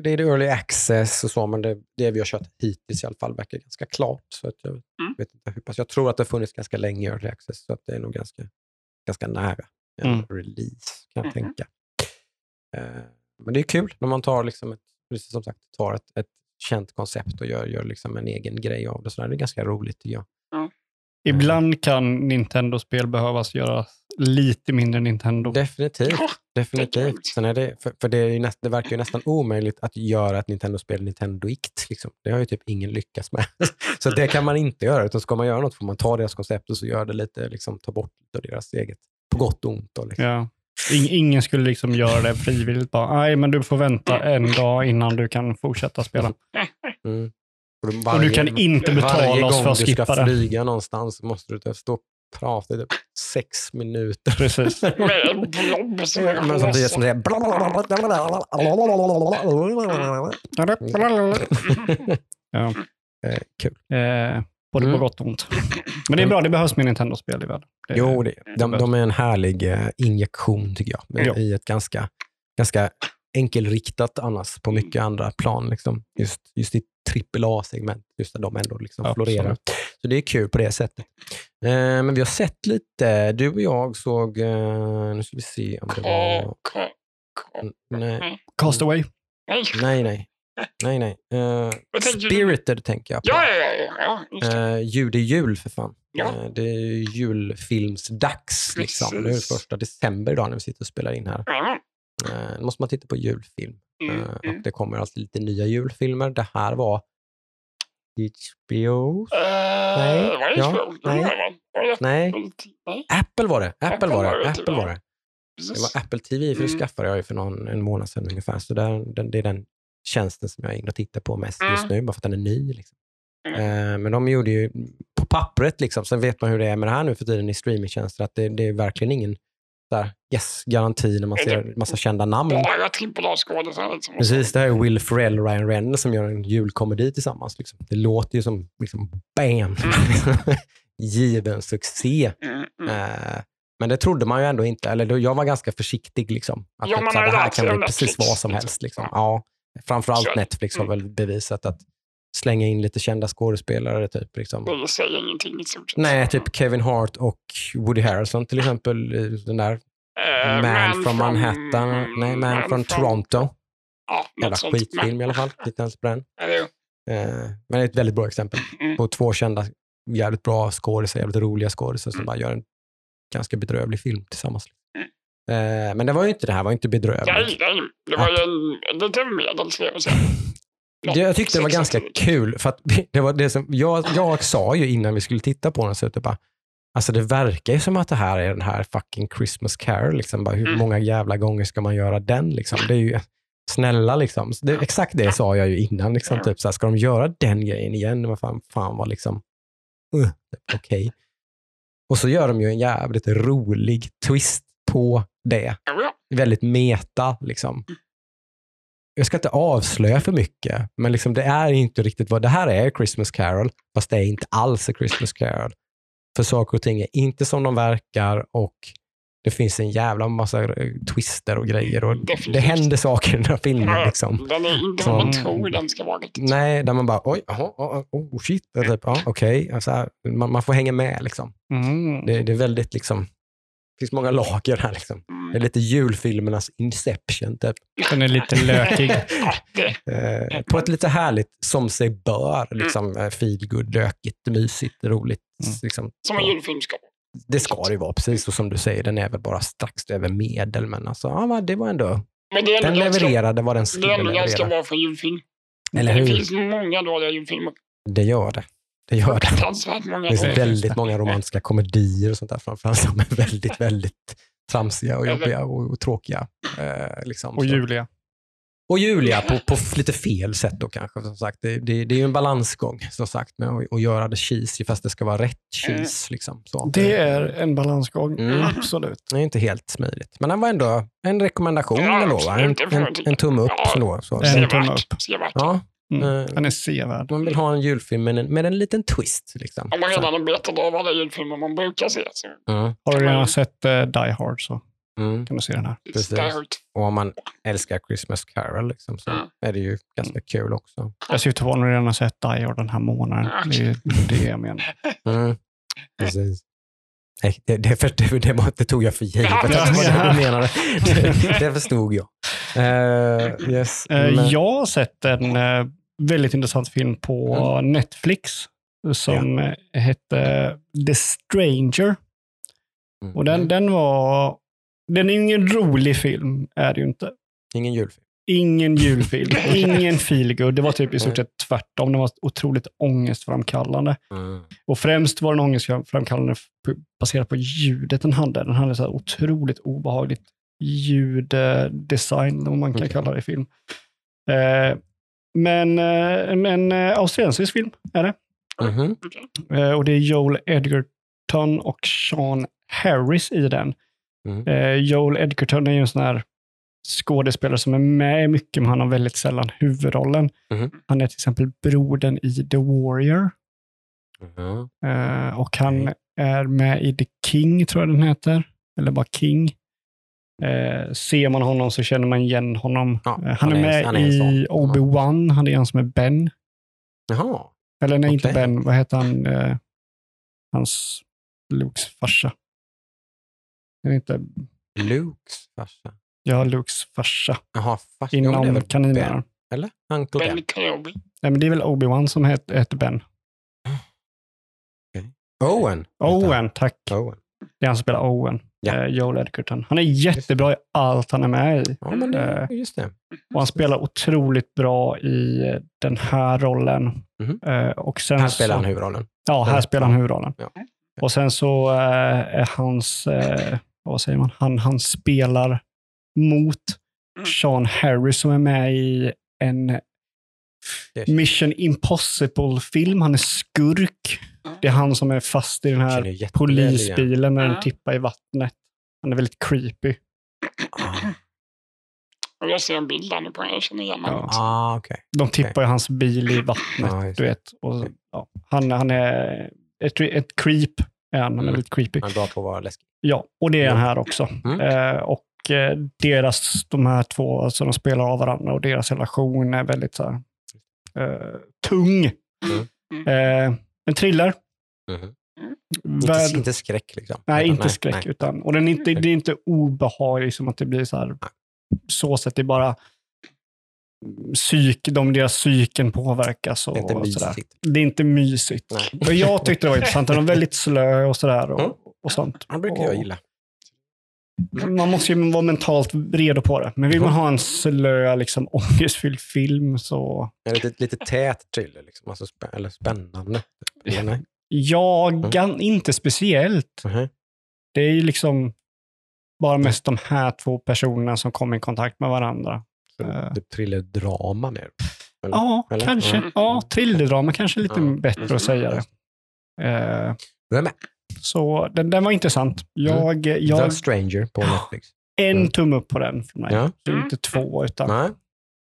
det är det early access och så, men det, det vi har kört hittills i alla fall verkar ganska klart. Så att jag Mm. vet inte hur pass. Jag tror att det har funnits ganska länge i early access, så att det är nog ganska, ganska nära en Mm. release kan jag Mm. tänka. Eh, men det är kul när man tar, liksom ett, precis som sagt, tar ett, ett känt koncept och gör, gör liksom en egen grej av det. Så det är ganska roligt tycker jag. Ibland kan Nintendo-spel behövas göra lite mindre Nintendo. Definitivt. Definitivt. Sen är det, för, för det, är ju näst, det verkar ju nästan omöjligt att göra ett Nintendo-spel Nintendoikt. Liksom. Det har ju typ ingen lyckats med. <laughs> så det kan man inte göra. Utan ska man göra något får man ta deras koncept och så gör det lite, liksom, ta bort lite deras eget. På gott och ont. Då, liksom. Ja. In, ingen skulle liksom göra det frivilligt. Bara, Nej, men du får vänta en dag innan du kan fortsätta spela. <laughs> Mm. Och, Och du kan inte betala varje oss gång för att du skippa ska det. flyga någonstans måste du stå pratar i typ sex minuter. Precis. <laughs> Men som blir som det Ja. Eh, Kul. Eh, både Mm. på gott och ont. Men det är bra, det behövs mer Nintendo-spel i världen. Det Jo, det, de, de är en härlig eh, injektion tycker jag. Ja. I ett ganska, ganska enkelriktat annars på mycket andra plan. Liksom. Just, just i AAA-segment, just där de ändå liksom Absolut. florerar. Så det är kul på det sättet. Eh, men vi har sett lite, du och jag såg, eh, nu ska vi se om det var... Nej, Castaway. Nej. nej, nej. nej, Vad tänker du? Spirited tänker jag på. Ja, ja, ja. ja. Eh, jul, det är jul för fan. Ja. Eh, det är julfilmsdags. Liksom. Nu är det första december idag när vi sitter och spelar in här. Ja. Eh, då måste man titta på julfilm. Mm, Eh, mm. och det kommer alltid lite nya julfilmer. Det här var HBO? Nej, Eh, det ja, nej. var det. Nej, Apple- Nej, Apple var det. Apple, Apple var det. Apple var det. Det var Apple TV, för det Mm. skaffade jag ju för någon, en månad sedan ungefär. Så där, den, det är den tjänsten som jag är inne och tittar på mest just Mm. nu, bara för att den är ny. Liksom. Mm. Eh, men de gjorde ju på pappret, liksom, sen vet man hur det är med det här nu för tiden i streamingtjänster, att det, det är verkligen ingen där, yes-garanti när man ser massa kända namn. Bara trippel-A-skådisar. Liksom. Precis, det här är Will Ferrell och Ryan Reynolds som gör en julkomedi tillsammans. Liksom. Det låter ju som liksom, bam! <laughs> Given succé. Mm, mm. Eh, men det trodde man ju ändå inte. Eller jag var ganska försiktig. Liksom, att Ja, det, här, kan bli precis Netflix, vad som liksom. helst. Liksom. Ja. Ja, framförallt Netflix har mm. väl bevisat att slänga in lite kända skådespelare. Typ, liksom. Det säger ingenting i stort sett. Nej, typ Kevin Hart och Woody Harrelson till exempel. Den där Eh, Man, from Manhattan. Nej, Man, from Toronto. Ja, Jävla skitfilm Men- i alla fall. Titta ens på den. Ja, det Eh, men det är ett väldigt bra exempel Mm. på två kända, jävligt bra skådisar, jävligt roliga skådisar som bara gör en ganska bedrövlig film tillsammans. Eh, men det var ju inte det här, var inte bedrövligt. Nej, nej. Det var ju en lite medelsrörelse. <laughs> Det, jag tyckte det var ganska kul, för <laughs> det var det som, jag, jag sa ju innan vi skulle titta på den, så det bara, alltså det verkar ju som att det här är den här fucking Christmas Carol, liksom. bara, hur Mm. många jävla gånger ska man göra den? Liksom? Det är ju, snälla liksom. Det, exakt det sa jag ju innan, liksom, typ, så här, ska de göra den grejen igen? Vad fan, fan var liksom, uh, typ, okej. Och så gör de ju en jävligt rolig twist på det väldigt meta. Liksom. Jag ska inte avslöja för mycket, men liksom det är inte riktigt vad det här är Christmas Carol, fast det är inte alls a Christmas Carol. För saker och ting är inte som de verkar och det finns en jävla massa eh, twister och grejer och Definitivt. det händer saker i den här filmen. Ja, Liksom. Den är inte vad man Som- tror den ska vara riktigt. Nej, där man bara oj, jaha, oh, oh, shit, typ, ja, okej. Alltså, man, man får hänga med. Liksom. Mm. Det, det är väldigt, liksom, det finns många lager här. Liksom. Det är Mm. lite julfilmernas Inception. Typ. Den är lite lökig. Det, <laughs> Eh, på ett lite härligt, som sig bör, liksom, mm. feelgood, lökigt, mysigt, roligt. Mm. Liksom. som en julfilm ska vara. Det ska det ju vara, precis och som du säger, den är väl bara strax över medel, men alltså, ja, det var ändå, Men det är den ändå ganska, levererade vad den det är skulle ändå ganska leverera. bra för julfilm. Eller Det hur? finns många dåliga julfilmer. Det gör det. Det gör det. Det finns väldigt många romantiska komedier och sånt där framförallt som är väldigt, <laughs> väldigt tramsiga och jobbiga och, och tråkiga. Eh, liksom, Och så. Julia. Och Julia på, på lite fel sätt då kanske. Som sagt. Det, det, det är ju en balansgång som sagt med att, att göra det cheesy fast det ska vara rätt cheese. Liksom, så. Det är en balansgång, Mm. absolut. Det är inte helt smidigt. Men den var ändå en rekommendation Ja, ändå, va? En, en, en tumme upp. Ja. Ändå, så. En tumme upp. Ja, Mm. Eh, Den är sevärd. man vill ha en julfilm med en, med en liten twist. Liksom. Om man redan har betat av alla julfilmer man brukar se så Mm, Har du redan man- sett uh, Die Hard så mm. kan du se den här. Precis. Die Hard. Och om man älskar Christmas Carol liksom, så Mm. är det ju ganska kul också. Jag syftar på om du redan har sett Die Hard den här månaden. Det är ju <laughs> det jag menar. Mm. Precis. Nej, det, det, för, det, det, var- det tog jag för givet. Att det var <laughs> det du menade. Det, det förstod jag. Eh, yes. Eh, men- Jag har sett en eh, väldigt intressant film på Mm. Netflix som eh, hette The Stranger. Mm. Och den, den var... Den är ingen rolig film, är det ju inte. Ingen julfilm. Ingen julfilm, <laughs> ingen feelgood. Det var typ i stort sett tvärtom. Den var otroligt ångestframkallande. Och främst var den ångestframkallande baserat på ljudet den hade. Den hade så här otroligt obehagligt ljuddesign, om man kan Okej. kalla det i film. Eh, men eh, en eh, australiensisk film är det. Okej. Eh, och det är Joel Edgerton och Sean Harris i den. Mm. Joel Edgerton är ju en sån här skådespelare som är med mycket, men han har väldigt sällan huvudrollen. Mhm. Han är till exempel brodern i The Warrior. Eh, och han är med i The King, tror jag den heter. Eller bara King. Eh, ser man honom så känner man igen honom. Ja, Eh, han, han är med han är en i. Obi-Wan. Han är han som är Ben. Jaha. Eller nej, inte Okej. Ben. Vad heter han? Eh, hans Lukes farsa. Är det inte? Lukes farsa. Ja, Lukes farsa. Jaha, farsa. Inom väl kaninerna. Eller? Uncle Ben. Ben Kenobi. Nej, men det är väl Obi-Wan som heter, heter Ben. <gasps> Owen. Owen, tack. Owen. Det är han som spelar Owen. Ja. Eh, Joel Edgerton. Han är jättebra i allt han är med i. Ja, men det, Eh, just det. Och han spelar otroligt bra i den här rollen. Eh, och sen Här spelar så, han huvudrollen. Ja, här spelar han huvudrollen. Ja. Och sen så är hans, vad säger man, han, han spelar mot Mm. Sean Harris som är med i en Mission Impossible-film. Han är skurk. Det är han som är fast i den här polisbilen när den Ja. tippar i vattnet. Han är väldigt creepy. Ah, Och jag ser en bild där nu på honom. Jag känner igen honom. Ja. ah okej. De tippar ju hans bil i vattnet, Ja, just du vet. Och, ja, han, han är ett, ett creep. Är han. han är Mm. väldigt creepy. Han är bra på att vara läskig. Ja, och det är han Ja. här också. Mm. Eh, och eh, deras, de här två, alltså de spelar av varandra och deras relation är väldigt så här, eh, tung. Eh, en thriller. Mhm. Värd- Inte, inte skräck liksom. nej, Utan- inte skräck. Utan, och den är inte, det är inte obehaglig som att det blir så här, så sätt det är bara psyk, de, deras psyken påverkas. Och, Det är inte mysigt. Det är inte mysigt. Nej. Och jag tyckte det var intressant. Den var väldigt slö och sådär. Och, Mm. och sånt. Han brukar jag gilla. Man måste ju vara mentalt redo på det. Men vill man ha en slö, liksom, ångestfylld film så... En lite, lite tät thriller, liksom. alltså, spä- eller spännande. Eller? Ja, Mm. inte speciellt. Mhm. Det är ju liksom bara mest de här två personerna som kommer i kontakt med varandra. Så Eh. Typ thriller-drama mer. Eller? Ja, Eller? kanske. Mm. Ja, thrillerdrama kanske är lite Ja. bättre att säga det. Är med. Så den, den var intressant. Jag, The jag, Stranger på Netflix. en Mm. tumme upp på den för mig. Ja. Så inte två, utan Nej.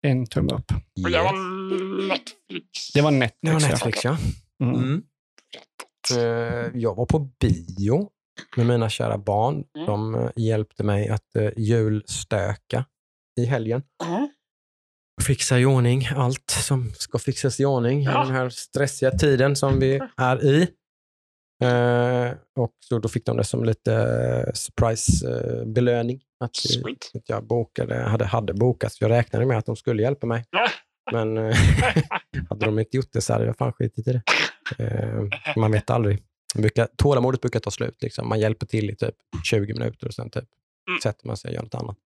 en tumme upp. Och det Yes. var Netflix. Det var Netflix. Det var ja. Netflix, ja. Mm. Mm. Eh, Jag var på bio med mina kära barn. Mm. De eh, hjälpte mig att eh, julstöka i helgen. Fixa i ordning allt som ska fixas i ordning Ja. i den här stressiga tiden som vi är i. Eh, och så då fick de det som lite eh, surprise-belöning. att, eh, Sweet. att jag bokade, hade, hade bokat. Jag räknade med att de skulle hjälpa mig. Men eh, <laughs> hade de inte gjort det så hade jag fan skitit i det. Eh, man vet aldrig. Brukar, tålamodet brukar ta slut. Liksom. Man hjälper till i typ 20 minuter och sen typ Mm. sätter man sig och gör något annat.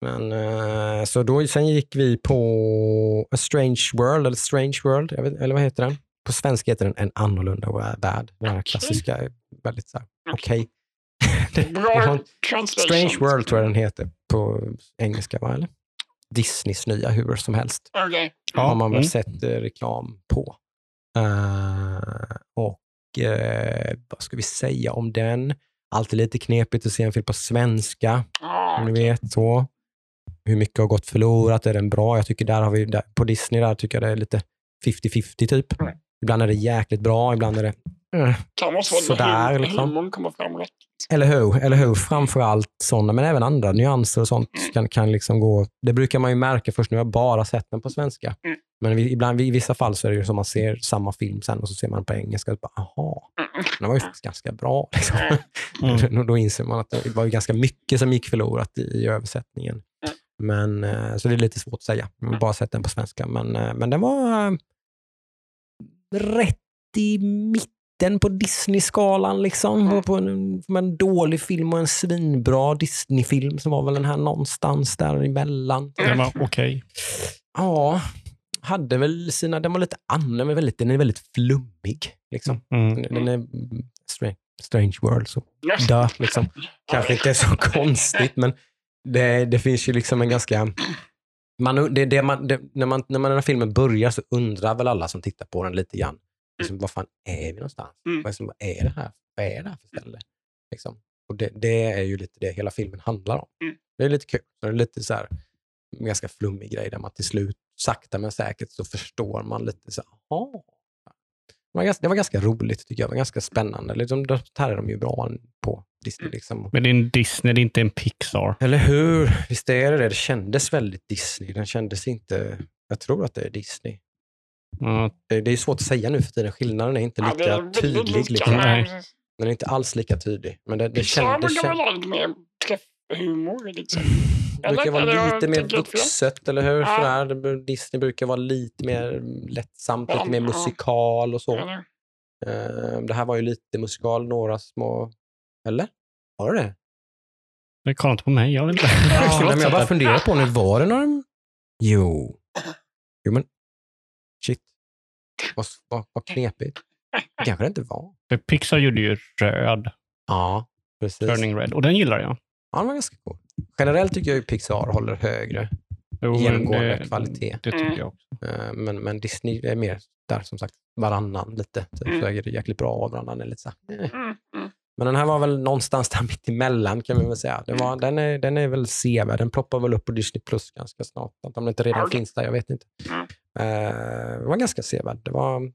Men, eh, så då, sen gick vi på A Strange World, eller Strange World, vet, eller vad heter den? På svenska heter den En annorlunda värld. Den här klassiska, väldigt så här, okej. <laughs> Translation. Strange World tror jag den heter på engelska, va? eller? Disneys nya hur som helst. Okej. Ja, har man väl mm. sett eh, reklam på. Eh, och eh, vad ska vi säga om den? Alltid lite knepigt att se en film på svenska, Ja, om ni vet så. Hur mycket har gått förlorat? Är den bra? Jag tycker där har vi, där, på Disney där tycker jag det är lite 50-50 typ. Mm. Ibland är det jäkligt bra, ibland är det eh, kan svårt Sådär, när liksom. humorn kommer fram rätt. Eller hur? Eller hur? Framförallt sådana, men även andra nyanser och sånt kan, kan liksom gå... Det brukar man ju märka först när jag bara sett den på svenska. Mm. Men vi, ibland, i vissa fall så är det ju som man ser samma film sen och så ser man på engelska och bara, aha, Mm. den var ju faktiskt ganska bra. Liksom. Mm. <laughs> Då inser man att det var ju ganska mycket som gick förlorat i, i översättningen. Mm. Men, eh, så det är lite svårt att säga. Jag har bara sett den på svenska. Men, eh, men den var eh, rätt i mitten på Disney-skalan. Liksom. Mm. På en, på en dålig film och en svinbra Disney-film som var väl den här någonstans däremellan. Den var okej. Ja, hade väl sina, den var lite annorlunda, men väldigt, den är väldigt flummig. Liksom. Mm. Den, den är mm, strange, strange world, så Ja. dö, liksom. Kanske inte är så konstigt, men det, det finns ju liksom en ganska... Man, det, det man, det, när, man, när man den här filmen börjar så undrar väl alla som tittar på den lite grann. Liksom, vad fan är vi någonstans? Mm. Vad, är, som, vad är det här? Vad är det här för ställe? Liksom. Och det, det är ju lite det hela filmen handlar om. Mm. Det är lite kul. Det är lite så här, en ganska flummig grej där man till slut, sakta men säkert, så förstår man lite så här. Det var, ganska, det var ganska roligt tycker jag. Det var ganska spännande. Liksom, det här är de ju bra på, Disney. Mm. Liksom. Men det är en Disney, det är inte en Pixar. Eller hur? Visst är det det. Det kändes väldigt Disney. Den kändes inte... Jag tror att det är Disney. Ja, Det, det är svårt att säga nu för tiden. Skillnaden är inte Ja, det är lika tydlig. lika, Liksom. Nej. men Den är inte alls lika tydlig. Men det, det, Pixar känd, det, brukar väl ha lite mer träffhumor. Liksom. Det brukar vara lite mer vuxet, eller hur? Ja. Sådär. Disney brukar vara lite mer lättsamt, lite mer musikal och så. Eller? Eh, Det här var ju lite musikal, några små... Eller? Var det det? kollar inte på mig. Jag vill inte. <laughs> Ja, men jag bara funderar på nu, var det några... Jo. Jo, men... Shit. Vad, vad, vad knepigt. Det kanske det inte var. För Pixar gjorde ju Röd, Ja, precis. Turning Red, och den gillar jag. Ja, den var ganska cool. Generellt tycker jag ju Pixar håller högre, Jo, Genomgående det- kvalitet. Det tycker Mm. jag också. Eh, men, men Disney är mer där som sagt varannan lite. Typ, Mm. Så är det jäkligt bra och varannan är lite så här, eh. Mm, mm. Men den här var väl någonstans där mitt emellan kan vi väl säga. Den, var, den, är, den är väl sevärd. Den ploppar väl upp på Disney Plus ganska snart. Om den inte redan Okej. finns där, jag vet inte. Mm. Eh, det var ganska sevärd. Det var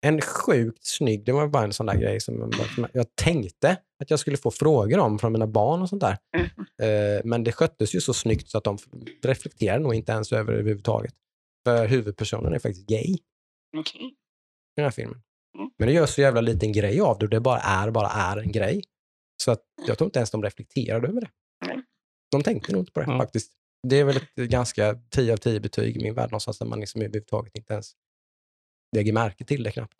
en sjukt snygg, det var bara en sån där grej som jag, tänkte att jag skulle få frågor om från mina barn och sånt där. Mm. Eh, men det sköttes ju så snyggt så att de reflekterade nog inte ens över det överhuvudtaget. För huvudpersonen är faktiskt gay Okej. i den här filmen. Mm. Men det görs så jävla liten grej av det och det bara är, bara är en grej. Så att jag tror inte ens de reflekterade över det. De tänkte nog inte på det faktiskt. Det är väl ett ganska 10 av 10 betyg i min värld någonstans där man liksom överhuvudtaget inte ens lägger märke till det knappt.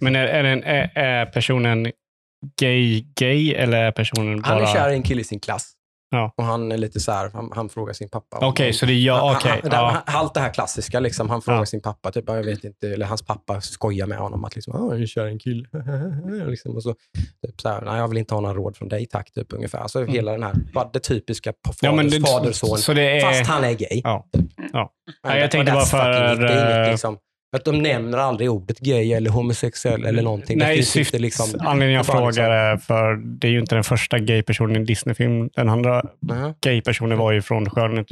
Men är, är, den, är, är personen gay-gay eller är personen bara... Han är kär i en kille i sin klass. Ja. Och han är lite så här, han, han frågar sin pappa. Okej, så det är jag. Han- Okej. han- ja. han- Allt det här klassiska, liksom, han frågar Ja. sin pappa, typ, "Ja, jag vet inte, eller hans pappa skojar med honom att liksom, "Ah, jag i en kille. <laughs> liksom, och så, typ, så här, Nej, jag vill inte ha några råd från dig tack, typ, ungefär. Alltså hela den här, det typiska på Ja, faders, det- faderson, Så det är... fast han är gay. Ja. Typ. Ja. Nej, jag that- tänkte bara för, inget, eh, liksom, att de nämner aldrig ordet gay eller homosexuell eller någonting. Det Nej, finns syft, liksom... anledningen jag frågar är för det är ju inte den första gay-personen i en Disney-film. Den andra Mhm. gay-personen var ju från Skönhet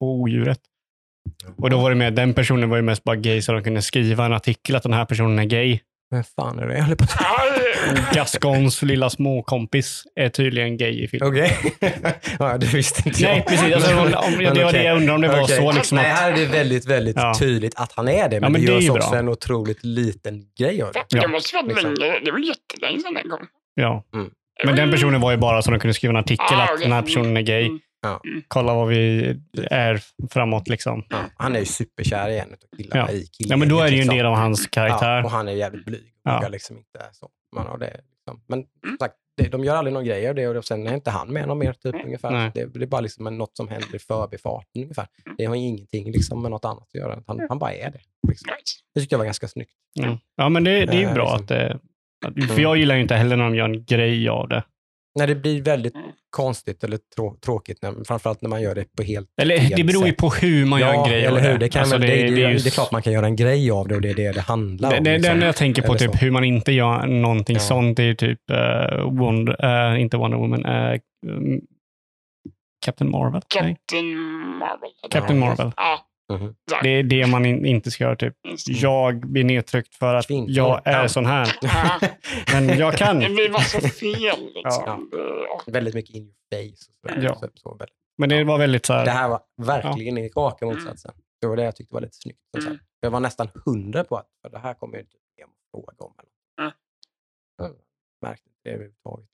och odjuret. Och då var det med, den personen var ju mest bara gay så de kunde skriva en artikel att den här personen är gay. Vem fan är det jag håller på att Gascons lilla småkompis är tydligen gay i filmen. Okej. <laughs> ja, det visste inte jag. Nej, precis. Alltså, om, om, det var det jag undrade om det var så. Liksom Nej, att, här är det väldigt, väldigt Ja. tydligt att han är det. Men, men det görs ju också bra. en otroligt liten grej av det. Ja, det måste vara liksom. länge. Det var jättelänge sedan den kom. ja. Mm. Men den personen var ju bara så de kunde skriva en artikel Ah, att okej. den här personen är gay. Mm. Kolla vad vi är framåt liksom. Ja, han är ju superkär i en av killarna Ja. i killen. Ja, men då är det ju en liksom. del av hans karaktär. Ja, och han är jävligt blyg. Ja. Liksom inte så. Man har det, liksom. Men som Mm. sagt, det, de gör aldrig någon grej av det och sen är inte han med någon mer. Typ, ungefär. Det, det är bara liksom något som händer i förbifarten. Ungefär. Det har ingenting liksom, med något annat att göra. Han, han bara är det. Liksom. Det tycker jag var ganska snyggt. Ja, ja men det, det är ju Eh, bra liksom. att det... att- För Mm. jag gillar ju inte heller när de gör en grej av det. När det blir väldigt Mm. konstigt eller trå- tråkigt, när, framförallt när man gör det på helt Eller fel det beror ju sätt. på hur man gör en grej eller hur? det. Det, kan Alltså, väl, det, det, är det, är klart man kan göra en grej av det och det är det det handlar Det, om. det, liksom. den jag tänker på, Eller typ så. hur man inte gör någonting Ja. sånt, det är ju typ uh, Wonder, eh, inte Wonder Woman, um, Captain Marvel. Captain Marvel. Captain Ja, Marvel. Ja, Exakt. Det är det man in, inte ska göra. Typ. Det. Jag blir nedtryckt för att Kvinnor. jag är Ja. sån här. <laughs> Ja. Men jag kan. Det blir bara så fel. Liksom. Ja. Väldigt mycket in your face. Ja. Så, så, väldigt. Men det var väldigt så här, Det här var verkligen i raka motsatsen. Det var det jag tyckte var lite snyggt. Mm. Jag var nästan hundra på att för det här kommer jag inte och fråga om. Eller. Mm. Märkte det överhuvudtaget.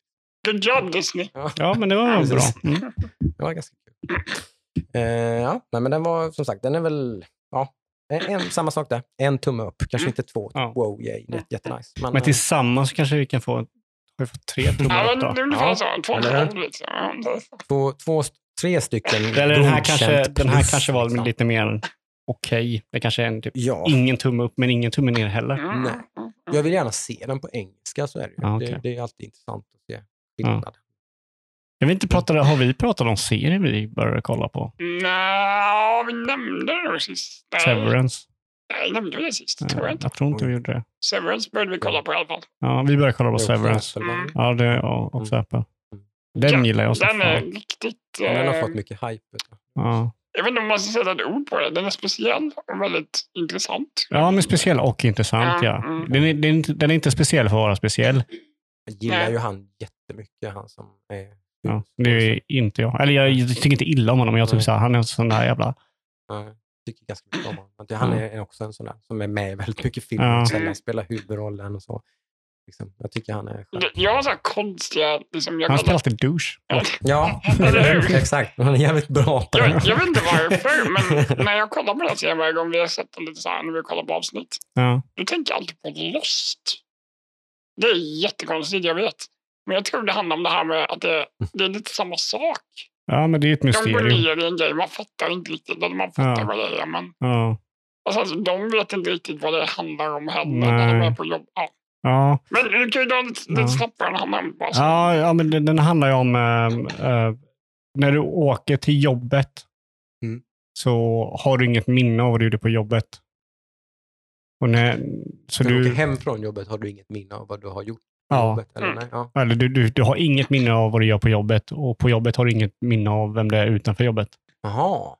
Good job Disney. ja men det var <laughs> bra. Mm. Det var ganska kul. Eh, ja, nej, men den var som sagt, den är väl, ja, en, en, samma sak där. En tumme upp, kanske Mm. inte två. Ja. Wow, yay, jätte, jättenice. Men, Men eh, tillsammans kanske vi kan få, har vi fått tre tummar upp det då. är ungefär Ja. så. Två och en Eller hur? halv liksom. Ja, det- två, två, tre stycken Eller den här kanske, godkänt den här plus, kanske var liksom. lite mer okej. Det kanske är en typ Ja, ingen tumme upp men ingen tumme ner heller. Mm. Nej. jag vill gärna se den på engelska, så är det ju. Ja, okej. det, det är alltid intressant att se skillnad. Jag vet inte, pratade, har vi pratat om serier vi började kolla på? Nej, vi nämnde det nog sist. Severance. Nej, nämnde vi det sist? tror jag inte. Jag tror inte vi gjorde det. Severance började vi kolla på i alla fall. Ja, vi började kolla på Severance. Apple? Mm. Ja, det är också Apple. Mm. Den Ja, gillar jag så Den är fan. riktigt... Ja, Den har eh, fått mycket hype. Ja. Jag vet inte om man ska sätta ett ord på det. Den är speciell och väldigt intressant. ja, men speciell och intressant. Ja, Ja. mm. Den, är, den, är inte, den är inte speciell för att vara speciell. Jag gillar Nej. ju han jättemycket, han som är... Ja, det är inte jag. Eller jag tycker inte illa om honom, men jag tycker så här, han är en sån där jävla... Ja, jag tycker ganska mycket om honom. Han är också en sån där som är med i väldigt mycket filmer Ja. och sällan spelar huvudrollen och så. Liksom. Jag tycker han är skön. Jag har så här konstiga... Liksom, jag, Han spelar alltid douche. Ja. Ja, <laughs> <laughs> exakt. Han är jävligt bra på jag, det. jag vet inte varför, <laughs> men när jag kollar på den här serien varje gång vi har sett den lite så här, när vi kollar på avsnitt, Ja. då tänker jag alltid på Lost. Det är jättekonstigt, jag vet. Men jag tror det handlar om det här med att det, det är lite samma sak. ja, men det är ett De går mysterium. ner i en grej, man fattar inte riktigt, eller man fattar Ja. vad det är, men Ja. alltså, alltså, de vet inte riktigt vad det handlar om heller Nej. när de är på jobb. Ja. Ja. Men du kan ju dra lite, Ja. lite snabbt på den här namnet bara. så. Ja, ja, men den, den handlar ju om eh, eh, när du åker till jobbet Mm. så har du inget minne av vad du gjorde på jobbet. Och när, så När du åker hem från jobbet har du inget minne av vad du har gjort Ja. jobbet. Eller? Mm. Nej? Ja. eller du, du, du har inget minne av vad du gör på jobbet och på jobbet har du inget minne av vem det är utanför jobbet. Jaha,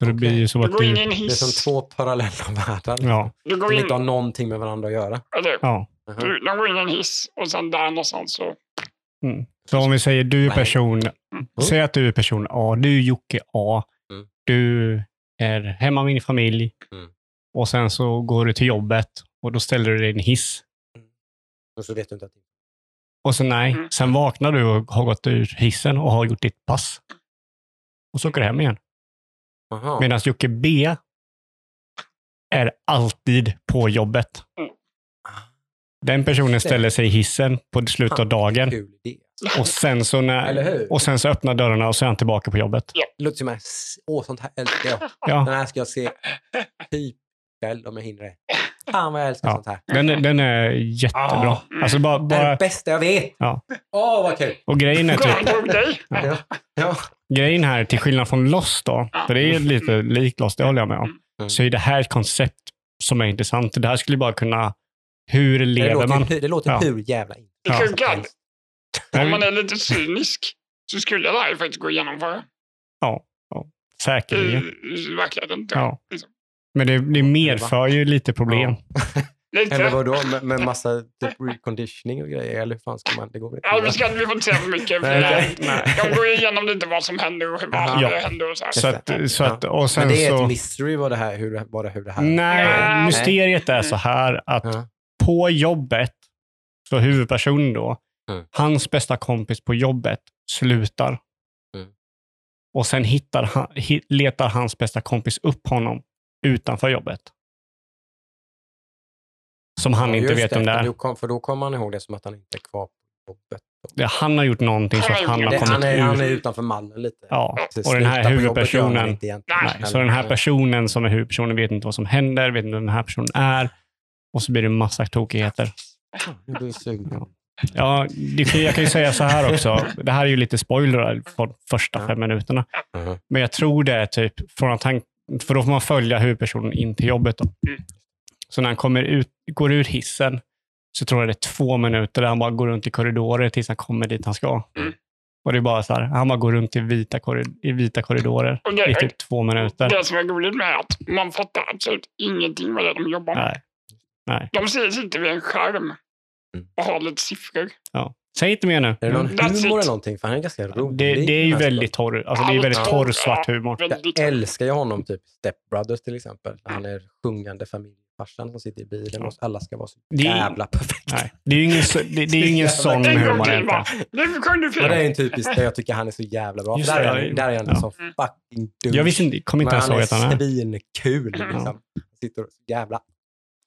Så det blir ju så Du att går in i du... en det är som två parallella <laughs> världar. Ja, Du går Som in, inte har någonting med varandra att göra. eller, ja. Jaha. du, de går in i en hiss och sen där någonstans så... Mm. Så om vi säger du är person, säg att du är person A, du är Jocke A, Mm. du är hemma med din familj Mm. och sen så går du till jobbet och då ställer du dig i en hiss. Och så vet du inte att Och så nej, Mm. sen vaknar du och har gått ur hissen och har gjort ditt pass. Och så åker du hem igen. Medan Jocke B är alltid på jobbet. Den personen ställer sig i hissen på slutet av dagen och sen så, när, och sen så öppnar dörrarna och så är han tillbaka på jobbet. Det låter som. Åh, sånt här älskar jag. Ja, Den här ska jag se typ ikväll om jag hinner det. Fan vad jag älskar Ja. sånt här. den, är- den är jättebra. Ah. Alltså bara, Det är det bara, bästa jag vet. Ja. Åh, vad kul. och grejen är typ! Ja. Ja. grejen här, till skillnad från Lost då, Ja. för det är lite likt Lost, det håller jag med om, Mm. så är det här ett koncept som är intressant. Det här skulle bara kunna, hur Det lever låter, man? hu- det låter Ja. hur jävla Det Ja. om man är lite cynisk så skulle det här faktiskt gå att genomföra. Säkerligen. I verkligheten. jag. Ja. Liksom. Men det, det medför ju lite problem. <laughs> Lite. Eller vadå, med, med massa typ reconditioning och grejer? Eller hur fan ska man... Det går väl Ja, vi, inte? ska, vi får inte säga för mycket. För Nej, nej, okej. De går igenom lite vad som händer och hur vad Ja. det händer och så. Så att, så att, och sen Men det är så... ett mystery vad det här, hur, det, hur det här... Nej, Nej. mysteriet är så här att Ja. på jobbet, så huvudpersonen då, Mm. hans bästa kompis på jobbet slutar. Mm. Och sen hittar han, letar hans bästa kompis upp honom utanför jobbet. Som han Ja, inte vet om det För är. för då kommer han ihåg det som att han inte är kvar på jobbet. Det- Han har gjort någonting så att han har Det, kommit han, är, han är ur. utanför mallen lite. Ja, Så och den här på huvudpersonen-. Nej, så den här personen som är huvudpersonen vet inte vad som händer, vet inte vem den här personen är. Och så blir det massa tokigheter. Ja, det kan, jag kan ju säga så här också. Det här är ju lite spoiler från första Ja. fem minuterna. Men jag tror det är typ från att han, för då får man följa huvudpersonen in till jobbet. Då. Mm. Så när han kommer ut, går ur hissen så tror jag det är två minuter där han bara går runt i korridorer tills han kommer dit han ska. Mm. Och det är bara så här, han bara går runt i vita, korri- i vita korridorer Och det- i typ två minuter. Det som är roligt med är att man fattar absolut ingenting vad det är de jobbar med. Nej. Nej. De ser- sitter vid en skärm Mm. och har lite siffror. Ja. Säg inte mer nu. Är det någon That's humor it. eller någonting? För han är ganska rolig. Det, det är ju väldigt torr, alltså det är väldigt torr svart humor. Jag älskar ju honom, typ Step Brothers till exempel. Han är sjungande familjfarsan som sitter i bilen och alla ska vara så Det är- jävla perfekta. Nej, det är ju ingen, så- det, det är ingen <laughs> sån humor egentligen. Men det är en typisk där jag tycker han är så jävla bra. Just där, det, är han, där är han Ja. så fucking dum. Jag visste inte, kom inte ens Men ihåg att han han är. är svinkul. Ja. Liksom. Han sitter och så jävla,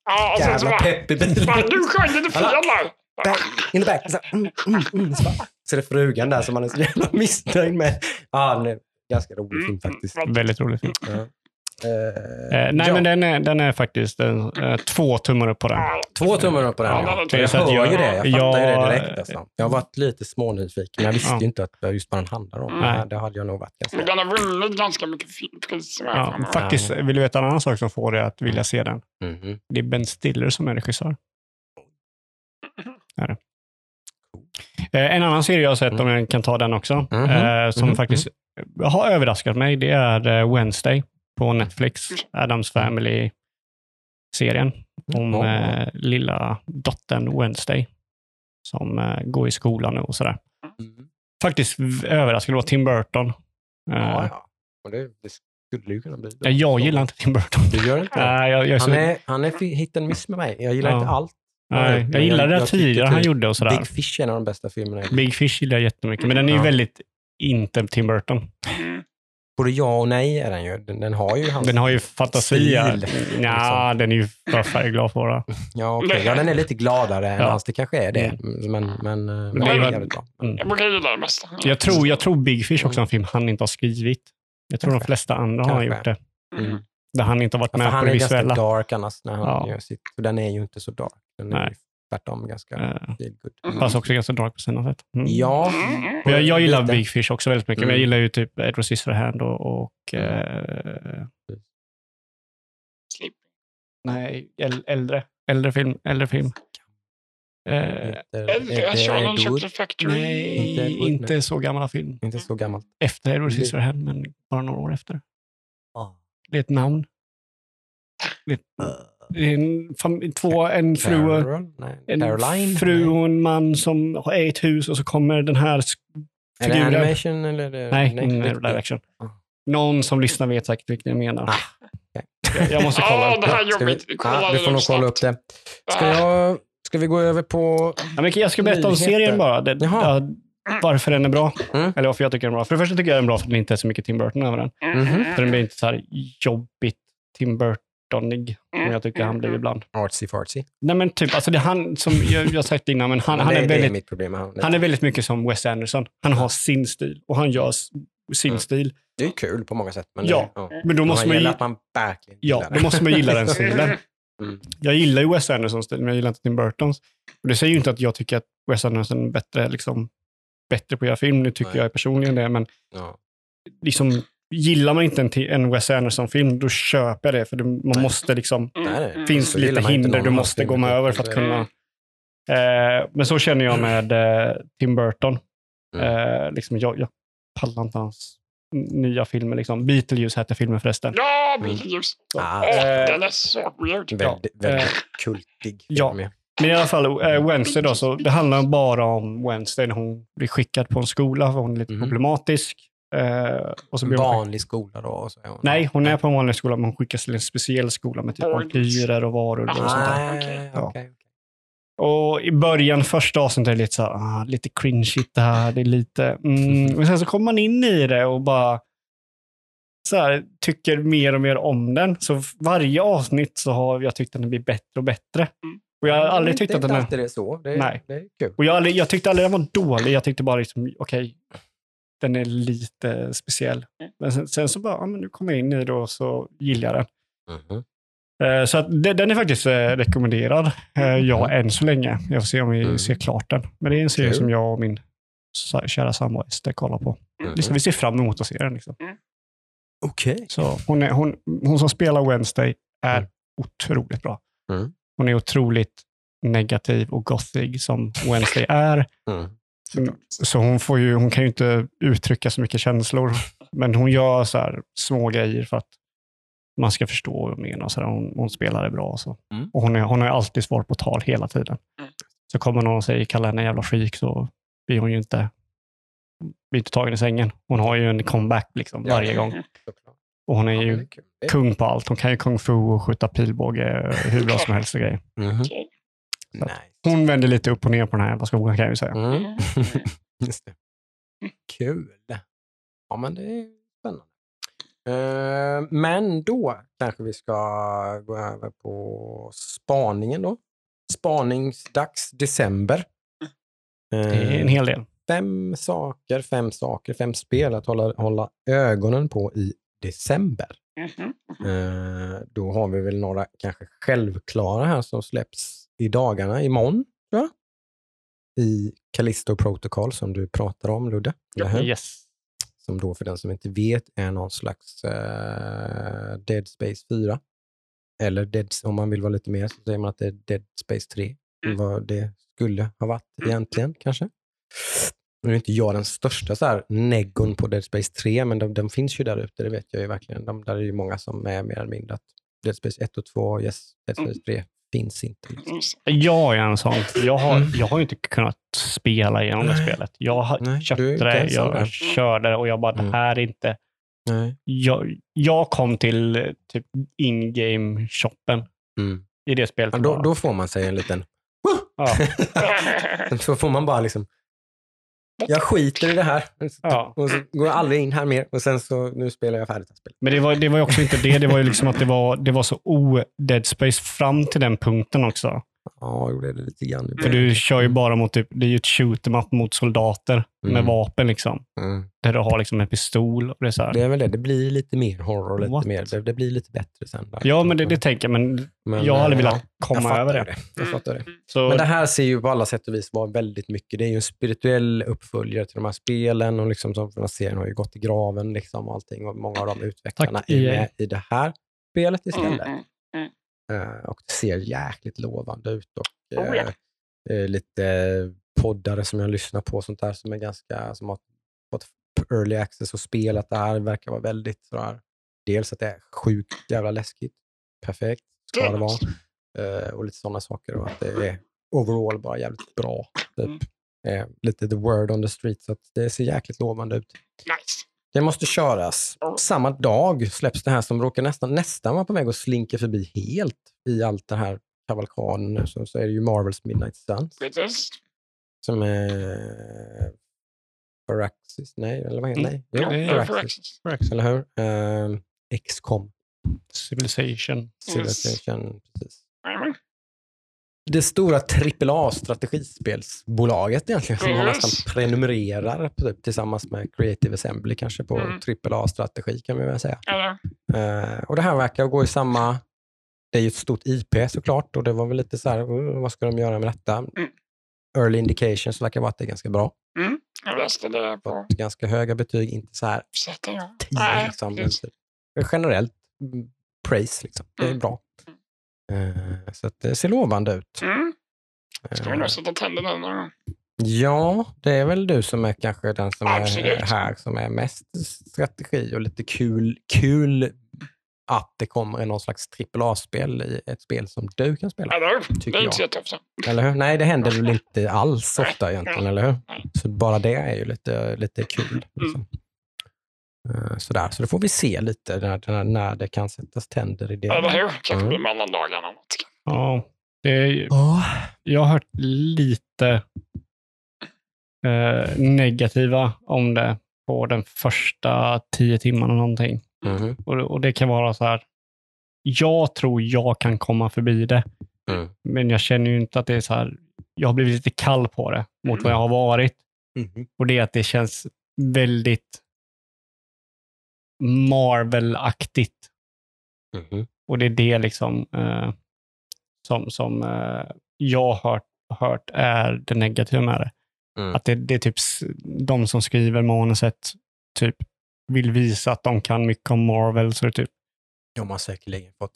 Ja, jävla pepp i bilen. du sjöng lite fel där. Back, in the back. Så, mm, mm, mm. Så, bara, så är det frugan där som man är så jävla <laughs> missnöjd med. Ja, den är ganska rolig film Mm, faktiskt. mm. Väldigt rolig film. Ja. Eh, Eh, nej, ja. men den är, den är faktiskt eh, två tummar upp på den. Två tummar upp på den. Ja, Ja, jag hör jag- ju det. Jag fattar ju det direkt. Alltså. Jag har varit lite smånyfiken, men jag visste Ja. ju inte att just vad den handlar om. Nej. Nej. Det hade jag nog varit ganska... Den har vunnit ganska mycket priser. Ja, faktiskt, vill du veta en annan sak som får dig att vilja se den? Mhm. Det är Ben Stiller som är regissör. Är det. Eh, En annan serie jag har sett, om jag kan ta den också, Mhm. eh, som Mhm. faktiskt har överraskat mig, det är eh, Wednesday på Netflix. Adams Family-serien om eh, lilla dottern Wednesday som går i skolan nu och sådär. Mm. Faktiskt överraskande. Det var Tim Burton. Ja, ja. Och det, det skulle ju kunna bli. ja, Jag gillar inte Tim Burton. Du gör inte det? Nej, jag, jag, är så, Han är, han är hit and miss med mig. Jag gillar Ja. inte allt. Nej, Men jag gillade det tidigare typ han gjorde och sådär. Big Fish är en av de bästa filmerna. Big Fish gillar jag jättemycket, men den är ju Ja. väldigt inte Tim Burton. Mm. Både ja och nej är den ju. Den, den har ju hans... Den har ju fantasi. Ja, liksom. den är ju för färgglad på det. Ja, okej. ja, den är lite gladare än Ja. hans. Det kanske är det. Men, men, eh, men det den är jävligt bra. Jag brukar gilla det mesta. Jag tror, jag tror Big Fish också är en film han inte har skrivit. Jag tror de Kanske. flesta andra har Kanske. gjort det. Mm. Där han inte har varit Ja, med på han det är ganska visuella. dark annars när han Ja. gör sitt. För den är ju inte så dark. Den är Nej. ju tvärtom ganska feel good. Mm. Fast också ganska dark på sina sätt. Mm. Ja, Mm. Men jag, jag gillar Lite. Big Fish också väldigt mycket, men jag Mm. gillar ju typ Edward Scissorhand och, och Mm. eh, nej, äl- äldre, äldre film. Äldre film. Inte- Äldre Wood. Chocolate Factory. nej, Inte inte så gamla film. Inte så gammalt. Efter Edward Det- Scissorhand, men bara några år efter. Det är ett namn. Det är, är en, fam- två, en fru, och-? Nej. en Caroline? fru Nej. och en man som har ett hus och så kommer den här sk- Är det figuren. animation eller? Är det, Nej, nej, riktigt? live action. Ah. Någon som lyssnar vet säkert vilken jag menar. Ah, jag, jag måste <laughs> kolla Ja, upp det här är Ska vi, jobbigt. Kolla ja, du det får nog snabbt. kolla upp det. Ska, Ah. jag, ska vi gå över på... Ja, men jag ska berätta om Nyheter. serien bara. Det, Jaha. ja, varför den är bra. Mm. Eller varför jag tycker den är bra. För det första tycker jag den är bra för att den inte är så mycket Tim Burton över den. Mm. För den blir inte så här jobbigt Tim Burtonig som jag tycker han blir ibland. Artsy fartsy. Nej men typ, alltså det är han som jag, jag sagt innan, men han, Men han, är det är väldigt, mitt problem han. han är väldigt mycket som Wes Anderson. Han har sin stil och han gör sin Mm. stil. Det är kul på många sätt. Men Ja, det, ja. Men då måste man man, gäller gi- att man ja, då måste man gilla den stilen. <laughs> Mm. Jag gillar ju Wes Andersons stil, men jag gillar inte Tim Burtons. Och det säger ju inte att jag tycker att Wes Anderson är bättre, liksom, bättre på att göra film. Nu tycker Nej. jag personligen det, men Ja. liksom, gillar man inte en, en Wes Anderson-film, då köper jag det. För det, man Nej. måste liksom, nej. det finns Så gillar lite hinder du måste gå med över för att kunna... Eh, men så känner jag med eh, Tim Burton. Mm. Eh, liksom, jag, jag pallar inte hans nya filmer. Liksom. Beetlejuice hette filmen förresten. Ja, Mm. Beetlejuice. Ah, Åh, Eh, den är så weird. väldigt, väldigt eh, kultig. ja. Men i alla fall, eh, Wednesday då, så det handlar bara om Wednesday när hon blir skickad på en skola för hon är lite Mhm. problematisk. Eh, och så En blir hon vanlig skola då? Och så är hon, Nej, hon är på en vanlig skola, men hon skickas till en speciell skola med typ vampyrer och varulvar och sånt där. Okej. Ja. okej. Och i början, första avsnittet, är det lite så här, ah, lite cringeigt det här. Det är lite, mm. <laughs> Men sen så kommer man in i det och bara så här, tycker mer och mer om den. Så varje avsnitt så har jag tyckt att den blir bättre och bättre. Och jag har aldrig tyckt det är att den är... det är så. Det är, Nej. det är kul. Och jag, aldrig, jag tyckte aldrig den var dålig. Jag tyckte bara liksom, okej, den är lite speciell. Men sen, sen så bara, ja, men nu kommer jag in i det och så gillar jag den. Mhm. Eh, Så att de- den är faktiskt eh, rekommenderad. Eh, Ja, än så länge. Jag får se om vi Mm. ser klart den. Men det är en serie Kul. som jag och min kära sambo Ester kollar på. Mhm. Liksom, vi ser fram emot att se den. Liksom. Okej. Så hon, är, hon, hon som spelar Wednesday är Mm. otroligt bra. Mm. Hon är otroligt negativ och gothig som Wednesday är. Mm. Så hon, får ju, hon kan ju inte uttrycka så mycket känslor. Men hon gör så här små grejer för att man ska förstå vad hon menar. Så hon, hon spelar det bra. Och, så. Mm. och hon, är, hon har ju alltid svar på tal hela tiden. Mm. Så kommer någon och säger kalla henne en jävla freak så blir hon ju inte, blir inte tagen i sängen. Hon har ju en comeback liksom, Ja. varje gång. <laughs> Och hon är Ja, ju är är- kung på allt. Hon kan ju kung fu och skjuta pilbåge hur bra som helst och grejer. Mhm. Okej. Så att- Nice. Hon vänder lite upp och ner på den här jävla skolan kan jag ju säga. Mm. <laughs> Just det. Kul. Ja, men det är spännande. Eh, men då kanske vi ska gå över på spaningen då. Spaningsdags december. Det är en Eh, hel del. fem saker, fem saker, fem spel att hålla, hålla ögonen på i december. Mhm. Eh, då har vi väl några kanske självklara här som släpps i dagarna, imorgon jag. I Callisto Protocol som du pratar om Ludde. hur? Yes. Som då för den som inte vet är någon slags eh, Dead Space 4. Eller Dead, om man vill vara lite mer så säger man att det är Dead Space 3. Mm. Vad det skulle ha varit egentligen kanske. Nu är inte jag den största så här neggon på Dead Space 3, men de, de finns ju där ute, det vet jag ju verkligen. De, där är ju många som är mer eller mindre att Dead Space 1 och 2, yes, Dead Space 3 finns inte. Liksom. Jag är en sån. Jag har, Mm. jag har ju inte kunnat spela igenom det spelet. Jag har Nej, köpte det, jag där. körde det och jag bara, Mm. det här är inte... Nej. Jag, jag kom till typ in-game-shoppen Mm. i det spelet. Ja, då, då får man sig en liten... ja, <laughs> så får man bara liksom... Jag skiter i det här. Ja. Och så går jag aldrig in här mer. Och sen så, nu spelar jag färdigt spelet. Men det var, det var ju också inte det. Det var ju liksom att det var, det var så o-Dead Space fram till den punkten också. Ja, jag gjorde det lite grann. För du kör ju bara mot, typ, det är ju ett shoot mot soldater med Mm. vapen liksom. Mm. Där du har liksom en pistol och det är så här. Det är väl det. Det blir lite mer horror. Lite What? mer, det, det blir lite bättre sen. Där. Ja, men det, det tänker jag. Men, Men, jag eh, velat jag komma över ju det. Jag fattar det. Så, Men det här ser ju på alla sätt och vis vara väldigt mycket. Det är ju en spirituell uppföljare till de här spelen och liksom som man ser har ju gått i graven liksom och allting och många av de utvecklarna Tack, är EA. med i det här spelet istället. Mm, mm. Och det ser jäkligt lovande ut. Och, Oh, ja. eh, eh, lite poddare som jag lyssnar på sånt där som är ganska, som har fått early access och spelat det här verkar vara väldigt sådär, dels att det är sjukt jävla läskigt, perfekt, ska det vara, Eh, och lite sådana saker och att det är overall bara jävligt bra. Typ. Mm. Eh, lite the word on the street, så att det ser jäkligt lovande ut. Nice. Det måste köras. Samma dag släpps det här som råkar nästan, nästan vara på väg att slinka förbi helt i allt det här kavalkaden nu. Så, så är det ju Marvels Midnight Suns Precis. som är Firaxis, nej, eller vad heter Mm. nej? Jo, det är Firaxis, Firaxis. eller hur? Uh, XCOM, Civilization. Civilization, precis. Jajamän. Det stora AAA-strategispelsbolaget egentligen, som man Yes. nästan prenumererar typ, tillsammans med Creative Assembly kanske på Mm. AAA-strategi kan vi väl säga. Eller? Eh, och det här verkar gå i samma... Det är ju ett stort IP såklart och det var väl lite så här, "Uh, vad ska de göra med detta? Mm. Early indications verkar vara att det är ganska bra. Mm. Jag läste det på ganska höga betyg, inte så här sättet. Ja. 10 Nej, liksom, men typ, generellt mm, praise. Liksom. Det är Mm. bra. Eh, så det ser lovande ut. Mm. Ska vi Eh, nog sätta tänderna någon gång? Ja, det är väl du som är kanske den som Absolut. är här som är mest strategi och lite kul, kul att det kommer någon slags AAA-spel i ett spel som du kan spela. Eller hur? tycker Det är inte så jätteofta. Eller hur? Nej, det händer väl inte alls ofta egentligen, eller hur? Så bara det är ju lite, lite Mm. kul. Liksom. Eh, Sådär, så då får vi se lite när, när, när det kan sättas tänder i det. Eller hur? Kanske Mm. blir mellandagarna. eller något. Ja, det är, Ja. jag har hört lite eh, negativa om det på den första tio timmarna någonting. Mhm. Och, och det kan vara så här. Jag tror jag kan komma förbi det, Mm. men jag känner ju inte att det är så här. Jag har blivit lite kall på det mot vad jag har varit. Mhm. Och det är att det känns väldigt Marvel-aktigt. Mhm. Och det är det liksom eh, som, som eh, jag har hört, hört är det negativa med det. Mm. Att det, det är typ de som skriver manuset typ vill visa att de kan mycket om Marvel. Så det är typ, De har säkerligen fått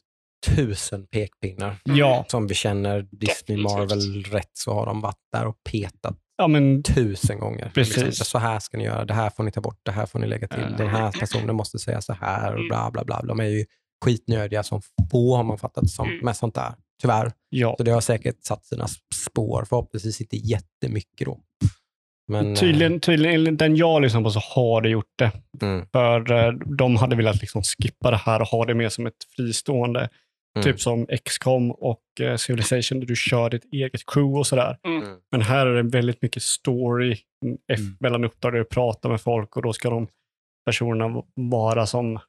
tusen pekpinnar. ja, Som vi känner Disney, Definitivt. Marvel rätt så har de varit där och petat ja, men tusen gånger. Precis. Liksom, så här ska ni göra, det här får ni ta bort, det här får ni lägga till, Mm. den här personen måste säga så här och bla bla bla. De är ju skitnödiga som få har man fattat som, Mm. med sånt där, tyvärr. ja. Så det har säkert satt sina spår, förhoppningsvis inte jättemycket då. Men, Tydligen, tydligen, enligt den jag lyssnar på så har det gjort det. eh, mm, För eh, de hade velat liksom skippa det här och ha det mer som ett fristående. Mm. Typ som XCOM och eh, Civilization där du kör ditt eget crew och sådär. Mm. Men här är det väldigt mycket story mm, Mm. mellan uppdrag där du pratar med folk och då ska de personerna vara som,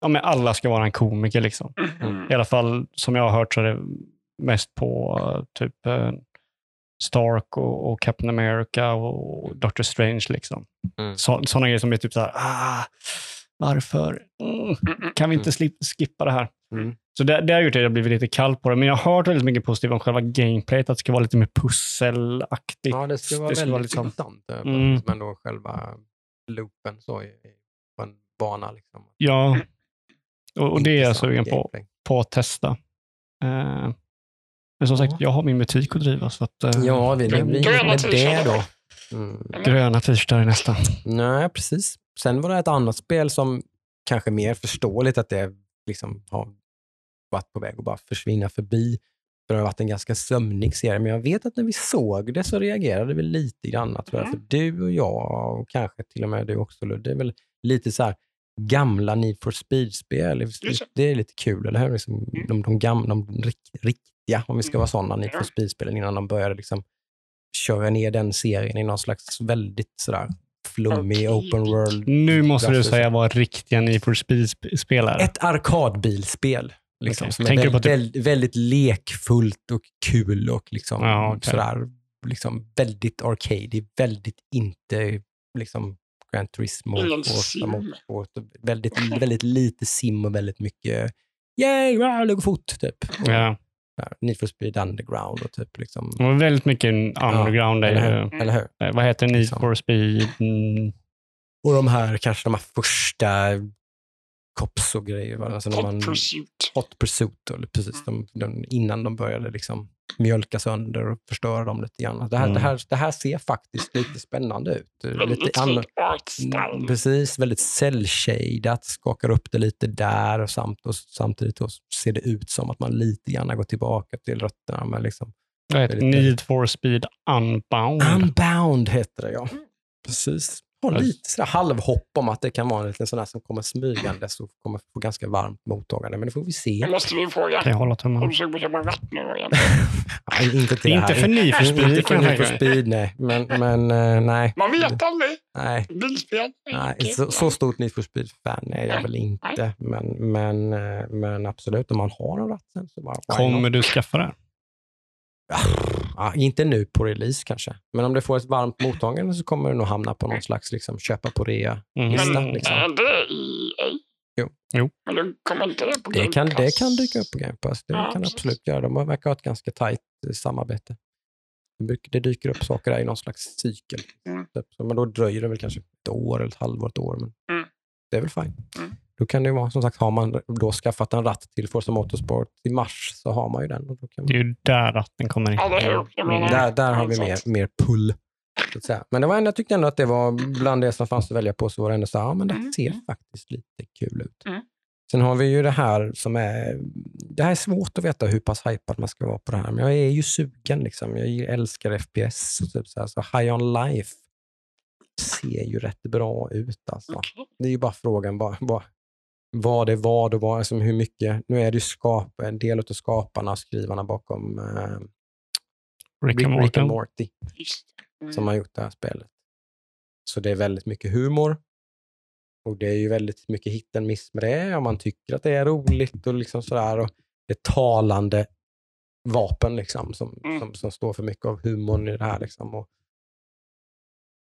ja men alla ska vara en komiker liksom. Mm. I alla fall som jag har hört så är det mest på typ eh, Stark och, och Captain America och Doctor Strange liksom. Mm. Så, sådana grejer som är typ så här, ah, Varför? Mm. Mm, mm. Kan vi inte slip, skippa det här? Mm. Så det, det har gjort att jag blivit lite kall på det. Men jag har hört väldigt mycket positivt om själva gameplayet, att det ska vara lite mer pusselaktigt. Ja, det ska vara Det ska väldigt vara liksom- intressant. eh, Mm. Men då själva loopen så i, på en bana. Liksom. Ja, och, och det är jag sugen på, på att testa. Eh, men som sagt, Ja. jag har min butik att driva. Så att, eh, Ja, vi, Gröna med det då. Mm. Gröna t-shirtar är nästa. Nej, precis. Sen var det ett annat spel som kanske mer förståeligt att det liksom har varit på väg att bara försvinna förbi. För det har varit en ganska sömnig serie, men jag vet att när vi såg det så reagerade vi lite grann, tror jag. Mm. För du och jag, och kanske till och med du också, Ludde, det är väl lite så här gamla Need for Speed-spel. Det. Är lite kul, eller hur? Liksom, Mm. de, de, gamla, de rikt- riktiga, om vi ska vara sådana, Need for. Speed-spelen innan de började liksom köra ner den serien i någon slags väldigt sådär flummig Okej. open world. Nu måste du säga vad riktiga Need for Speed-spelare. Ett arkadbilspel. Liksom, Okej. som är Tänker du väldigt, på typ- väldigt, väldigt lekfullt och kul och liksom, Ja, okej. sådär, liksom väldigt arcade, väldigt inte liksom Gran Turismo. Och- och- och väldigt, väldigt lite sim och väldigt mycket yay, wow, det går fort, typ. Ja. Need for Speed Underground och typ liksom, var väldigt mycket underground. eller där. hur? Eller hur? Eh, Vad heter Need Liksom. for Speed? Mm, Och de här, kanske de här första cops och grejer. va? Alltså när man, Hot pursuit. hot pursuit, eller precis, de, de, innan de började liksom mjölka sönder och förstöra dem lite grann. Det här, Mm. det här, det här ser faktiskt lite spännande ut. Väldigt snygg art style. Precis, väldigt cell-shadat, skakar upp det lite där och, samt, och samtidigt ser det ut som att man lite grann går tillbaka till rötterna. Men liksom, vad heter Det är lite- Need for Speed Unbound. Unbound heter det ja. Precis. Har lite sådär halvhopp om att det kan vara en liten sån där som kommer smygandes och kommer få ganska varmt mottagande. Men det får vi se. Nu måste vi fråga. Kan jag hålla tummarna? du sugen på att köpa ratt nu igen? <laughs> Ja, inte till det Inte här. för Speed Inte för jag Need for tänka mig. Speed, nej. Men, men eh, nej. Man vet aldrig. Nej. Bilspel. Nej, så, så stort Need for Speed-fan är jag väl inte. Men, men, eh, men absolut, om man har en ratt sen så bara... Kommer du skaffa det? Ja, inte nu på release kanske. Men om det får ett varmt mottagande så kommer det nog hamna på någon slags liksom, köpa på rea. Mm. Lista, Men liksom. är det EA? Jo. Jo. Men då kommer inte det på Det Game kan, det Pass? kan dyka upp på Game Pass. Det Ja, kan det precis. absolut göra. De verkar ha ett ganska tajt eh, samarbete. Det Det dyker upp saker där i någon slags cykel. Mm. Typ. Så, Men då dröjer det väl kanske ett år eller ett halvår, ett år. Men Mm. Det är väl fine. Mm. Då kan det ju vara, som sagt, har man då skaffat en ratt till Forza Motorsport i mars så har man ju den. Och då kan Det man, är ju där ratten kommer in. Menar, där där har vi mer, mer pull. Så att säga. Men det var ändå, jag tyckte ändå att det var bland det som fanns att välja på så var det ändå så här, ja men det Mm. ser faktiskt lite kul ut. Mm. Sen har vi ju det här som är, det här är svårt att veta hur pass hypad man ska vara på det här, men jag är ju sugen liksom. Jag älskar FPS och typ så här, så High On Life ser ju rätt bra ut alltså. Okej. Det är ju bara frågan vad, vad, vad det var och vad, alltså hur mycket, nu är det ju skap, en del av skaparna och skrivarna bakom eh, Rick and Rick and Morty. Mm. som har gjort det här spelet. Så det är väldigt mycket humor. Och det är ju väldigt mycket hit and miss med det. Om man tycker att det är roligt och liksom sådär. Och det är talande vapen liksom som, Mm. som, som står för mycket av humorn i det här. Liksom. Och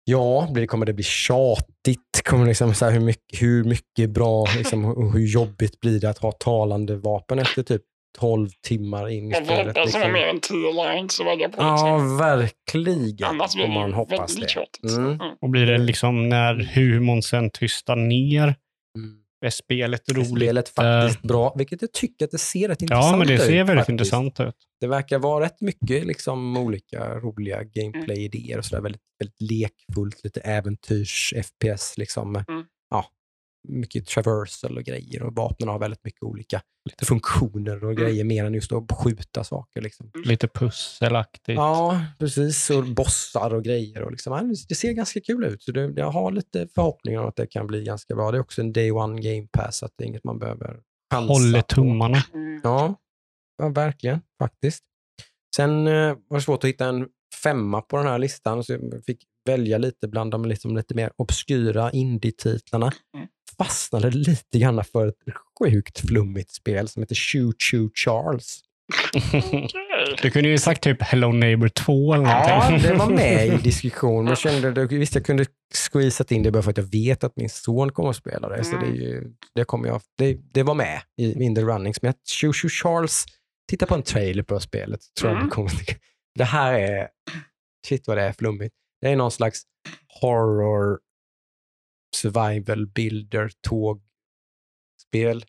ja, blir- kommer det bli tjatigt? Kommer liksom så här, hur, mycket, hur mycket bra liksom, och hur jobbigt blir det att ha talande vapen efter typ 12 timmar in i spelet? hoppas som har Liksom. mer än tio lines att välja på. Ja, liksom. verkligen. Annars blir Får man det hoppas väldigt det. tjatigt. Mm. Mm. Och blir det liksom när humorn sen tystar ner. Är spelet är roligt? spelet faktiskt bra, vilket jag tycker att det ser rätt intressant Ja, men det ut. ser väldigt faktiskt. intressant ut. Det verkar vara rätt mycket liksom, olika roliga gameplay-idéer och sådär. Väldigt, väldigt lekfullt, lite äventyrs, FPS. Liksom. Mm. Mycket traversal och grejer och vapnen har väldigt mycket olika lite funktioner och grejer mer än just att skjuta saker. Liksom. Lite pusselaktigt. Ja, precis. Och bossar och grejer. Och liksom, det ser ganska kul ut. Så det, jag har lite förhoppningar om att det kan bli ganska bra. Det är också en day one game pass, så det är inget man behöver chansa Håller tummarna. Mm. Ja, ja verkligen faktiskt. Sen eh, var det svårt att hitta en femma på den här listan, så jag fick välja lite bland de liksom lite mer obskyra indie-titlarna. Mm. Fastnade lite grann för ett sjukt flummigt spel som heter Choo Choo Charles. Du kunde ju sagt typ Hello Neighbor 2 eller Ja, någonting. det var med i <laughs> diskussion. Men jag kände, visst, jag kunde squeezat in det bara för att jag vet att min son kommer att spela det. Så det, är ju, det, kommer jag, det, det var med i in the runnings. Men jag- Shoo Shoo Charles, titta på en trailer på spelet. Tror jag Mm. kommer, det här är, shit vad det är flummigt. Det är någon slags horror survival builder tågspel.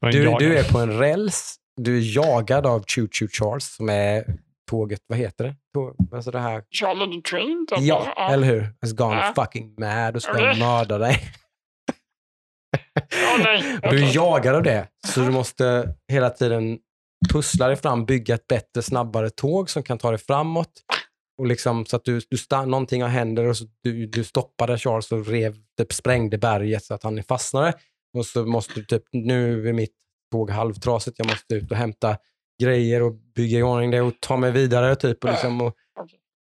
Du, du är på en räls, du är jagad av Choo Choo Charles som är tåget, vad heter det? Tåg, alltså det här Charlie the Train? typ. Ja, eller hur? Has gone Ja. fucking mad och ska Okej. <laughs> mörda dig. Ja, nej. Och du är jagad av det, så du måste hela tiden pussla dig fram, bygga ett bättre, snabbare tåg som kan ta dig framåt. Och liksom, så att du, du stann, någonting har händer och så du, du stoppade Charles och rev, typ, sprängde berget så att han fastnade. Och så måste du typ, nu är mitt tåg halvtrasigt, jag måste ut och hämta grejer och bygga i ordning det och ta mig vidare. Typ, och, liksom, och,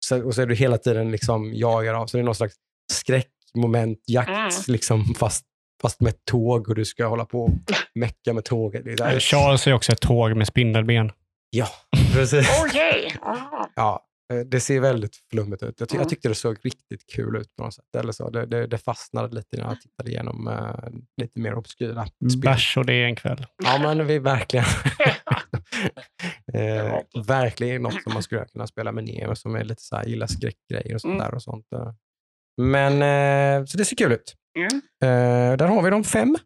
så, och så är du hela tiden liksom jagad av, så det är någon slags skräckmoment, jakt, Mm. liksom, fast, fast med ett tåg och du ska hålla på och mecka med tåget. Det är där- Charles är också ett tåg med spindelben. Ja, <laughs> precis. Okej. aha. Ja, eh, det ser väldigt flummigt ut. Jag, ty- jag Mm. tyckte det såg riktigt kul ut på något sätt. Eller så. Det, det, det fastnade lite när jag tittade igenom uh, lite mer obskyra spel. Bärs och det är en kväll. Ja, men vi verkligen... <laughs> eh, verkligen något som man skulle kunna spela med Neo som är lite så här, gillar skräckgrejer och sånt Mm. där. Och sånt. eh. Men, eh, så det ser kul ut. Mm. Eh, där har vi de fem.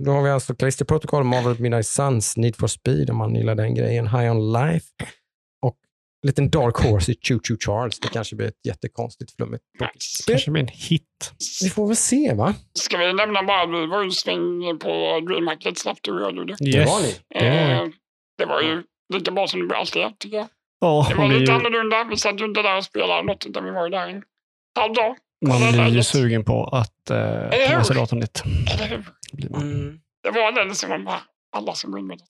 Då har vi alltså Callisto Protocol, Marvel Midnight Suns, Need for Speed om man gillar den grejen, High on Life och en liten Dark Horse i Choo Choo Charles. Det kanske blir ett jättekonstigt flummigt Nice. Kanske blir en hit. Vi får väl se va? Ska vi nämna bara vi var ju sväng på DreamHack lite snabbt, du och jag gjorde. Det var ni. Eh, det var ju lite bra som det alltid är, tycker jag. Ja, Det var lite ju, annorlunda. Vi satt ju inte där och spelade något, utan vi var ju där en halv dag. Man blir ju sugen på att Eller ta med sig datorn dit. Eller hur? Blir man. Mm. Det var det liksom man bara, alla som går in med det.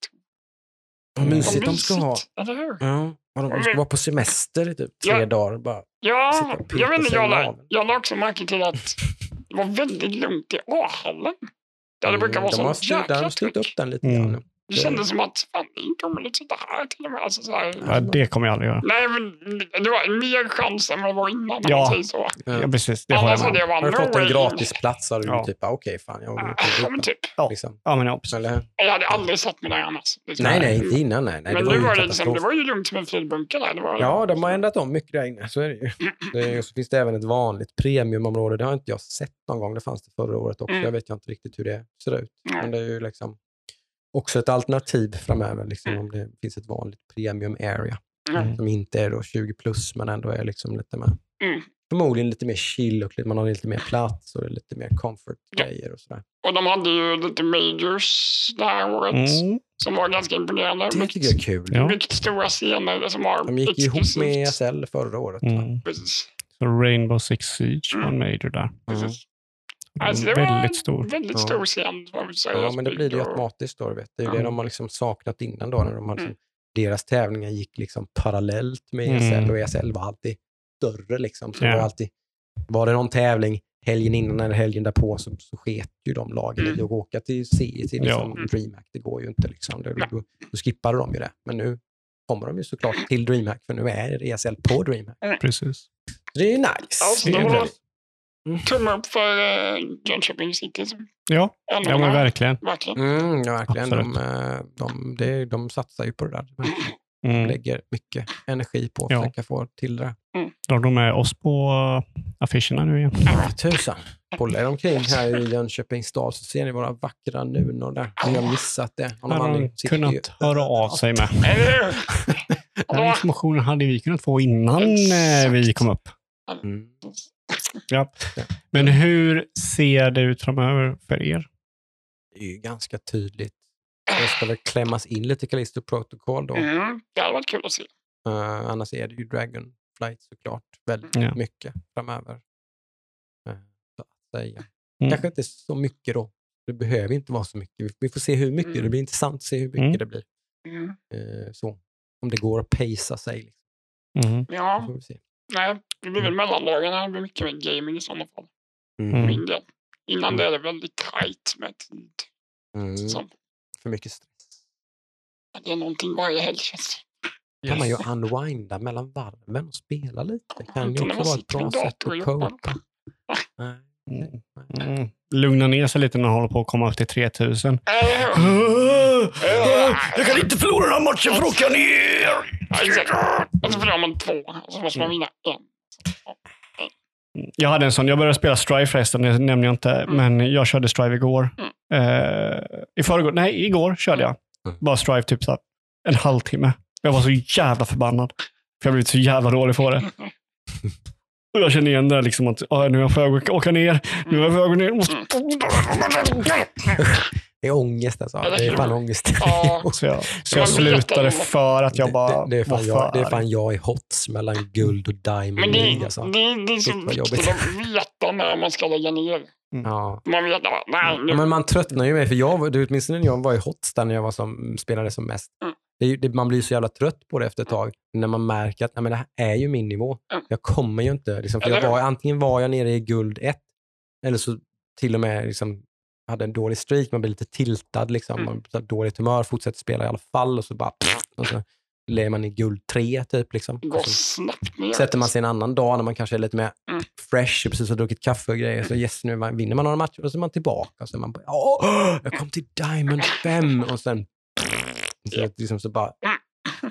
Vad Mm. mysigt de ska ha. Eller hur? Ja, de ska vara på semester i typ tre Ja. dagar. Bara. Ja, jag vet inte, jag, la- jag la också märke till att det var väldigt lugnt i A-hallen. Där det brukar vara Mm, de har så där har de jäkla styrt tryck. upp den lite Mm. grann. Det kändes som att fan, det att sitta här till och med. Alltså, så här. Ja, det kommer jag aldrig göra. Nej, men det var mer chans än vad det var innan. Ja. man så. Ja. Precis. Det Annars jag hade med. jag bara, Har du fått en way. gratis plats har du Ja. typ, ah, okej fan, jag och Ja, men typ. Ja. Liksom. Ja, men ja, precis. Eller? Jag hade aldrig satt mig där annars. Liksom. Nej, nej, inte innan. Nej, nej. Men det var var det, liksom, det var ju lugnt som en flygbunker där. Det var, Ja, de har ändrat om mycket där inne. Så är det ju. Det är, så finns det även ett vanligt premiumområde. Det har inte jag sett någon gång. Det fanns det förra året också. Mm. Jag vet ju inte riktigt hur det ser ut. Men det är ju liksom också ett alternativ framöver. Liksom, Mm. Om det finns ett vanligt premium area Mm. som inte är då 20 plus men ändå är liksom lite mer Mm. Förmodligen lite mer chill och man har lite mer plats och lite mer comfort-grejer och sådär. Och de hade ju lite majors det här året Mm. som var ganska imponerande. Det tycker jag är kul. Ja. Mycket stora scener som har De gick ju ihop med exklusivt. ESL förra året. Mm. Precis. Så Rainbow Six Siege var en major där. precis. Alltså, det var väldigt stor. Väldigt Ja. stor scen. får man väl säga. Ja, men det blir det ju automatiskt då. du Vet. Det är ju Ja. det de har liksom saknat innan då. När de har liksom, Mm. Deras tävlingar gick liksom parallellt med Mm. ESL och ESL var alltid större. Liksom. Så det Ja. var, alltid, var det någon tävling helgen innan eller helgen därpå så, så sket ju de lagen i Mm. att åka till C, till liksom Ja. DreamHack. Det går ju inte. Liksom. Det, då, då skippade de ju det. Men nu kommer de ju såklart till DreamHack för nu är ESL på DreamHack. Precis. Så det är nice. Alltså, är var väldigt- Mm. Tumme upp för uh, Jönköping City. Ja, ja men verkligen. verkligen. Mm, ja, verkligen. De, eh, de, de, de satsar ju på det där. De Mm. lägger mycket energi på att Ja. försöka få till det. Drar de med oss på uh, affischerna nu igen? Ja, tusan. Kolla er omkring här i Jönköpings stad så ser ni våra vackra nunor där. Ni har missat det. Har de Hade sitter ju- kunnat höra av sig med. Den informationen hade vi kunnat få innan eh, vi kom upp. Mm. Ja. Men hur ser det ut framöver för er? Det är ju ganska tydligt. Det ska väl klämmas in lite Callisto Protocol då. Mm, det hade varit kul att se. Eh, annars är det ju Dragonflight såklart. Väldigt Ja. mycket framöver. Uh, så att säga. Mm. Kanske inte så mycket då. Det behöver inte vara så mycket. Vi- får se hur mycket. Mm. Det blir intressant att se hur mycket Mm. det blir. Mm. Eh, så. Om det går att pacea sig. Liksom. Mm. Ja, får vi se. Nej. Det blir väl mellandagarna. Det blir mycket med gaming i sådana fall. Mm. Mm. min del. Innan det är det väldigt tight med tid. Mm. Så, För mycket stress. det är någonting varje helg känns det. kan man ju Yes. unwinda mellan varven och spela lite. Kan ju också man vara ett bra sätt att copa. Mm. Mm. Lugna ner sig lite när man håller på att komma upp till 3000. Eller hur? Jag kan inte förlora den här matchen för att åka ner! Och så förlorar man två, och så måste man vinna en. Jag hade en sån. Jag började spela Strive förresten, det nämnde jag inte. Mm. Men jag körde Strive igår. Eh, I förrgår, nej, igår körde jag. Mm. Bara Strive typ så här, en halvtimme. Jag var så jävla förbannad. För jag blivit så jävla dålig på det. <laughs> Och jag känner igen det där liksom att nu är jag på väg att åka ner. Nu är jag på väg ner. <laughs> Det är ångest alltså. Eller Det är fan ångest. Ja. <laughs> Så jag, så jag slutade för att jag bara det, det, är fan var jag, det är för fan jag i hots mellan guld och diamond Men det, League. Alltså. det, det är så viktigt jobbigt. att veta när man ska lägga ner. Ja. Man vet nej, nu Ja, men man tröttnar ju med, för jag, det, åtminstone när jag var i hots där när jag var som, spelade som mest. Mm. Det, det, man blir så jävla trött på det efter ett tag. När man märker att nej, men det här är ju min nivå. Mm. Jag kommer ju inte. Liksom, för jag var, antingen var jag nere i guld 1 eller så till och med liksom, hade en dålig streak. Man blir lite tiltad. Liksom. Mm. Man blir dåligt humör, fortsätter spela i alla fall och så bara och så ler man i guld 3 typ. Liksom. går snabbt ner. sätter man sig en annan dag när man kanske är lite mer Mm. fresh, precis har druckit kaffe och grejer. Så yes, nu vinner man några matcher och så är man tillbaka. Och så är man bara, åh, jag kom till Diamond 5 och sen så, liksom, så bara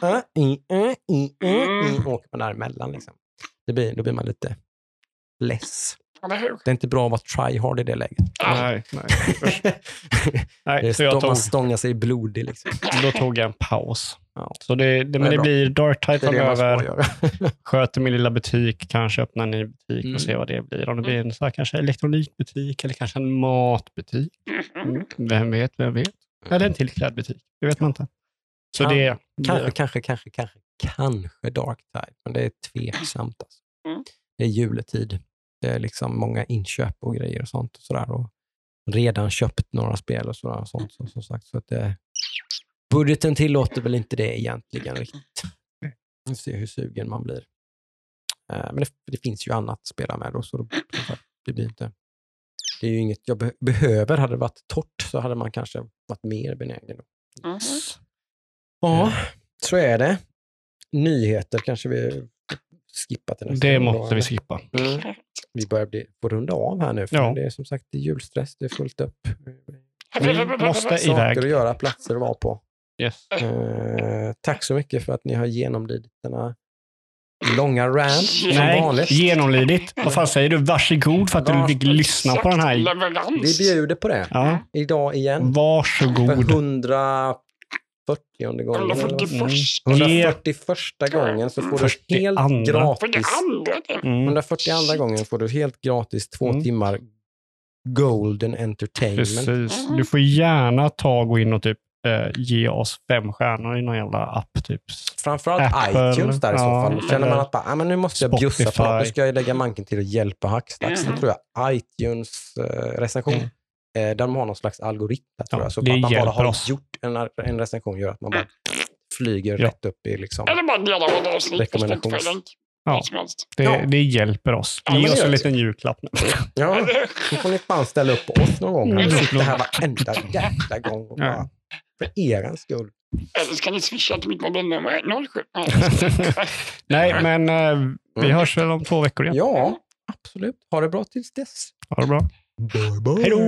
äh, i, äh, i, äh, i, åker man däremellan. Liksom. Det blir, då blir man lite less. Eller hur? Det är inte bra att vara tryhard i det läget. Nej, nej. <laughs> Det nej så jag tog, man stångar sig blodig. Liksom. då tog jag en paus. Ja. Så det, det, men det bra. blir dark tide Det det framöver. <laughs> Sköter min lilla butik, kanske öppnar en ny butik Mm. och ser vad det blir. Om det blir en så här, kanske elektronikbutik eller kanske en matbutik. Mhm. Mm. Vem vet, vem vet. Eller en till klädbutik. Det vet man inte. Så Kan- det, Kanske, kanske, kanske, kanske, kanske Dark Tide, men det är tveksamt. Alltså. Mm. Det är juletid. Det är liksom många inköp och grejer och sånt. Och sådär, och redan köpt några spel och sådär. Och sånt, så, som sagt, så att det, budgeten tillåter väl inte det egentligen riktigt. Vi får se hur sugen man blir. Eh, men det, det finns ju annat att spela med då, så då, det blir inte... Det är ju inget jag be- behöver. Hade det varit torrt så hade man kanske varit mer benägen. Mhm. Ja, så är det. Nyheter kanske vi skippa till nästa Det måste vi skippa. Mm. Vi börjar bli, få runda av här nu, för ja. det är som sagt det är julstress, det är fullt upp. Vi måste saker iväg. att göra, platser att vara på. Yes. Eh, tack så mycket för att ni har genomlidit denna långa rant Nej, vanligt. genomlidit. Vad fan säger du? Varsågod för att du fick lyssna på den här. Vi bjuder på det. Ja. Idag igen. Varsågod. För 100 40 gången. 141 mm. gången så får du helt gratis. mm. 142 gången får du helt gratis två mm. timmar golden entertainment. Precis. Du får gärna ta gå in och typ eh, ge oss fem stjärnor i någon jävla app. Typ. Framförallt Apple, iTunes där i så fall. Känner man att bara, ah, men nu måste jag bjussa på något, nu ska jag lägga manken till att hjälpa Hackstacks. Mm. Då tror jag iTunes eh, recension mm eh, de har någon slags algoritm där, tror Ja, jag. Så att man bara har oss. gjort en, en recension gör att man bara flyger Ja. rätt upp i liksom. Eller bara dela avsnitt på Rekommendations-. Ja. Det, Ja. det hjälper oss. Ja, Ge oss en liten julklapp nu. <laughs> Ja, då får ni fan ställa upp på oss någon gång. Mm. Vi sitter här varenda jävla gång och bara, Ja. för er skull. Eller ska ni swisha till mitt mobilnummer 07? Nej. <laughs> Nej, men eh, vi Mm. hörs väl om två veckor igen. Ja, absolut. Ha det bra tills dess. Ha det bra. Bye, bye. Hej då!